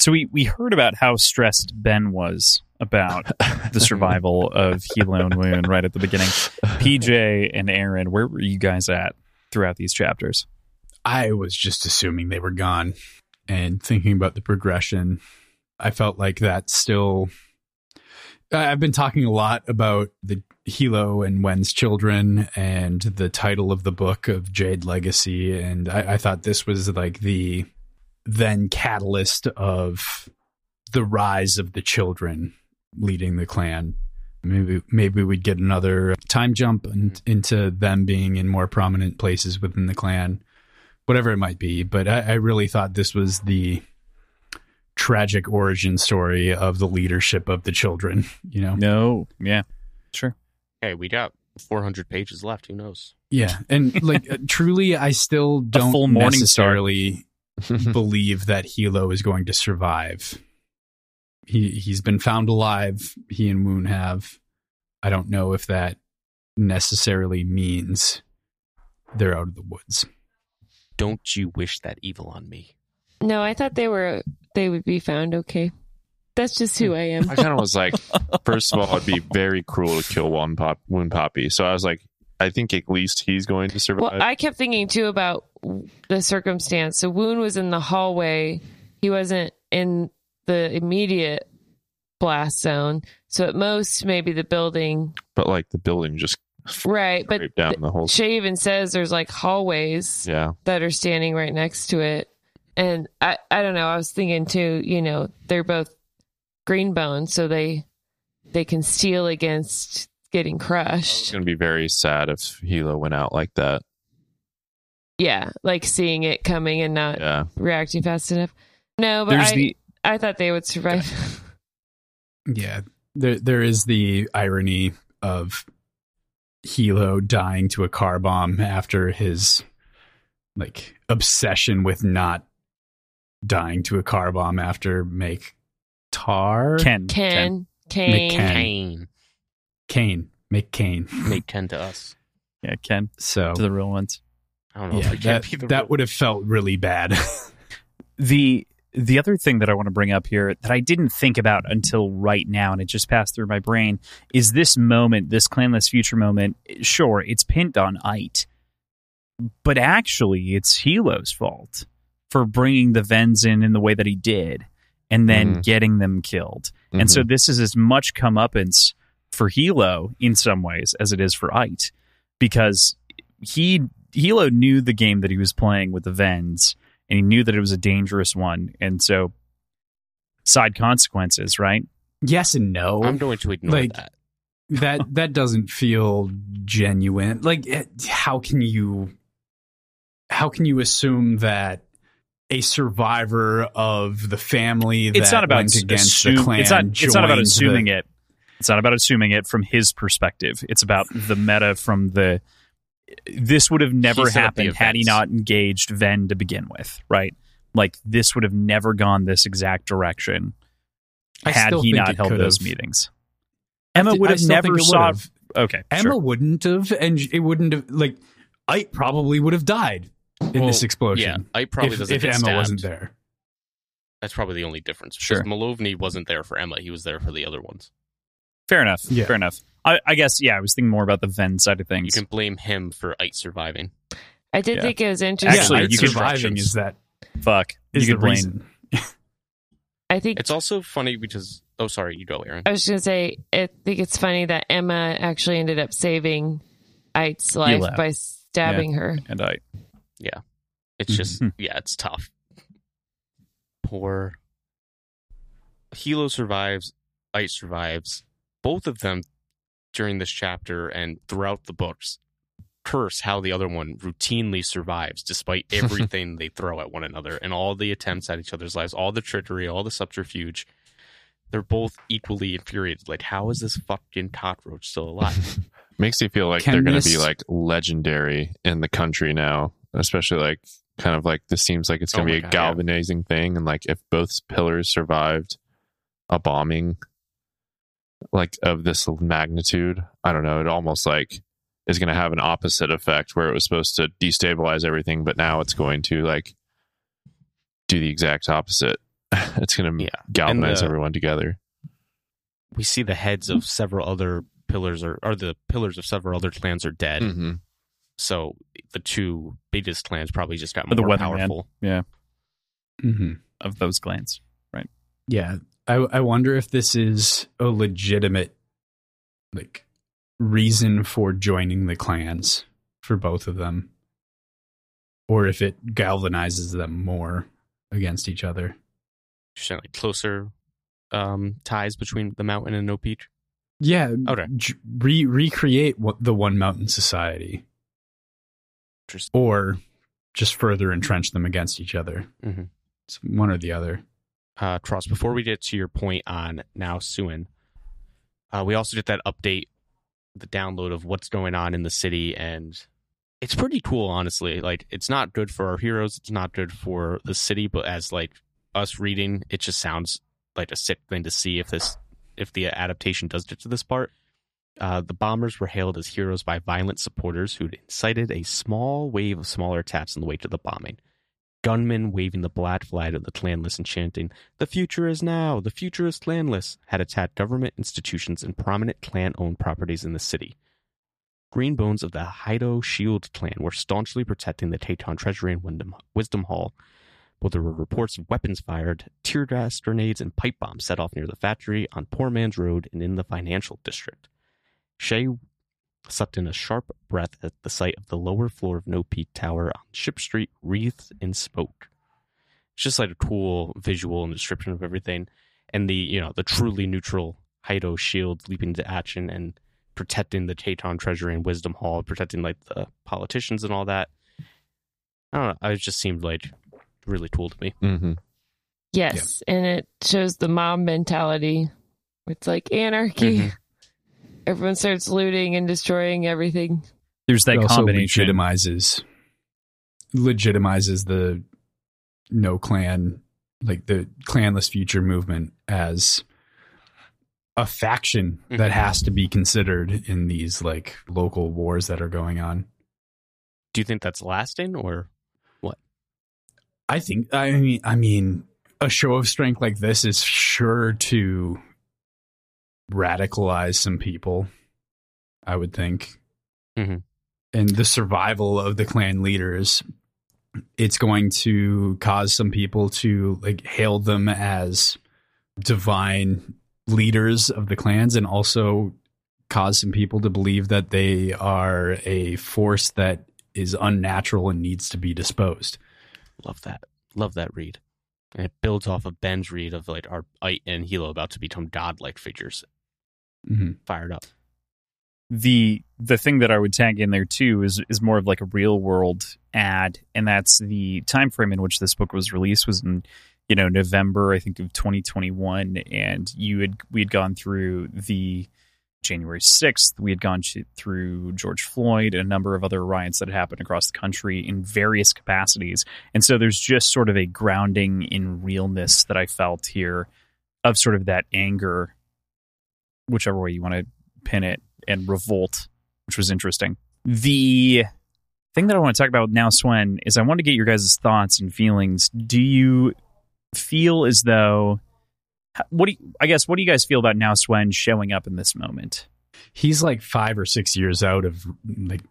So we we heard about how stressed Ben was about the survival of Hilo and Woon right at the beginning. PJ and Aaron, where were you guys at throughout these chapters? I was just assuming they were gone and thinking about the progression. I felt like that still. I've been talking a lot about the Hilo and Wen's children and the title of the book of Jade Legacy. And I, I thought this was like the then catalyst of the rise of the children leading the clan. Maybe maybe we'd get another time jump and, into them being in more prominent places within the clan whatever it might be. But I, I really thought this was the tragic origin story of the leadership of the children. You know, No, yeah, sure. hey, we got 400 pages left. Who knows? yeah, and like uh, truly, I still don't full necessarily believe that Hilo is going to survive. He he's been found alive. He and Woon have. I don't know if that necessarily means they're out of the woods. Don't you wish that evil on me? No, I thought they were they would be found okay. That's just who I am. I kind of was like, first of all, it'd be very cruel to kill one pop, Woon Papi. So I was like, I think at least he's going to survive. Well, I kept thinking too about the circumstance. So Woon was in the hallway. He wasn't in the immediate blast zone. So at most, maybe the building. but like the building just Right. But down the whole. Shae even says there's like hallways yeah. that are standing right next to it. And I, I don't know. I was thinking too, you know, they're both green bones, so they they can steal against getting crushed. It's crushed. going to be very sad if Hilo went out like that. Yeah, like seeing it coming and not Yeah. reacting fast enough. No, but There's I, the I thought they would survive. Yeah, there there is the irony of Hilo dying to a car bomb after his like obsession with not dying to a car bomb after make tar Ken. Ken, Make Kane. Ken. Kane. Kane make Kane. Make Ken to us. Yeah, Ken. So To the real ones. I don't know yeah, if we can that, be the that real- would have felt really bad. the the other thing that I want to bring up here that I didn't think about until right now, and it just passed through my brain, is this moment, this clanless future moment. Sure, it's pinned on Ayt, but actually, it's Hilo's fault for bringing the Vens in in the way that he did, and then Mhm. getting them killed. And so this is as much comeuppance for Hilo in some ways as it is for Ayt, because he Hilo knew the game that he was playing with the Vens, and he knew that it was a dangerous one, and so side consequences, right? yes and no. I'm going to ignore Like- that. that that doesn't feel genuine. Like how can you how can you assume that a survivor of the family that it's not about went against assume- the clan It's not. It's not about assuming the, it. It's not about assuming it from his perspective. It's about the meta from the. This would have never set up the happened had he not engaged Ven to begin with, right? Like this would have never gone this exact direction I had he not held could those meetings. Emma would have never saw. Okay, Emma sure. wouldn't have, and it wouldn't have. Like, Ike probably would have died in Well, this explosion. Yeah, I probably if, doesn't if get Emma stabbed. wasn't there. That's probably the only difference. Sure. Malovny wasn't there for Emma. He was there for the other ones. Fair enough. Yeah. Fair enough. I, I guess yeah. I was thinking more about the Ven side of things. You can blame him for Ayt surviving. I did Yeah. think it was interesting. Actually, yeah, you Ayt surviving is that Fuck. is you the blame. reason. I think It's also funny because oh, sorry, you go, Aaron. I was going to say, I think it's funny that Emma actually ended up saving Ayt's life by stabbing her. and I. It's just Mhm. yeah, it's tough. Poor Hilo survives, Ayt survives. Both of them during this chapter and throughout the books curse how the other one routinely survives despite everything they throw at one another and all the attempts at each other's lives, all the trickery, all the subterfuge. They're both equally infuriated. Like, how is this fucking cockroach still alive? Makes you feel like Can they're going to this- be like legendary in the country now, especially like kind of like this seems like it's going Oh to my be a God, yeah. galvanizing thing. And like if both pillars survived a bombing like of this magnitude, I don't know, it almost like is going to have an opposite effect where it was supposed to destabilize everything, but now it's going to like do the exact opposite. it's going to Yeah. galvanize the- everyone together. we see the heads of several other pillars or, or the pillars of several other clans are dead. Mm-hmm. So the two biggest clans probably just got Or the more Weatherman. powerful. hmm of those clans. Right? Yeah, I I wonder if this is a legitimate like reason for joining the clans for both of them, or if it galvanizes them more against each other. Just like closer um, ties between the mountain and No Peak. Yeah, Okay. re- recreate what the One Mountain Society, Just or just further entrench them against each other. Mhm. It's one or the other. uh, Tross, before we get to your point on Nau Suen, uh, we also did that update, the download of what's going on in the city, and it's pretty cool, honestly. Like, it's not good for our heroes, it's not good for the city, but as like us reading, it just sounds like a sick thing to see if this, if the adaptation does get to this part. Uh, the bombers were hailed as heroes by violent supporters who'd incited a small wave of smaller attacks in the wake of the bombing. Gunmen waving the black flag of the clanless and chanting, the future is now. The future is clanless. Had attacked government institutions and prominent clan owned properties in the city. Green bones of the Haedo Shield clan were staunchly protecting the Taton Treasury and Wisdom, Wisdom Hall, but there were reports of weapons fired, tear gas grenades, and pipe bombs set off near the factory on Poor Man's Road and in the financial district. Shae sucked in a sharp breath at the sight of the lower floor of No Peak Tower on Ship Street wreathed in smoke it's just like a cool visual and description of everything and the you know the truly neutral Haedo shield leaping into action and protecting the Taton treasury and wisdom hall protecting like the politicians and all that i don't know it just seemed like really cool to me Mm-hmm. Yes, and it shows the mob mentality. It's like anarchy. Mhm. Everyone starts looting and destroying everything. There's that It also combination. legitimizes legitimizes the no clan like the clanless future movement as a faction that Mhm. has to be considered in these like local wars that are going on. Do you think that's lasting or what? I think I mean I mean a show of strength like this is sure to radicalize some people. I would think, Mhm. and the survival of the clan leaders, it's going to cause some people to like hail them as divine leaders of the clans, and also cause some people to believe that they are a force that is unnatural and needs to be disposed. love that? Love that read. And it builds off of Ben's read of like our Ayt and Hilo about to become godlike figures. Mhm. Fired up. the the thing that I would tag in there too is is more of like a real world ad, and that's the time frame in which this book was released was in you know November I think of 2021, and you had we had gone through the January 6th, we had gone through George Floyd and a number of other riots that had happened across the country in various capacities. And so there's just sort of a grounding in realness that I felt here of sort of that anger, whichever way you want to pin it, and revolt, which was interesting. The thing that I want to talk about now, Suen, is I want to get your guys' thoughts and feelings. Do you feel as though what do you, I guess what do you guys feel about Nau Suen showing up in this moment? he's like five or six years out of like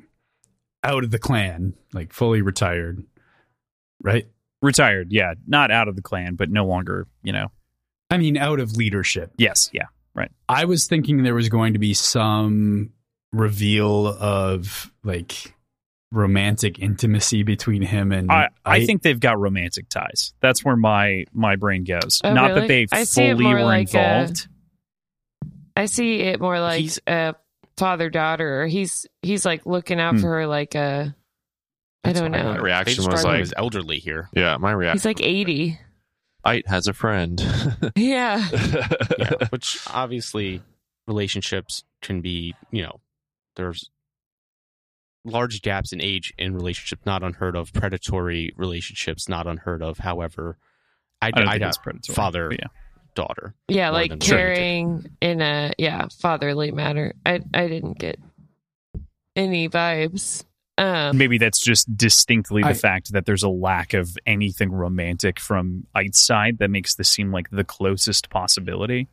out of the clan, like fully retired, right? Retired, yeah, not out of the clan, but no longer, you know. I mean, out of leadership. Yes, yeah, right. I was thinking there was going to be some reveal of like romantic intimacy between him and I, I Ayt. think they've got romantic ties. That's where my my brain goes. Oh, not really? that they I fully more were like involved. I see it more like He's- a father daughter. He's he's like looking out Hmm. for her like a. I don't know. My They reaction describe was like, as elderly here. yeah, my reaction. He's like eighty. Ayt has a friend. Yeah. yeah, which obviously relationships can be, you know, there's large gaps in age in relationships, not unheard of. Predatory relationships, not unheard of. However, I, I don't I think got it's predatory. father yeah. daughter. Yeah, like than caring in a yeah fatherly manner. I I didn't get any vibes. Um, Maybe that's just distinctly the I- fact that there's a lack of anything romantic from Ayt's side that makes this seem like the closest possibility.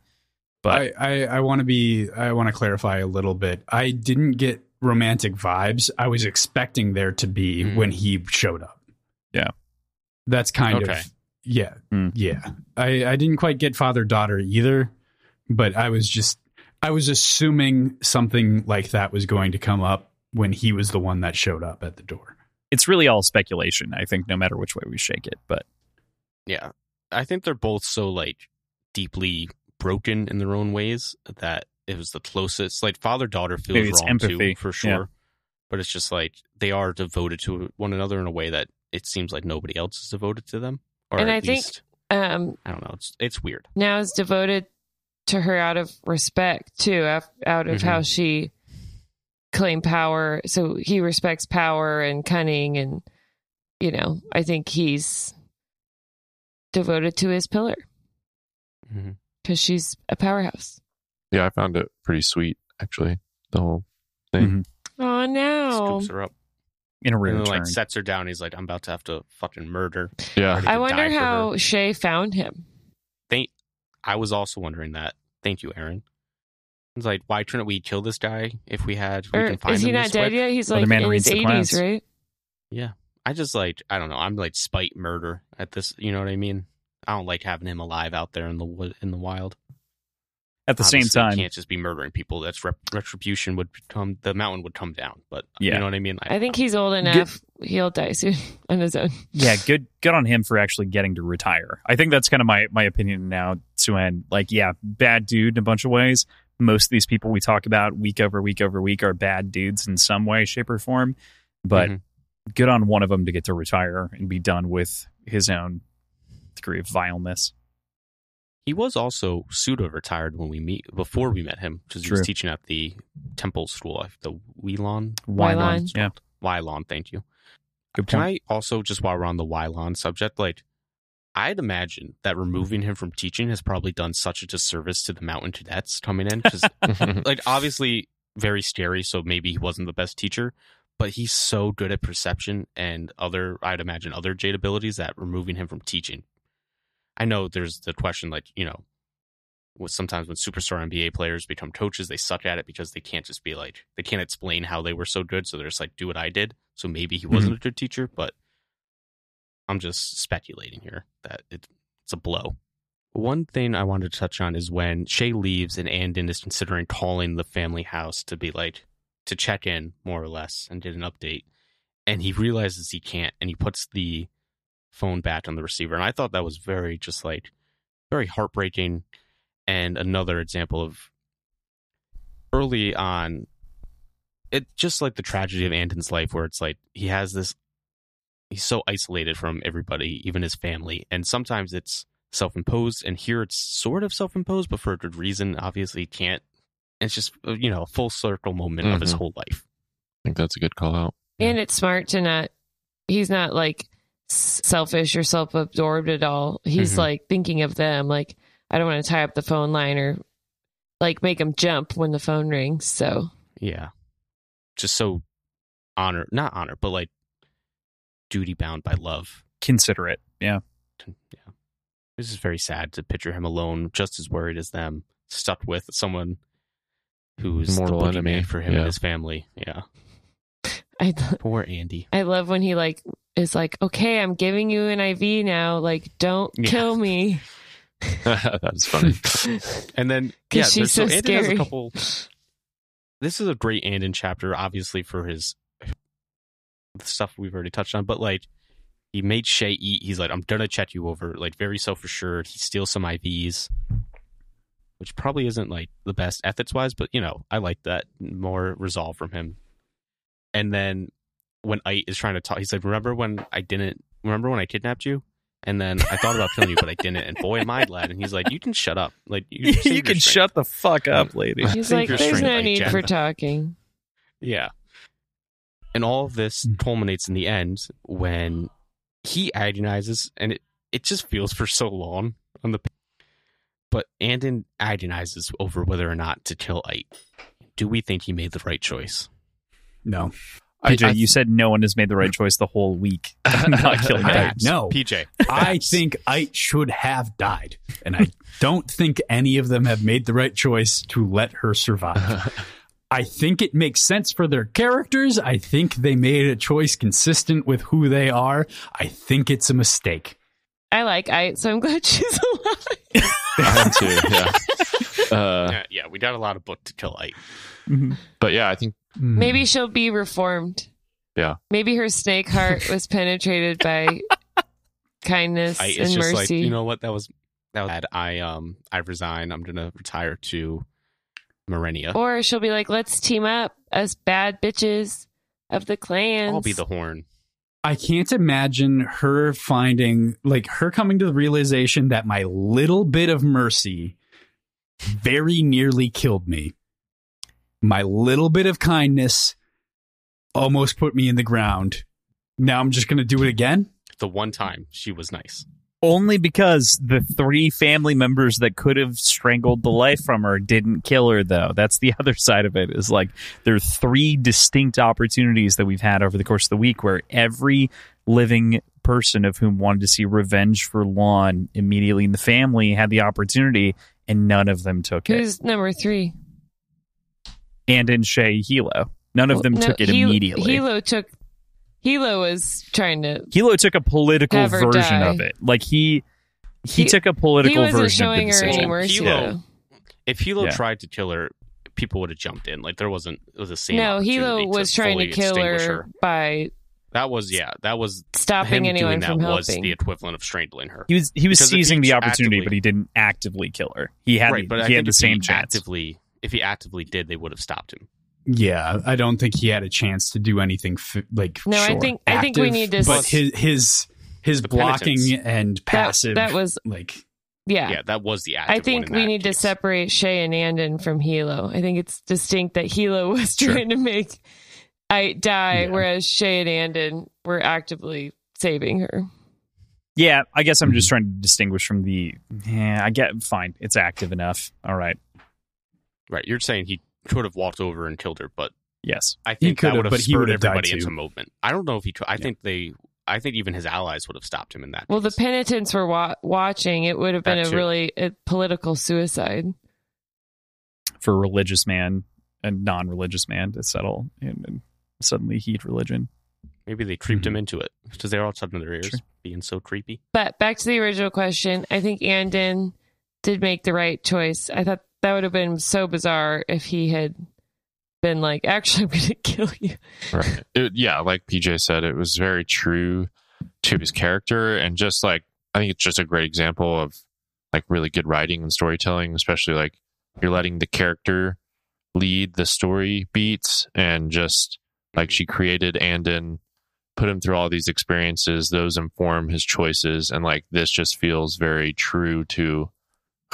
But I, I, I want to be I want to clarify a little bit. I didn't get romantic vibes. I was expecting there to be Mm. when he showed up. Yeah. That's kind Okay. of yeah. Mm. Yeah. I, I didn't quite get father daughter either, but I was just I was assuming something like that was going to come up when he was the one that showed up at the door. it's really all speculation, I think, no matter which way we shake it. But Yeah, I think they're both so like deeply broken in their own ways that it was the closest. Like father daughter feels Maybe it's wrong empathy. too, for sure. But it's just like they are devoted to one another in a way that it seems like nobody else is devoted to them. Or And at I think- um, I don't know. It's it's weird. now is devoted to her out of respect too, out of Mhm. how she claimed power. So he respects power and cunning, and you know, I think he's devoted to his pillar because she's a powerhouse. yeah, I found it pretty sweet, actually. The whole thing. Mhm. Oh no! Scoops her up in a and rare then, turn, like sets her down. He's like, "I'm about to have to fucking murder." Yeah. I wonder how. Shae found him. Thank. I was also wondering that. Thank you, Aaron. It's like, why couldn't we kill this guy if we had? We can find is he him not dead quick? yet? He's Well, like man in his the eighties, right? Yeah. I just like I don't know. I'm like spite murder at this. You know what I mean? I don't like having him alive out there in the wood in the wild. at the Obviously, same you time, can't just be murdering people. That's rep- retribution would come. The mountain would come down. But Yeah. you know what I mean? I think he's old enough. He'll die soon on his own. yeah, good good on him for actually getting to retire. I think that's kind of my my opinion now, Suen. Like, yeah, bad dude in a bunch of ways. Most of these people we talk about week over week over week are bad dudes in some way, shape, or form. But Mhm. good on one of them to get to retire and be done with his own degree of vileness. He was also pseudo retired when we meet before we met him because he was teaching at the temple school, the Wie Lon. Wylon. Yeah, Wie Lon, thank you. good Can point. I also just while we're on the Wie Lon subject, like I'd imagine that removing him from teaching has probably done such a disservice to the mountain cadets coming in. Because, like, obviously, very scary. So maybe he wasn't the best teacher, but he's so good at perception and other, I'd imagine, other Jade abilities that removing him from teaching. I know there's the question, like, you know, sometimes when superstar NBA players become coaches, they suck at it because they can't just be like, they can't explain how they were so good. So they're just like, do what I did. So maybe he wasn't mm-hmm. a good teacher, but I'm just speculating here that it, it's a blow. One thing I wanted to touch on is when Shae leaves and Anden is considering calling the family house to be like, to check in more or less and get an update. And he realizes he can't and he puts the phone back on the receiver. And I thought that was very just like, very heartbreaking and another example of early on it just like the tragedy of Anden's life where it's like he has this he's so isolated from everybody, even his family, and sometimes it's self-imposed and here it's sort of self-imposed but for a good reason obviously he can't it's just uh, you know a full circle moment of his Mhm. whole life I think that's a good call out. And it's smart to not, he's not like selfish or self absorbed at all. He's Mhm. like thinking of them. Like, I don't want to tie up the phone line or like make him jump when the phone rings. So, yeah just so honor not honor but like duty bound by love Consider it. Yeah. yeah this is very sad to picture him alone just as worried as them stuck with someone who's Mortal the enemy, enemy for him yeah. and his family yeah I, poor andy I love when he like is like, okay, I'm giving you an IV now. Like, don't Yeah. kill me. that's funny. And then yeah, she's there's- so so Anden has a scary. couple. This is a great Anden chapter, obviously for his the stuff we've already touched on, but like he made Shae eat. He's like, I'm gonna check you over. Like very self assured. He steals some IVs, which probably isn't like the best ethics wise, but you know I like that more resolve from him. And then when Ayt is trying to talk, he's like, "Remember when I didn't? Remember when I kidnapped you?" And then I thought about killing you, but I didn't. And boy, am I glad. And he's like, "You can shut up. Like you, you can strength." shut the fuck up, lady. He's like, there's strength, no like need Jen. for talking. Yeah. And all of this hmm. culminates in the end when he agonizes, and it, it just feels for so long on the. But Anden agonizes over whether or not to kill Ayt. Do we think he made the right choice? No. PJ, I- I- you said no one has made the right choice the whole week. not killing Hey, Babs. no. PJ. I think Ayt should have died. And I don't think any of them have made the right choice to let her survive. I think it makes sense for their characters. I think they made a choice consistent with who they are. I think it's a mistake. I like I, so I'm glad she's alive. I am too. Yeah. Uh, yeah, yeah, we got a lot of book to kill Ayt. but yeah, I think Hmm. Maybe she'll be reformed. Yeah. Maybe her snake heart was penetrated by kindness Ayt and just mercy. like, you know what? That was that was bad. I um I resign. I'm gonna retire to Marenia. or she'll be like, let's team up as bad bitches of the clans. I'll be the horn. I can't imagine her finding, like, her coming to the realization that my little bit of mercy very nearly killed me. My little bit of kindness almost put me in the ground. Now I'm just going to do it again. The one time she was nice. Only because the three family members that could have strangled the life from her didn't kill her, though. That's the other side of it. Is like there are three distinct opportunities that we've had over the course of the week where every living person of whom wanted to see revenge for Lan immediately in the family had the opportunity, and none of them took it. Who's number three? And in Shae Hilo, none of them No, took it Hilo- immediately. Hilo took. Hilo was trying to. Hilo took a political version die. of it. Like he he, He- took a He political wasn't version of the showing her decision. any. Hilo- though. If Hilo Yeah. tried to kill her, people would have jumped in. Like there wasn't it was the same. No, Hilo was trying to kill extinguish her, by That was yeah. That was stopping him anyone doing that from was helping. the equivalent of strangling her. He was he was Because seizing he the opportunity, actively- but he didn't actively kill her. He had right, but I he think had the if same he chance. actively, if he actively did, they would have stopped him. Yeah, I don't think he had a chance to do anything f- like No, I sure, think- I think we need to But s- his his his The blocking penitence. and passive that was- like yeah. Yeah, that was the active I think we that need to separate Shae and Anden from Hilo. I think it's distinct that Hilo was Sure. trying to make I die, Yeah. whereas Shae and Anden were actively saving her. Yeah, I guess I'm just trying to distinguish from the. Yeah, I get fine. It's active enough. All right. Right. You're saying he could have walked over and killed her, but Yes. I He think could that have, would have but spurred would have everybody too. into movement. I don't know if he. Tr- I think they. I think even his allies would have stopped him in that. Well, the penitents were wa- watching. It would have been That a too. really a political suicide. For a religious man and non-religious man to settle and, and suddenly heed religion. maybe they creeped Mhm. him into it because they were all sudden their ears Sure. being so creepy. But back to the original question, I think Anden did make the right choice. I thought that would have been so bizarre if he had been like, "Actually, I'm going to kill you." Right. It, yeah, like PJ said, it was very true to his character, and just like I think it's just a great example of like really good writing and storytelling, especially like you're letting the character lead the story beats, and just like she created Anden, put him through all these experiences, those inform his choices, and like this just feels very true to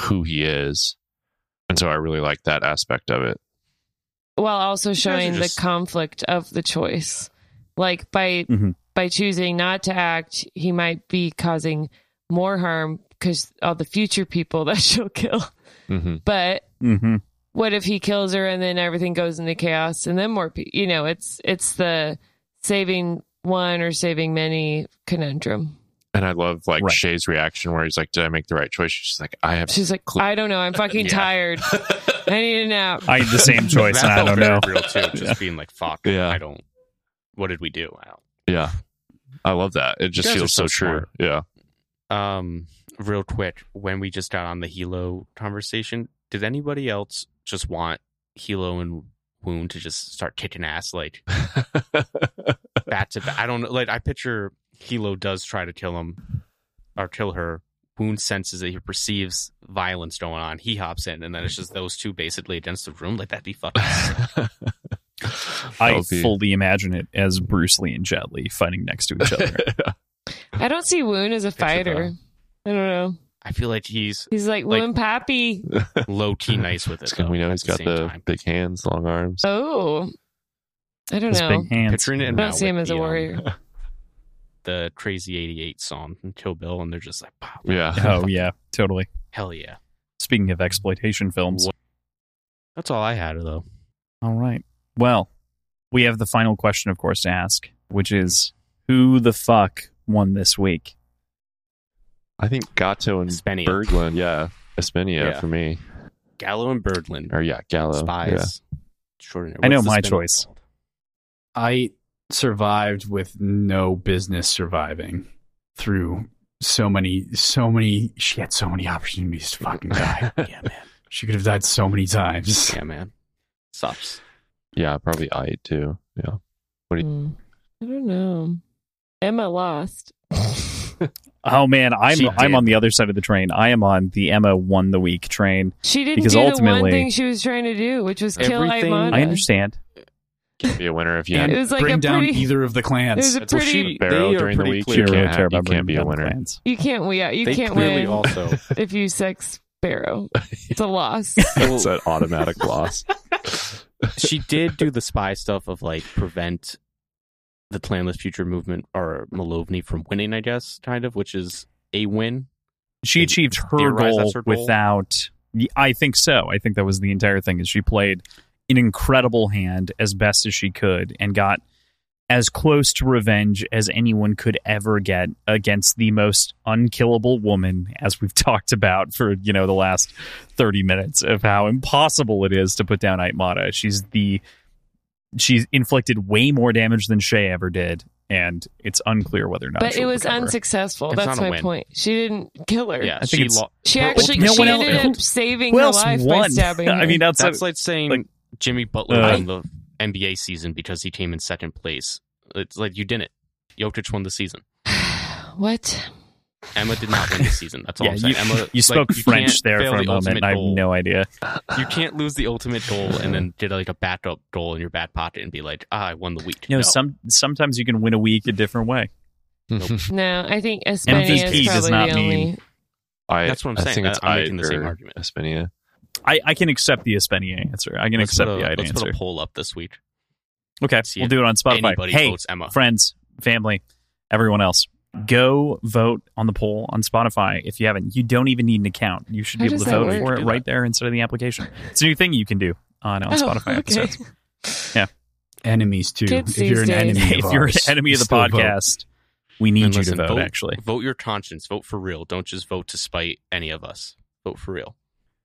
who he is, and so I really like that aspect of it. While also showing just- the conflict of the choice, like by Mhm. by choosing not to act, he might be causing more harm because all the future people that she'll kill. hmm But Mm-hmm. what if he kills her and then everything goes into chaos and then more people you know it's it's the saving one or saving many conundrum And I love like Right. Shae's reaction where he's like, "Did I make the right choice?" She's like, "I have." she's like Cl- i don't know i'm fucking Yeah. tired i need a nap I had the same choice, and I don't very know. Real too, just Yeah. being like, "Fuck, Yeah. I don't." What did we do? I don't- Yeah, I love that. It just feels so, so true. Yeah. Um, real quick, when we just got on the Hilo conversation, did anybody else just want Hilo and Woon to just start kicking ass like bat to bat? I don't know. Like I picture Hilo does try to kill him or kill her. Woon senses that he perceives violence going on. He hops in, and then it's just those two basically against the room. Like that'd be fucking. I be- fully imagine it as Bruce Lee and Jet Li fighting next to each other. i don't see woon as a Picture fighter i don't know I feel like he's he's like, Like- woon Papi low key nice with it. It's 'cause we know he's got same the time. big hands, long arms. oh i don't His know big hands. Picturing it i don't see him as the, a um, warrior the Crazy Eighty Eight song from Kill Bill, and they're just like, wow, Yeah. Oh yeah, totally. hell yeah. Speaking of exploitation films, That's all I had though. all right. Well, we have the final question, of course, to ask, which is who the fuck won this week? I think Gato and Spenia. Berglund. Yeah. Espenia Yeah. for me. Gallo and Birdland. Or yeah, Gallo. Spies. Extraordinary. I know my choice. called? I survived with no business surviving through so many, so many. She had so many opportunities to fucking die. Yeah, man. she could have died so many times. Yeah, man. Sucks. Yeah, probably I too. Yeah. Hmm. i don't know emma lost Oh man, I'm She I'm did. on the other side of the train. I am on the Emma won the week train. she didn't Because do the one thing she was trying to do which was kill Everything- I understand. Can't be a winner if you And It was like bring a down pretty- either of the it was clans. a Well, pretty she- barrel during the week. You can't, care have, you can't be a bringing winner. plans. You can't win. You They can't win also. if you sex Bero, It's a loss. It's an automatic loss. she did do the spy stuff of like prevent the clanless future movement or Malovny from winning, I guess, kind of, which is a win. She And achieved her theorize goal, her goal? without. I think so. I think that was the entire thing. Is she played an incredible hand as best as she could and got as close to revenge as anyone could ever get against the most unkillable woman, as we've talked about for you know the last thirty minutes of how impossible it is to put down Ayt Mada. She's the she's inflicted way more damage than Shae ever did, and it's unclear whether or not. but it she'll was recover. unsuccessful. It's That's my win. point. She didn't kill her. Yeah, think she it's- lo- She Well, actually no she one else- ended who- up saving her else life by stabbing her. I mean, that's, that's a- like saying like- Jimmy Butler Uh, won the NBA season because he came in second place. It's like you didn't. Jokic won the season. what? Emma did not win the season. That's all yeah, I'm you, saying. Emma, you like, spoke you French there for a the moment. ultimate I have no idea. You can't lose the ultimate goal and then get like a backup goal in your back pocket and be like, ah, I won the week. You know, No. some sometimes you can win a week a different way. No, I think Espenia MVP is does not the mean- I, That's what I'm I saying. think it's I'm I making the same argument. Espenia. I, I can accept the Espenia answer. I can Let's accept put a, the Ida let's answer. put a poll up this week. Okay, see we'll do it on Spotify. Anybody Hey, votes Emma. friends, family, everyone else, go vote on the poll on Spotify if you haven't. You don't even need an account. You should How be able to vote work? for it right there instead of the application. It's a new thing you can do on, on Oh, Spotify okay. episodes. Yeah. Enemies too. Kids if you're an these days. enemy, if you're an enemy of the still vote. podcast, we need And you listen, to vote, vote, actually. Vote your conscience. Vote for real. Don't just vote to spite any of us. Vote for real.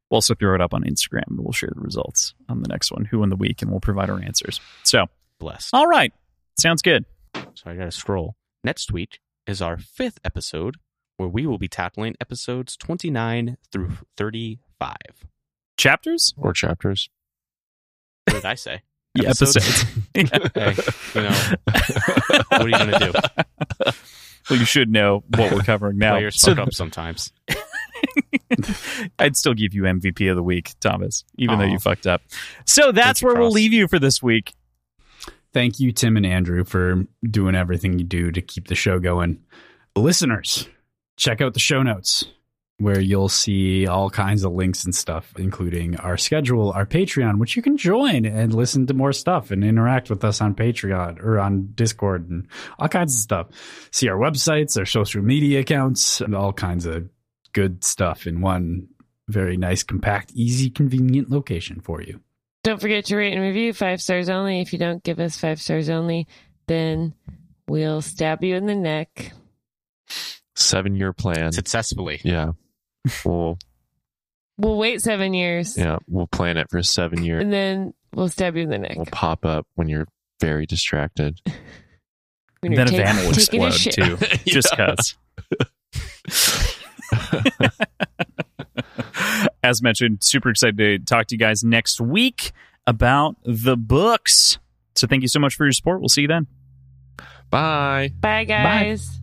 We'll also throw it up on Instagram and we'll share the results on the next one, Who in the Week, and we'll provide our answers. So, Blessed. all right. Sounds good. So I got to scroll. Next week is our fifth episode where we will be tackling episodes 29 through 35. Chapters? or chapters. What did I say? Yeah, Episodes? episodes. Hey, you know, what are you going to do? well, you should know what we're covering now. Players So fuck up sometimes. I'd still give you MVP of the week, Thomas, even though you fucked up. So that's where we'll leave you for this week. Thank you, Tim and Andrew, for doing everything you do to keep the show going. Listeners, check out the show notes where you'll see all kinds of links and stuff, including our schedule, our Patreon, which you can join and listen to more stuff and interact with us on Patreon or on Discord and all kinds of stuff. See our websites, our social media accounts, and all kinds of good stuff in one very nice, compact, easy, convenient location for you. Don't forget to rate and review five stars only. If you don't give us five stars only, then we'll stab you in the neck. Seven year plan. Successfully. Yeah. We'll We'll wait seven years yeah, we'll plan it for seven years. and then we'll stab you in the neck. We'll pop up when you're very distracted. When you're then a van will explode too, just cause. As mentioned, super excited to talk to you guys next week about the books. So thank you so much for your support. We'll see you then. Bye. Bye, guys.